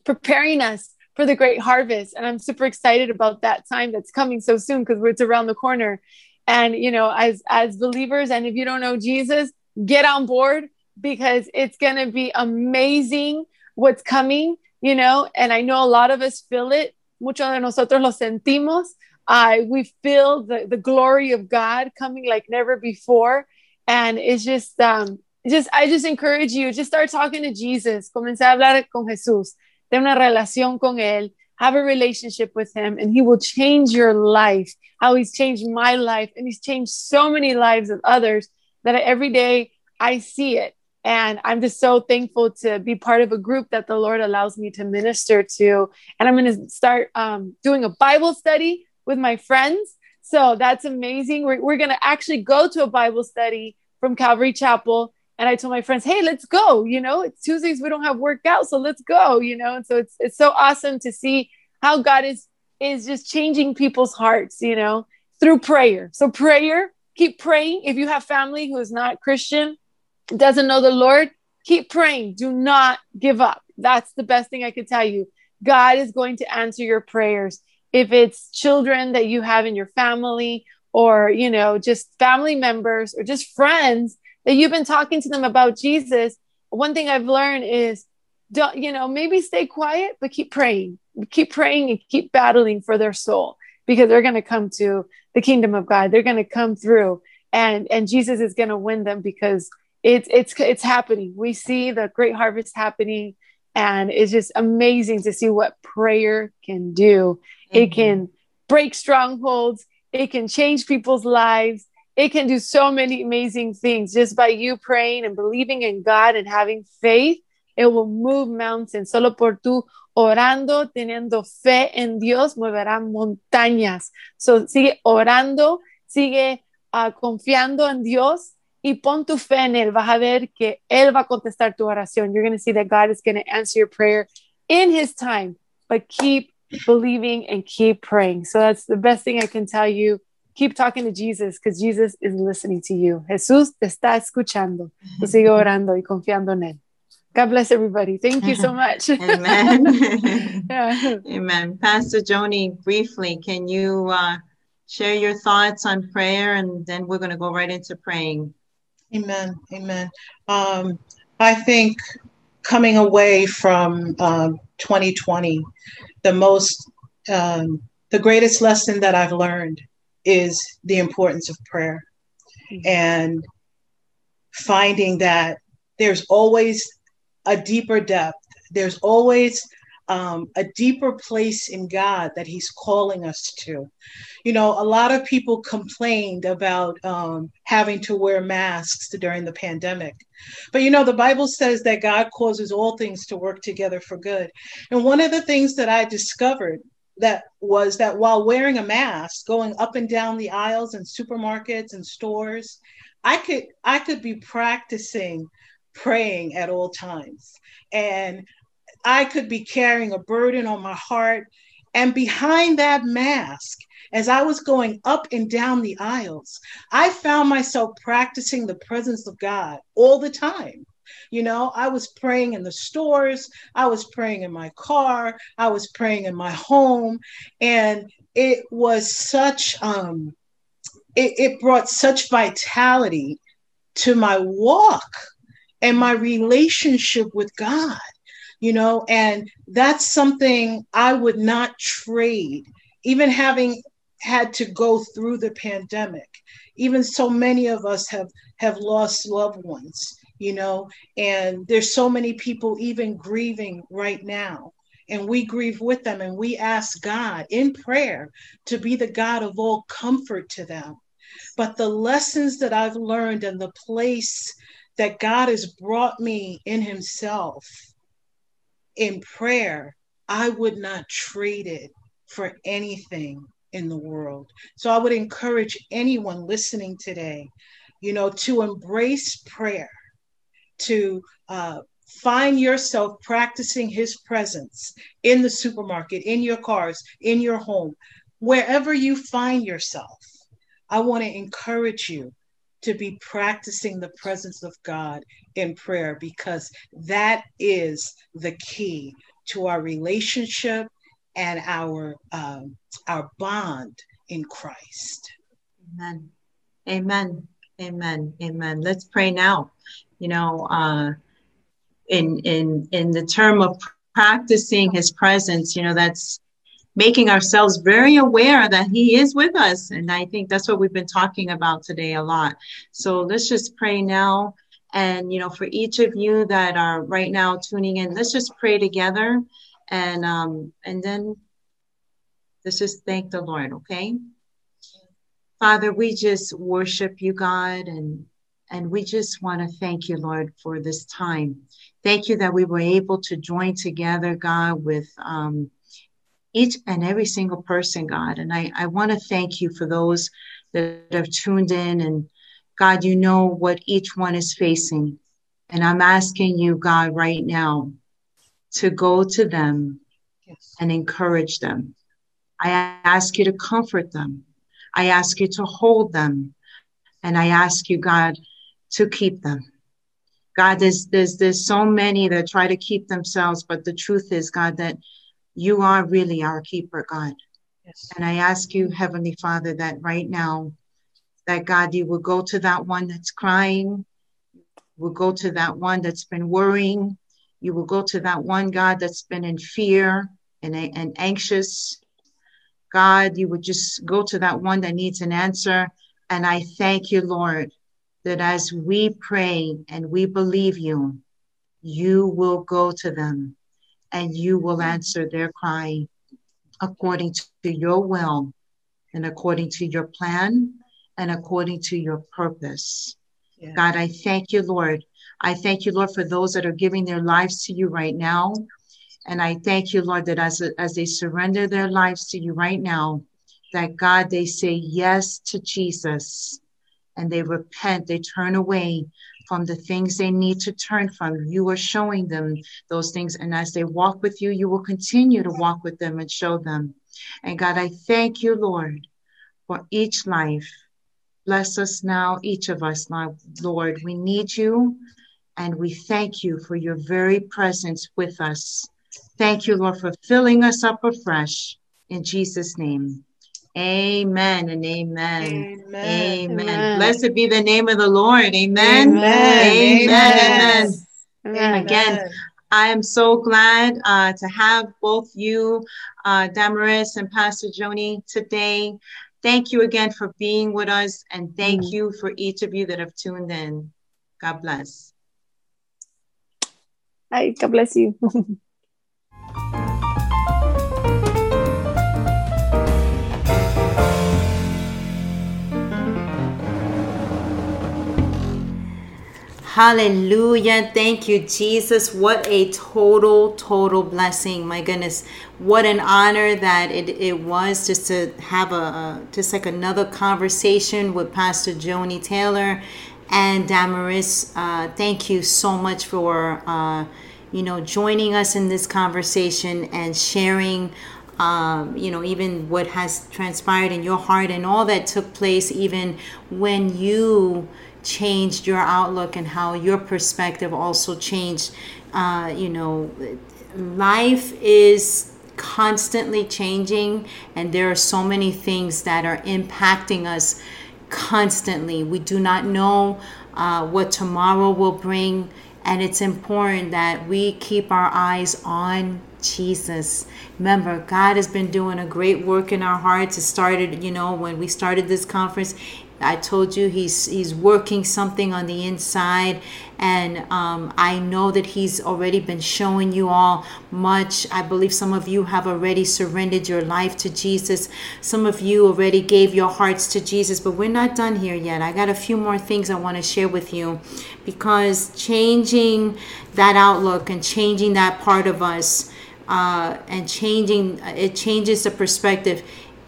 [SPEAKER 7] preparing us for the great harvest. And I'm super excited about that time that's coming so soon because it's around the corner. And, you know, as, as believers, and if you don't know Jesus, get on board because it's going to be amazing what's coming, you know, and I know a lot of us feel it. Muchos de nosotros lo sentimos. Uh, we feel the, the glory of God coming like never before. And it's just, um, just, I just encourage you, just start talking to Jesus. Comencé a hablar con Jesús. Ten una relación con Él. Have a relationship with Him, and He will change your life. How He's changed my life, and He's changed so many lives of others that every day I see it. And I'm just so thankful to be part of a group that the Lord allows me to minister to. And I'm going to start um, doing a Bible study with my friends. So that's amazing. We're, we're going to actually go to a Bible study from Calvary Chapel. And I told my friends, hey, let's go. You know, it's Tuesdays, we don't have workout. So let's go, you know. And so it's, it's so awesome to see how God is is just changing people's hearts, you know, through prayer. So prayer, keep praying. If you have family who is not Christian, doesn't know the Lord, keep praying. Do not give up. That's the best thing I could tell you. God is going to answer your prayers. If it's children that you have in your family, or, you know, just family members or just friends that you've been talking to them about Jesus, one thing I've learned is don't, you know, maybe stay quiet, but keep praying. Keep praying and keep battling for their soul because they're going to come to the kingdom of God. They're going to come through and and Jesus is going to win them because it's it's it's happening. We see the great harvest happening, and it's just amazing to see what prayer can do. Mm-hmm. It can break strongholds. It can change people's lives. It can do so many amazing things just by you praying and believing in God and having faith. It will move mountains. Solo por tú orando, teniendo fe en Dios, moverán montañas. So sigue orando, sigue uh, confiando en Dios y pon tu fe en Él, vas a ver que Él va a contestar tu oración. You're going to see that God is going to answer your prayer in His time, but keep believing and keep praying. So that's the best thing I can tell you. Keep talking to Jesus because Jesus is listening to you. Jesús te está escuchando. So sigue orando y confiando en Él. God bless everybody. Thank you so much.
[SPEAKER 4] Amen.
[SPEAKER 7] yeah.
[SPEAKER 4] Amen. Pastor Joni, briefly, can you uh, share your thoughts on prayer? And then we're going to go right into praying.
[SPEAKER 3] Amen. Amen. Um, I think coming away from um, 2020, the most, um, the greatest lesson that I've learned is the importance of prayer and finding that there's always a deeper depth. There's always um, a deeper place in God that He's calling us to. You know, a lot of people complained about um, having to wear masks during the pandemic. But you know, the Bible says that God causes all things to work together for good. And one of the things that I discovered that was that while wearing a mask, going up and down the aisles in supermarkets and stores, I could I could be practicing praying at all times. And I could be carrying a burden on my heart. And behind that mask, as I was going up and down the aisles, I found myself practicing the presence of God all the time. You know, I was praying in the stores, I was praying in my car, I was praying in my home, and it was such um it, it brought such vitality to my walk and my relationship with God you know, and that's something I would not trade, even having had to go through the pandemic. Even so many of us have have lost loved ones. you know, and there's so many people even grieving right now. And we grieve with them and we ask God in prayer to be the God of all comfort to them. But the lessons that I've learned and the place that God has brought me in Himself in prayer, I would not trade it for anything in the world. So I would encourage anyone listening today, you know, to embrace prayer, to uh, find yourself practicing His presence in the supermarket, in your cars, in your home, wherever you find yourself. I want to encourage you to be practicing the presence of God in prayer because that is the key to our relationship and our um, our bond in Christ.
[SPEAKER 1] Amen. Amen. Amen. Amen. Let's pray now. You know, uh, in in in the term of practicing His presence, you know, that's making ourselves very aware that He is with us, and I think that's what we've been talking about today a lot. So let's just pray now. And you know, for each of you that are right now tuning in, let's just pray together, and um, and then let's just thank the Lord. Okay. Father, we just worship you, God, and and we just want to thank you, Lord, for this time. Thank you that we were able to join together, God, with um, each and every single person, God. And I, I want to thank you for those that have tuned in. And God, you know what each one is facing. And I'm asking you, God, right now to go to them
[SPEAKER 3] Yes.
[SPEAKER 1] and encourage them. I ask you to comfort them. I ask you to hold them. And I ask you, God, to keep them. God, there's, there's, there's so many that try to keep themselves, but the truth is, God, that you are really our keeper, God.
[SPEAKER 3] Yes.
[SPEAKER 1] And I ask you, Heavenly Father, that right now, that God, you will go to that one that's crying, will go to that one that's been worrying, you will go to that one, God, that's been in fear and, and anxious. God, you would just go to that one that needs an answer. And I thank you, Lord, that as we pray and we believe you, you will go to them and you will answer their cry according to your will and according to your plan and according to your purpose.
[SPEAKER 3] Yeah.
[SPEAKER 1] God, I thank you, Lord. I thank you, Lord, for those that are giving their lives to you right now. And I thank you, Lord, that as, as they surrender their lives to you right now, that God, they say yes to Jesus and they repent, they turn away from the things they need to turn from. You are showing them those things. And as they walk with you, you will continue to walk with them and show them. And God, I thank you, Lord, for each life. Bless us now, each of us, my Lord. We need you and we thank you for your very presence with us. Thank you, Lord, for filling us up afresh. In Jesus' name. Amen and amen.
[SPEAKER 3] Amen.
[SPEAKER 1] Amen.
[SPEAKER 7] Amen.
[SPEAKER 1] Blessed be the name of the Lord. Amen.
[SPEAKER 3] Amen.
[SPEAKER 1] Amen. Amen.
[SPEAKER 7] Amen.
[SPEAKER 1] Again, I am so glad uh, to have both you, uh, Damaris and Pastor Joni, today. Thank you again for being with us, and thank
[SPEAKER 7] Mm.
[SPEAKER 1] you for each of you that have tuned in. God bless.
[SPEAKER 7] Hi, God bless you.
[SPEAKER 1] Hallelujah. Thank you, Jesus. What a total, total blessing. My goodness. What an honor that it, it was just to have a, just like another conversation with Pastor Joni Taylor and Damaris. Uh, thank you so much for uh, you know joining us in this conversation and sharing um, you know, even what has transpired in your heart and all that took place, even when you changed your outlook and how your perspective also changed. Uh, you know, life is constantly changing, and there are so many things that are impacting us constantly. We do not know uh, what tomorrow will bring, and it's important that we keep our eyes on Jesus. Remember, God has been doing a great work in our hearts. It started, you know, when we started this conference I told you he's he's working something on the inside, and um, I know that he's already been showing you all much. I believe some of you have already surrendered your life to Jesus. Some of you already gave your hearts to Jesus, but we're not done here yet. I got a few more things I want to share with you because changing that outlook and changing that part of us uh, and changing it changes the perspective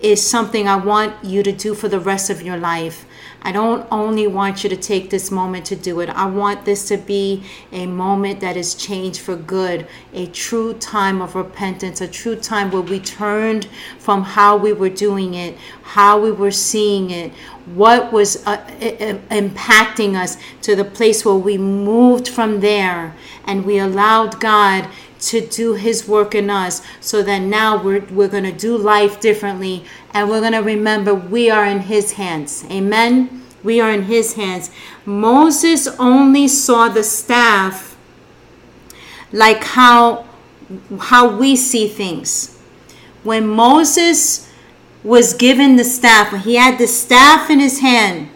[SPEAKER 1] is something I want you to do for the rest of your life. I don't only want you to take this moment to do it. I want this to be a moment that is changed for good, a true time of repentance, a true time where we turned from how we were doing it, how we were seeing it, what was uh, impacting us to the place where we moved from there and we allowed God to do his work in us so that now we're, we're going to do life differently and we're going to remember we are in his hands. Amen? We are in his hands. Moses only saw the staff like how how we see things. When moses was given the staff he had the staff in his hand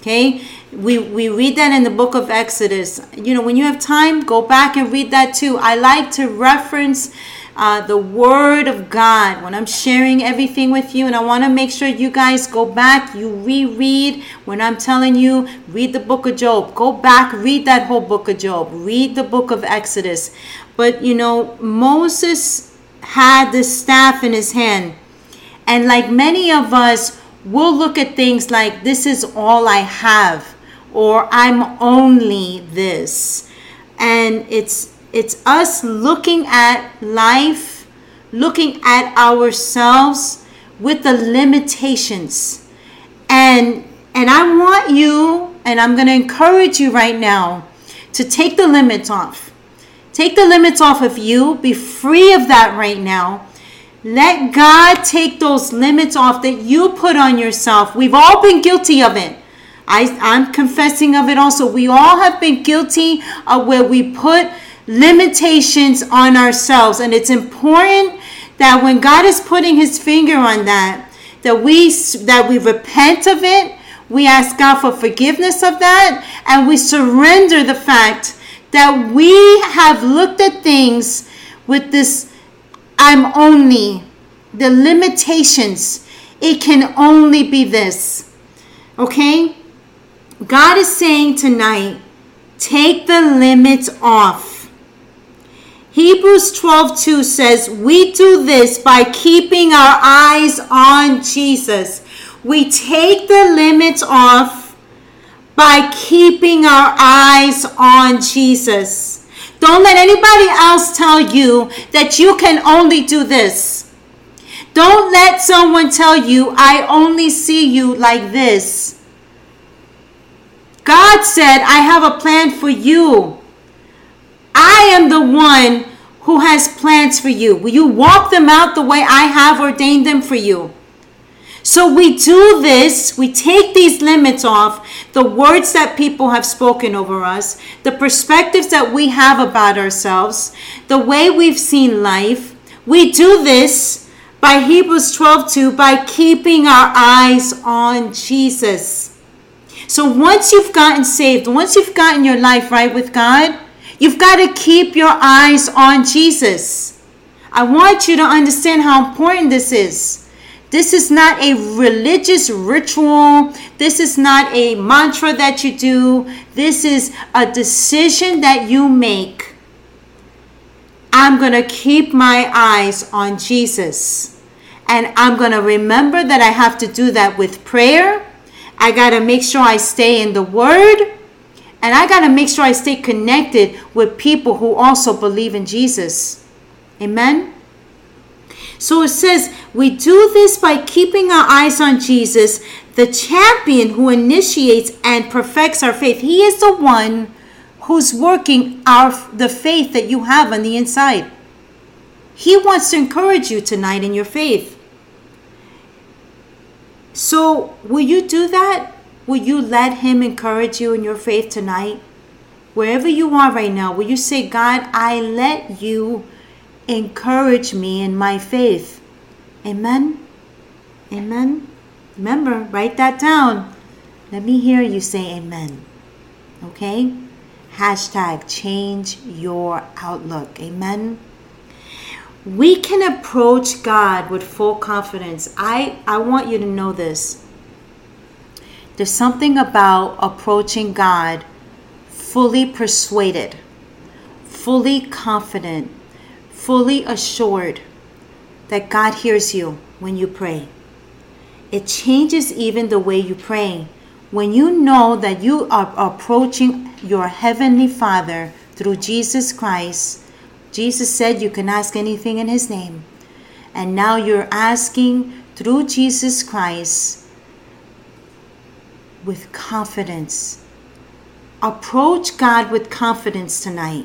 [SPEAKER 1] okay we we read that in the book of exodus. You know when you have time go back and read that too. I like to reference uh, the word of god when i'm sharing everything with you and i want to make sure you guys go back you reread when i'm telling you read the book of job. Go back read that whole book of job. Read the book of exodus. But you know moses had the staff in his hand. And like many of us, we'll look at things like, this is all I have, or I'm only this. And it's it's us looking at life, looking at ourselves with the limitations. And and I want you, and I'm gonna encourage you right now to take the limits off. Take the limits off of you. Be free of that right now. Let God take those limits off that you put on yourself. We've all been guilty of it. I, I'm confessing of it also. We all have been guilty of where we put limitations on ourselves. And it's important that when God is putting his finger on that, that we that we repent of it, we ask God for forgiveness of that, and we surrender the fact that we have looked at things with this I'm only the limitations. It can only be this. Okay? God is saying tonight, take the limits off. Hebrews 12:2 says, "We do this by keeping our eyes on Jesus." We take the limits off by keeping our eyes on Jesus. Don't let anybody else tell you that you can only do this. Don't let someone tell you, I only see you like this. God said, I have a plan for you. I am the one who has plans for you. Will you walk them out the way I have ordained them for you? So we do this, we take these limits off, the words that people have spoken over us, the perspectives that we have about ourselves, the way we've seen life. We do this by Hebrews 12 2 by keeping our eyes on Jesus. So once you've gotten saved, once you've gotten your life right with God, you've got to keep your eyes on Jesus. I want you to understand how important this is. This is not a religious ritual. This is not a mantra that you do. This is a decision that you make. I'm going to keep my eyes on Jesus. And I'm going to remember that I have to do that with prayer. I got to make sure I stay in the Word. And I got to make sure I stay connected with people who also believe in Jesus. Amen. So it says, we do this by keeping our eyes on Jesus, the champion who initiates and perfects our faith. He is the one who's working our the faith that you have on the inside. He wants to encourage you tonight in your faith. So, will you do that? Will you let him encourage you in your faith tonight? Wherever you are right now, will you say, God, I let you encourage me in my faith. Amen. Amen. Remember, write that down. Let me hear you say amen. Okay? Hashtag change your outlook. Amen. We can approach God with full confidence. I, I want you to know this. There's something about approaching God fully persuaded, fully confident, fully assured that God hears you when you pray. It changes even the way you pray. When you know that you are approaching your Heavenly Father through Jesus Christ, Jesus said you can ask anything in His name. And now you're asking through Jesus Christ with confidence. Approach God with confidence tonight.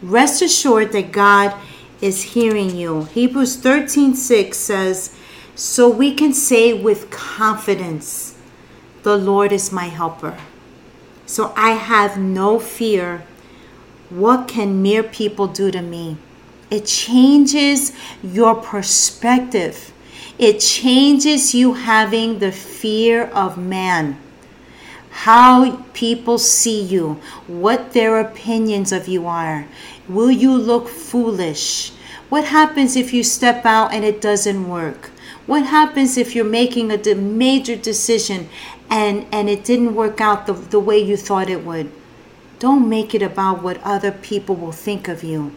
[SPEAKER 1] Rest assured that God is hearing you. Hebrews 13 6 says, So we can say with confidence, The Lord is my helper. So I have no fear. What can mere people do to me? It changes your perspective. It changes you having the fear of man how people see you, what their opinions of you are. Will you look foolish? What happens if you step out and it doesn't work? What happens if you're making a major decision and, and it didn't work out the, the way you thought it would? Don't make it about what other people will think of you.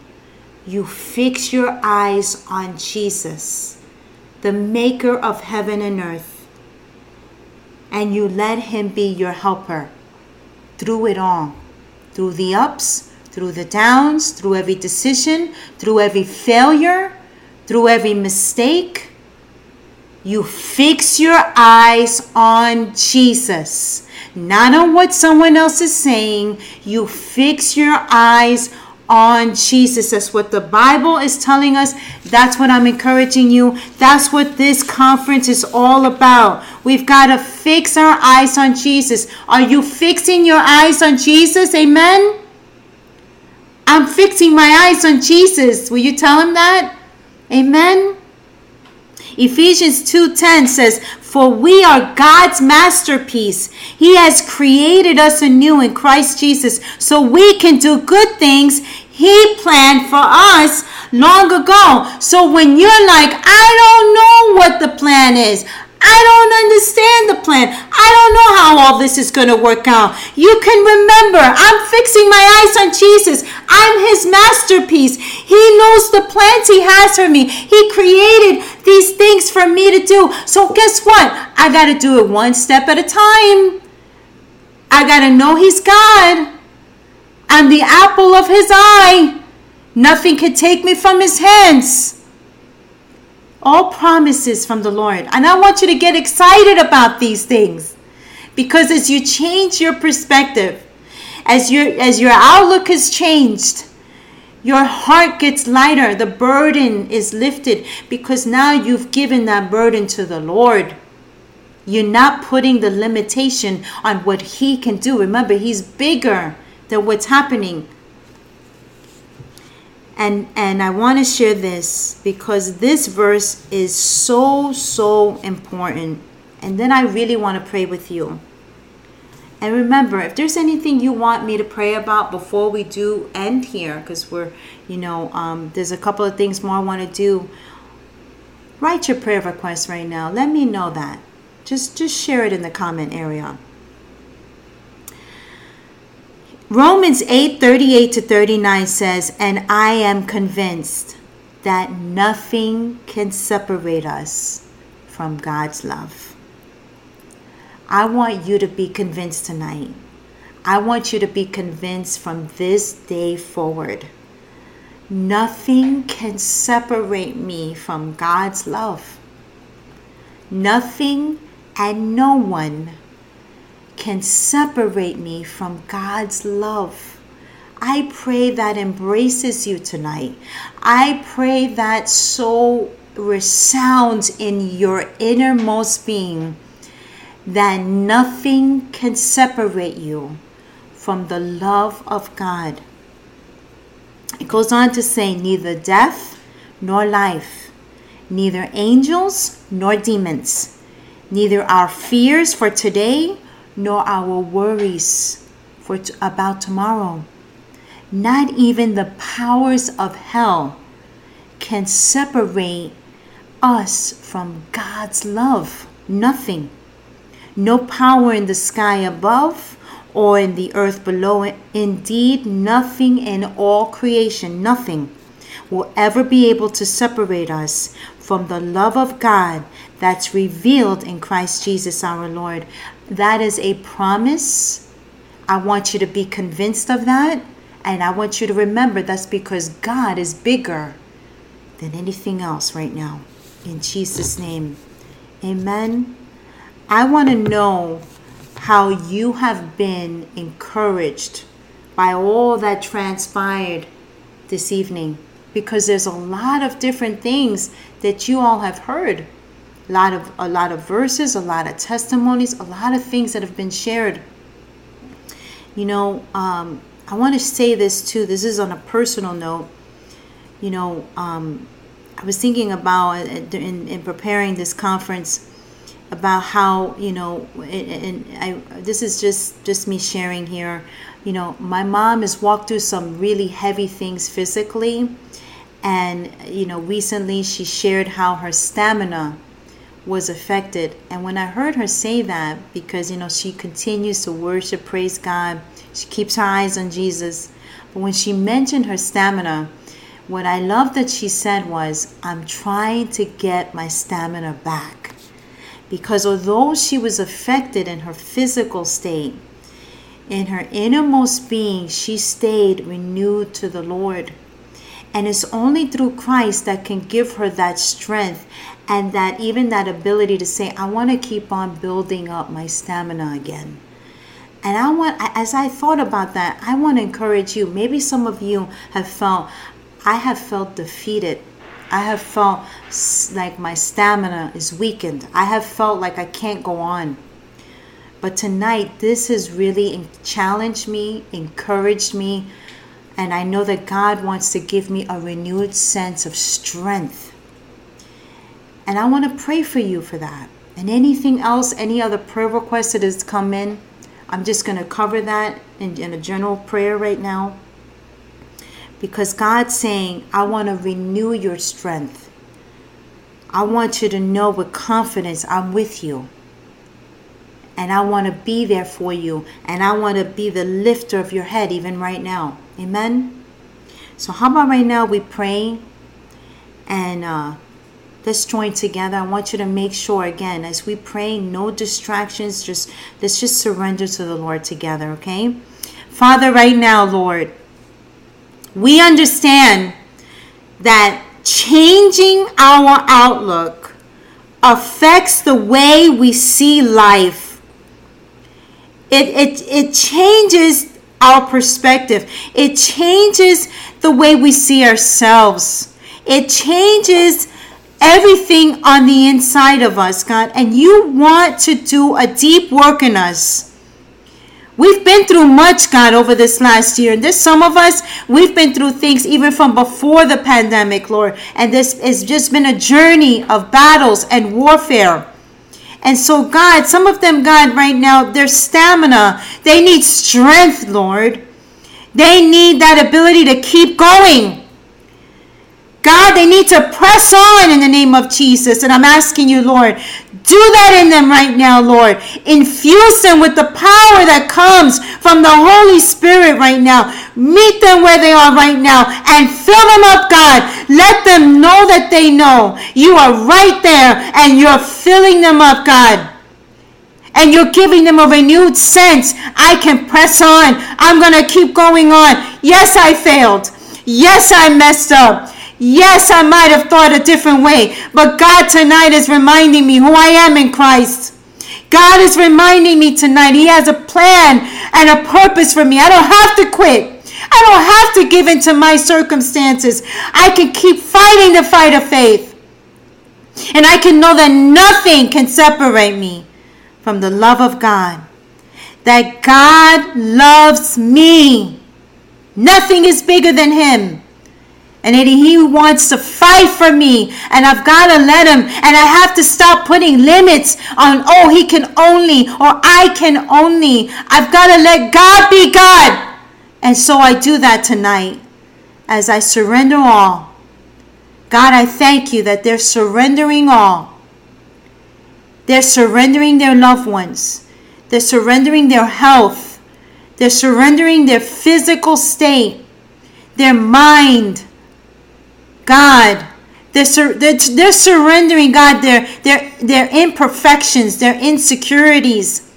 [SPEAKER 1] You fix your eyes on Jesus, the maker of heaven and earth and you let Him be your helper through it all, through the ups, through the downs, through every decision, through every failure, through every mistake. You fix your eyes on Jesus, not on what someone else is saying. You fix your eyes on Jesus. That's what the Bible is telling us. That's what I'm encouraging you. That's what this conference is all about. We've got to fix our eyes on Jesus. Are you fixing your eyes on Jesus? Amen. I'm fixing my eyes on Jesus. Will you tell him that? Amen. Ephesians 2:10 says, "For we are God's masterpiece. He has created us anew in Christ Jesus so we can do good things he planned for us long ago. So when you're like, I don't know what the plan is. I don't understand the plan. I don't know how all this is going to work out. You can remember, I'm fixing my eyes on Jesus. I'm his masterpiece. He knows the plans he has for me. He created these things for me to do. So guess what? I got to do it one step at a time. I got to know he's God. I'm the apple of his eye. Nothing can take me from his hands. All promises from the Lord. And I want you to get excited about these things. Because as you change your perspective, as your as your outlook has changed, your heart gets lighter, the burden is lifted because now you've given that burden to the Lord. You're not putting the limitation on what he can do. Remember, he's bigger than what's happening. And and I want to share this because this verse is so so important. And then I really want to pray with you. And remember, if there's anything you want me to pray about before we do end here, because we're, you know, um, there's a couple of things more I want to do. Write your prayer request right now. Let me know that. Just just share it in the comment area. Romans 8 38 to 39 says, And I am convinced that nothing can separate us from God's love. I want you to be convinced tonight. I want you to be convinced from this day forward. Nothing can separate me from God's love. Nothing and no one can separate me from God's love. I pray that embraces you tonight. I pray that so resounds in your innermost being that nothing can separate you from the love of God. It goes on to say, neither death nor life, neither angels nor demons, neither our fears for today nor our worries for t- about tomorrow. Not even the powers of hell can separate us from God's love. Nothing. No power in the sky above or in the earth below. Indeed, nothing in all creation, nothing will ever be able to separate us from the love of God that's revealed in Christ Jesus our Lord. That is a promise. I want you to be convinced of that. And I want you to remember that's because God is bigger than anything else right now. In Jesus' name. Amen. I want to know how you have been encouraged by all that transpired this evening because there's a lot of different things that you all have heard a lot of a lot of verses a lot of testimonies a lot of things that have been shared. You know um, i want to say this too this is on a personal note. You know um, i was thinking about uh, in, in preparing this conference about how you know and I this is just just me sharing here. You know my mom has walked through some really heavy things physically and you know recently she shared how her stamina was affected. And when i heard her say that because you know she continues to worship praise god she keeps her eyes on jesus. But when she mentioned her stamina what i love that she said was i'm trying to get my stamina back. Because although she was affected in her physical state in her innermost being she stayed renewed to the lord. And it's only through Christ that can give her that strength and that even that ability to say, I want to keep on building up my stamina again. And I want, as I thought about that, I want to encourage you. Maybe some of you have felt, I have felt defeated. I have felt like my stamina is weakened. I have felt like I can't go on. But tonight, this has really challenged me, encouraged me, and I know that God wants to give me a renewed sense of strength. And I want to pray for you for that. And anything else, any other prayer request that has come in, I'm just going to cover that in, in a general prayer right now. Because God's saying, I want to renew your strength. I want you to know with confidence I'm with you. And I want to be there for you. And I want to be the lifter of your head even right now. Amen. So, how about right now we pray and uh, let's join together. I want you to make sure again as we pray, no distractions. Just let's just surrender to the Lord together, okay? Father, right now, Lord, we understand that changing our outlook affects the way we see life. It, it, it changes our perspective. It changes the way we see ourselves. It changes everything on the inside of us, God. And you want to do a deep work in us. We've been through much, God, over this last year. And there's some of us, we've been through things even from before the pandemic, Lord. And this has just been a journey of battles and warfare. And so, God, some of them, God, right now, their stamina, they need strength, Lord. They need that ability to keep going. God, they need to press on in the name of Jesus. And I'm asking you, Lord, do that in them right now, Lord. Infuse them with the power that comes from the Holy Spirit right now. Meet them where they are right now and fill them up, God. Let them know that they know you are right there and you're filling them up, God. And you're giving them a renewed sense. I can press on. I'm going to keep going on. Yes, I failed. Yes, I messed up. Yes, I might have thought a different way, but God tonight is reminding me who I am in Christ. God is reminding me tonight He has a plan and a purpose for me. I don't have to quit. I don't have to give in to my circumstances. I can keep fighting the fight of faith. And I can know that nothing can separate me from the love of God. That God loves me. Nothing is bigger than Him. And he wants to fight for me. And I've got to let him. And I have to stop putting limits on, oh, he can only, or I can only. I've got to let God be God. And so I do that tonight as I surrender all. God, I thank you that they're surrendering all. They're surrendering their loved ones. They're surrendering their health. They're surrendering their physical state, their mind. God, they're, sur- they're, they're surrendering, God, their, their, their imperfections, their insecurities.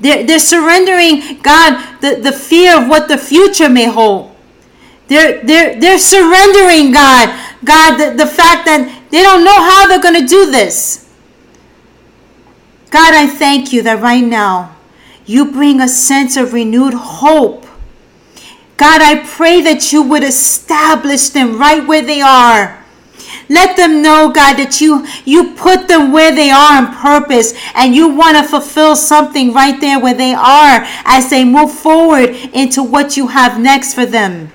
[SPEAKER 1] They're, they're surrendering, God, the, the fear of what the future may hold. They're, they're, they're surrendering, God, God, the, the fact that they don't know how they're going to do this. God, I thank you that right now you bring a sense of renewed hope. God, I pray that you would establish them right where they are. Let them know, God, that you you put them where they are on purpose and you want to fulfill something right there where they are as they move forward into what you have next for them.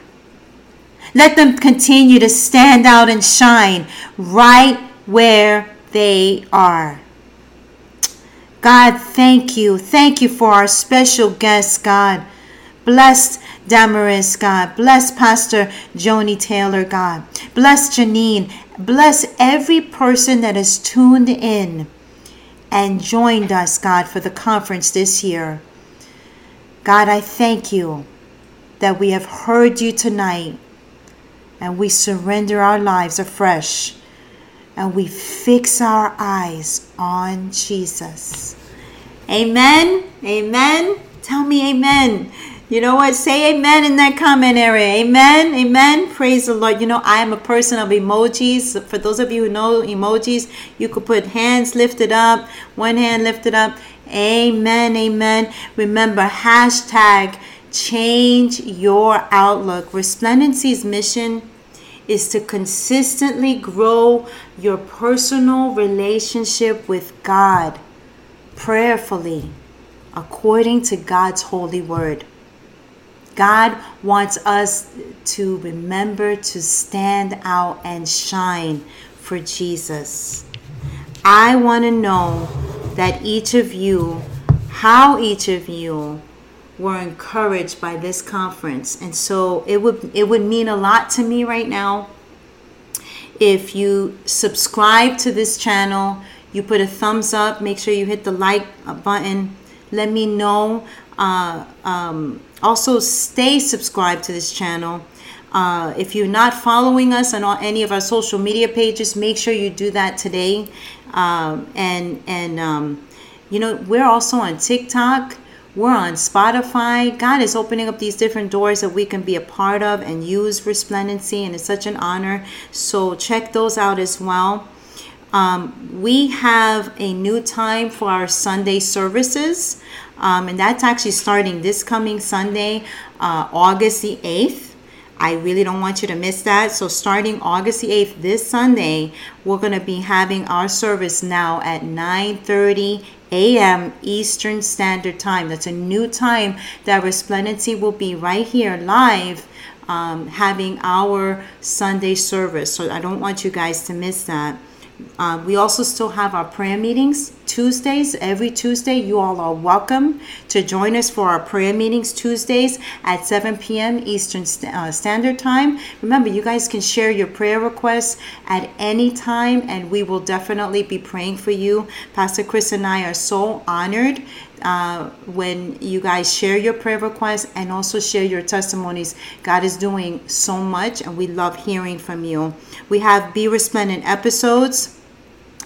[SPEAKER 1] Let them continue to stand out and shine right where they are. God, thank you. Thank you for our special guest, God. Bless Damaris, God. Bless Pastor Joni Taylor, God. Bless Janine. Bless every person that has tuned in and joined us, God, for the conference this year. God, I thank you that we have heard you tonight and we surrender our lives afresh and we fix our eyes on Jesus. Amen. Amen. Tell me amen. You know what? Say amen in that comment area. Amen. Amen. Praise the Lord. You know, I am a person of emojis. For those of you who know emojis, you could put hands lifted up, one hand lifted up. Amen. Amen. Remember, hashtag change your outlook. Resplendency's mission is to consistently grow your personal relationship with God prayerfully according to God's holy word. God wants us to remember to stand out and shine for Jesus. I want to know that each of you, how each of you were encouraged by this conference. And so it would it would mean a lot to me right now if you subscribe to this channel, you put a thumbs up, make sure you hit the like button. Let me know. Uh, um, also, stay subscribed to this channel. Uh, if you're not following us on all, any of our social media pages, make sure you do that today. Um, and and um, you know we're also on TikTok. We're on Spotify. God is opening up these different doors that we can be a part of and use Resplendency, and it's such an honor. So check those out as well. Um, we have a new time for our Sunday services, um, and that's actually starting this coming Sunday, uh, August the 8th. I really don't want you to miss that. So, starting August the 8th, this Sunday, we're going to be having our service now at 9 30 a.m. Eastern Standard Time. That's a new time that Resplendency will be right here live um, having our Sunday service. So I don't want you guys to miss that. Uh, we also still have our prayer meetings Tuesdays. Every Tuesday, you all are welcome to join us for our prayer meetings Tuesdays at 7 p.m. Eastern uh, Standard Time. Remember, you guys can share your prayer requests at any time, and we will definitely be praying for you. Pastor Chris and I are so honored uh, when you guys share your prayer requests and also share your testimonies. God is doing so much, and we love hearing from you. We have Be Resplendent episodes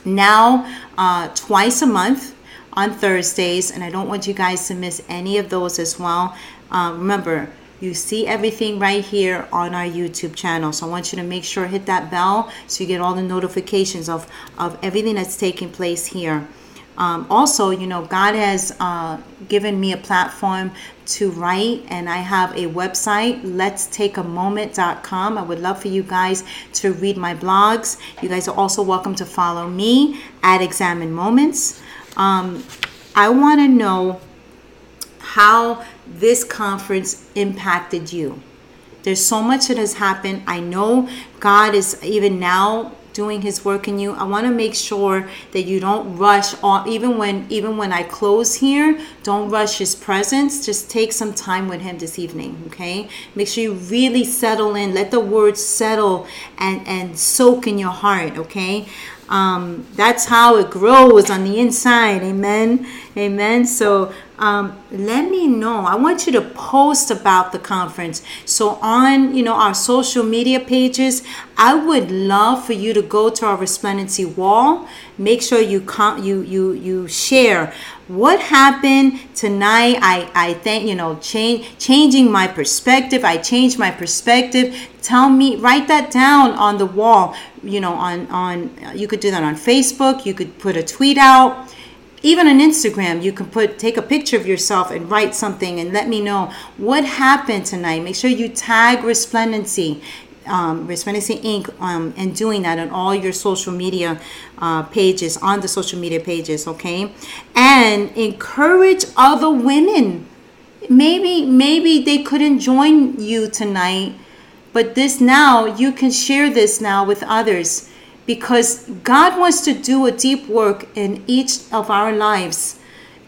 [SPEAKER 1] now uh, twice a month on Thursdays, and I don't want you guys to miss any of those as well. Uh, remember, you see everything right here on our YouTube channel. So I want you to make sure hit that bell so you get all the notifications of, of everything that's taking place here. Um, also, you know, God has uh, given me a platform to write, and I have a website, let's take a moment.com. I would love for you guys to read my blogs. You guys are also welcome to follow me at Examine Moments. Um, I want to know how this conference impacted you. There's so much that has happened. I know God is even now doing his work in you i want to make sure that you don't rush on even when even when i close here don't rush his presence just take some time with him this evening okay? Make sure you really settle in let the words settle and and soak in your heart okay? Um, that's how it grows on the inside amen? Amen? So um, let me know. I want you to post about the conference. So on you know our social media pages i would love for you to go to our resplendency wall. Make sure you com- you you you share. What happened tonight? I i think you know change changing my perspective. I changed my perspective. Tell me write that down on the wall. You know on on you could do that on facebook. You could put a tweet out even on instagram you can put take a picture of yourself and write something and let me know what happened tonight make sure you tag resplendency um, Resplendency Inc. Um, and doing that on all your social media uh, pages, on the social media pages, okay? And encourage other women. Maybe, maybe they couldn't join you tonight, but this now, you can share this now with others because God wants to do a deep work in each of our lives.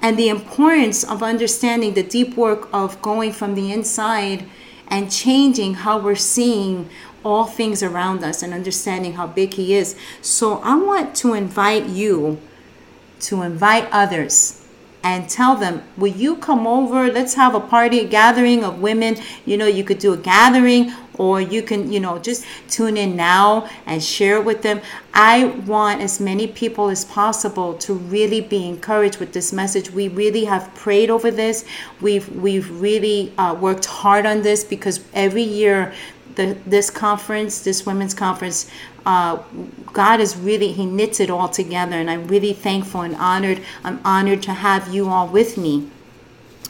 [SPEAKER 1] And the importance of understanding the deep work of going from the inside and changing how we're seeing all things around us and understanding how big He is. So I want to invite you to invite others and tell them, Will you come over? Let's have a party, a gathering of women. You know, you could do a gathering or you can, you know, just tune in now and share with them. I want as many people as possible to really be encouraged with this message. We really have prayed over this. We've we've really uh, worked hard on this because every year the, this conference, this women's conference, uh, God is really, He knits it all together. And I'm really thankful and honored. I'm honored to have you all with me.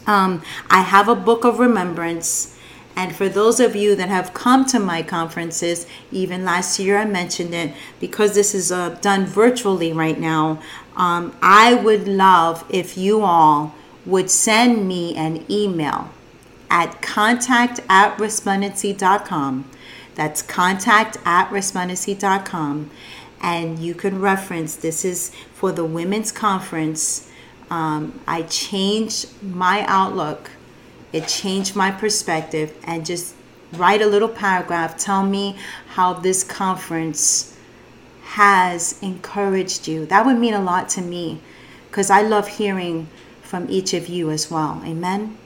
[SPEAKER 1] Um, I have a book of remembrance. And for those of you that have come to my conferences, even last year I mentioned it, because this is uh, done virtually right now, um, I would love if you all would send me an email at contact at resplendency.com. That's contact at resplendency.com. And you can reference this is for the women's conference. Um, I changed my outlook, it changed my perspective, and just write a little paragraph. Tell me how this conference has encouraged you. That would mean a lot to me because I love hearing from each of you as well. Amen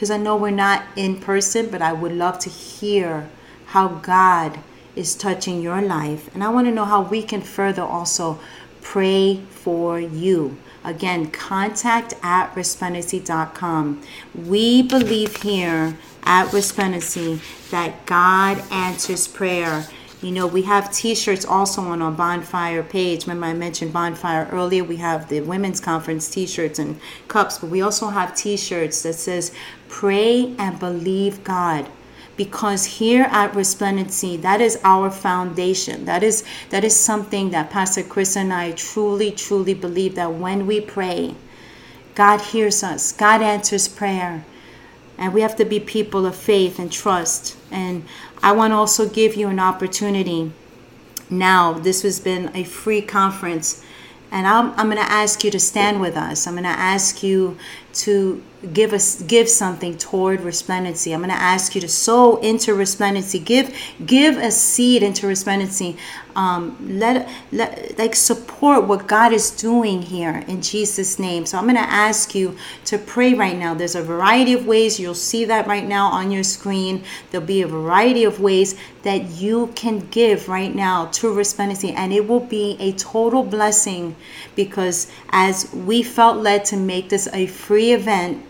[SPEAKER 1] because I know we're not in person, but I would love to hear how God is touching your life. And I want to know how we can further also pray for you. Again, contact at resplendency.com. We believe here at Resplendency that God answers prayer. You know, we have t shirts also on our bonfire page. Remember, I mentioned bonfire earlier. We have the women's conference t shirts and cups, but we also have t shirts that says, Pray and believe God. Because here at Resplendency, that is our foundation. That is that is something that Pastor Chris and I truly, truly believe that when we pray, God hears us. God answers prayer. And we have to be people of faith and trust. And I want to also give you an opportunity. Now, this has been a free conference. And I'm, I'm going to ask you to stand with us. I'm going to ask you to give us give something toward resplendency. I'm going to ask you to sow into resplendency. Give give a seed into resplendency. Um, let let like support what god is doing here in jesus name. So i'm going to ask you to pray right now. There's a variety of ways. You'll see that right now on your screen. There'll be a variety of ways that you can give right now to resplendency and it will be a total blessing because as we felt led to make this a free event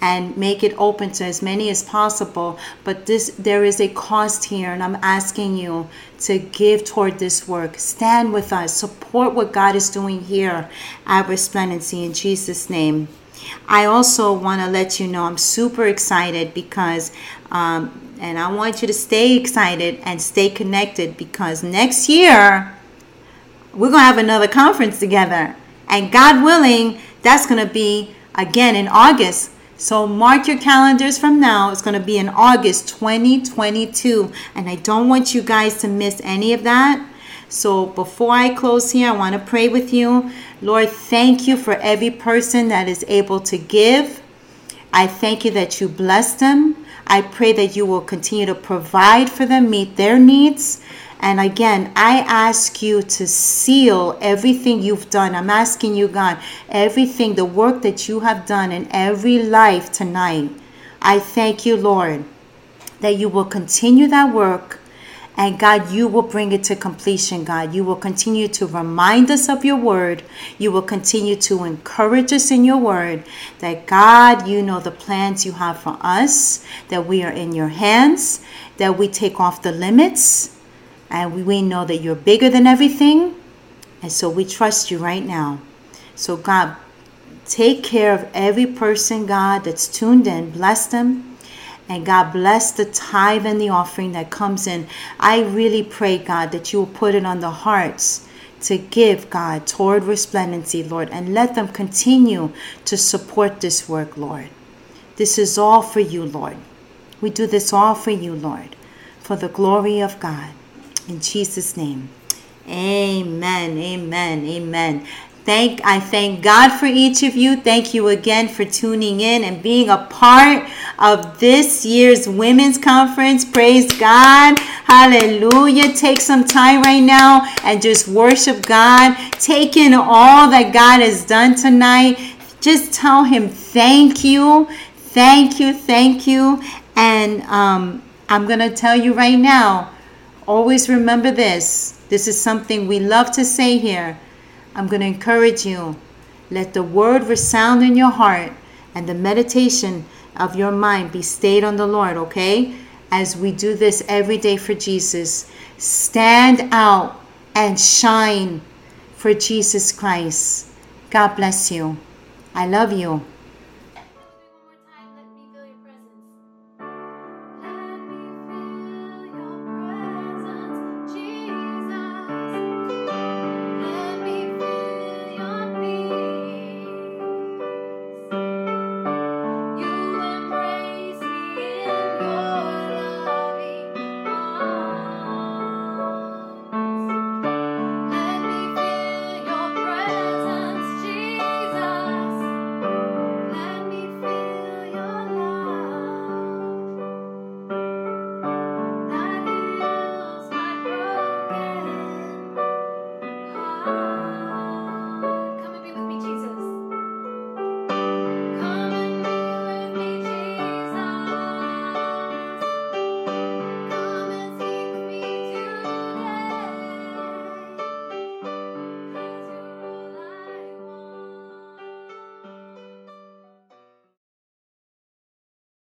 [SPEAKER 1] and make it open to as many as possible. But this there is a cost here and i'm asking you to give toward this work. Stand with us. Support what god is doing here at resplendency in jesus name. I also want to let you know i'm super excited because um, and i want you to stay excited and stay connected because next year we're going to have another conference together. And god willing that's going to be again in august So mark your calendars from now. It's going to be in August 2022. And I don't want you guys to miss any of that. So before I close here, I want to pray with you. Lord, thank you for every person that is able to give. I thank you that you bless them. I pray that you will continue to provide for them, meet their needs. And again, I ask you to seal everything you've done. I'm asking you, God, everything, the work that you have done in every life tonight. I thank you, Lord, that you will continue that work. And God, you will bring it to completion, God. You will continue to remind us of your word. You will continue to encourage us in your word that, God, you know the plans you have for us, that we are in your hands, that we take off the limits, and we, know that you're bigger than everything. And so we trust you right now. So, God, take care of every person, God, that's tuned in. Bless them. And God bless the tithe and the offering that comes in. I really pray, God, that you will put it on the hearts to give, God, toward resplendency, Lord, and let them continue to support this work, Lord. This is all for you, Lord. We do this all for you, Lord, for the glory of God. In Jesus' name. Amen. Amen. Amen. Thank I thank God for each of you. Thank you again for tuning in and being a part of this year's women's conference. Praise God. Hallelujah. Take some time right now and just worship God. Take in all that God has done tonight. Just tell him thank you. Thank you. Thank you. And um, I'm going to tell you right now always remember this. This is something we love to say here. I'm going to encourage you. Let the word resound in your heart and the meditation of your mind be stayed on the Lord, okay? As we do this every day for Jesus. Stand out and shine for Jesus Christ. God bless you. I love you.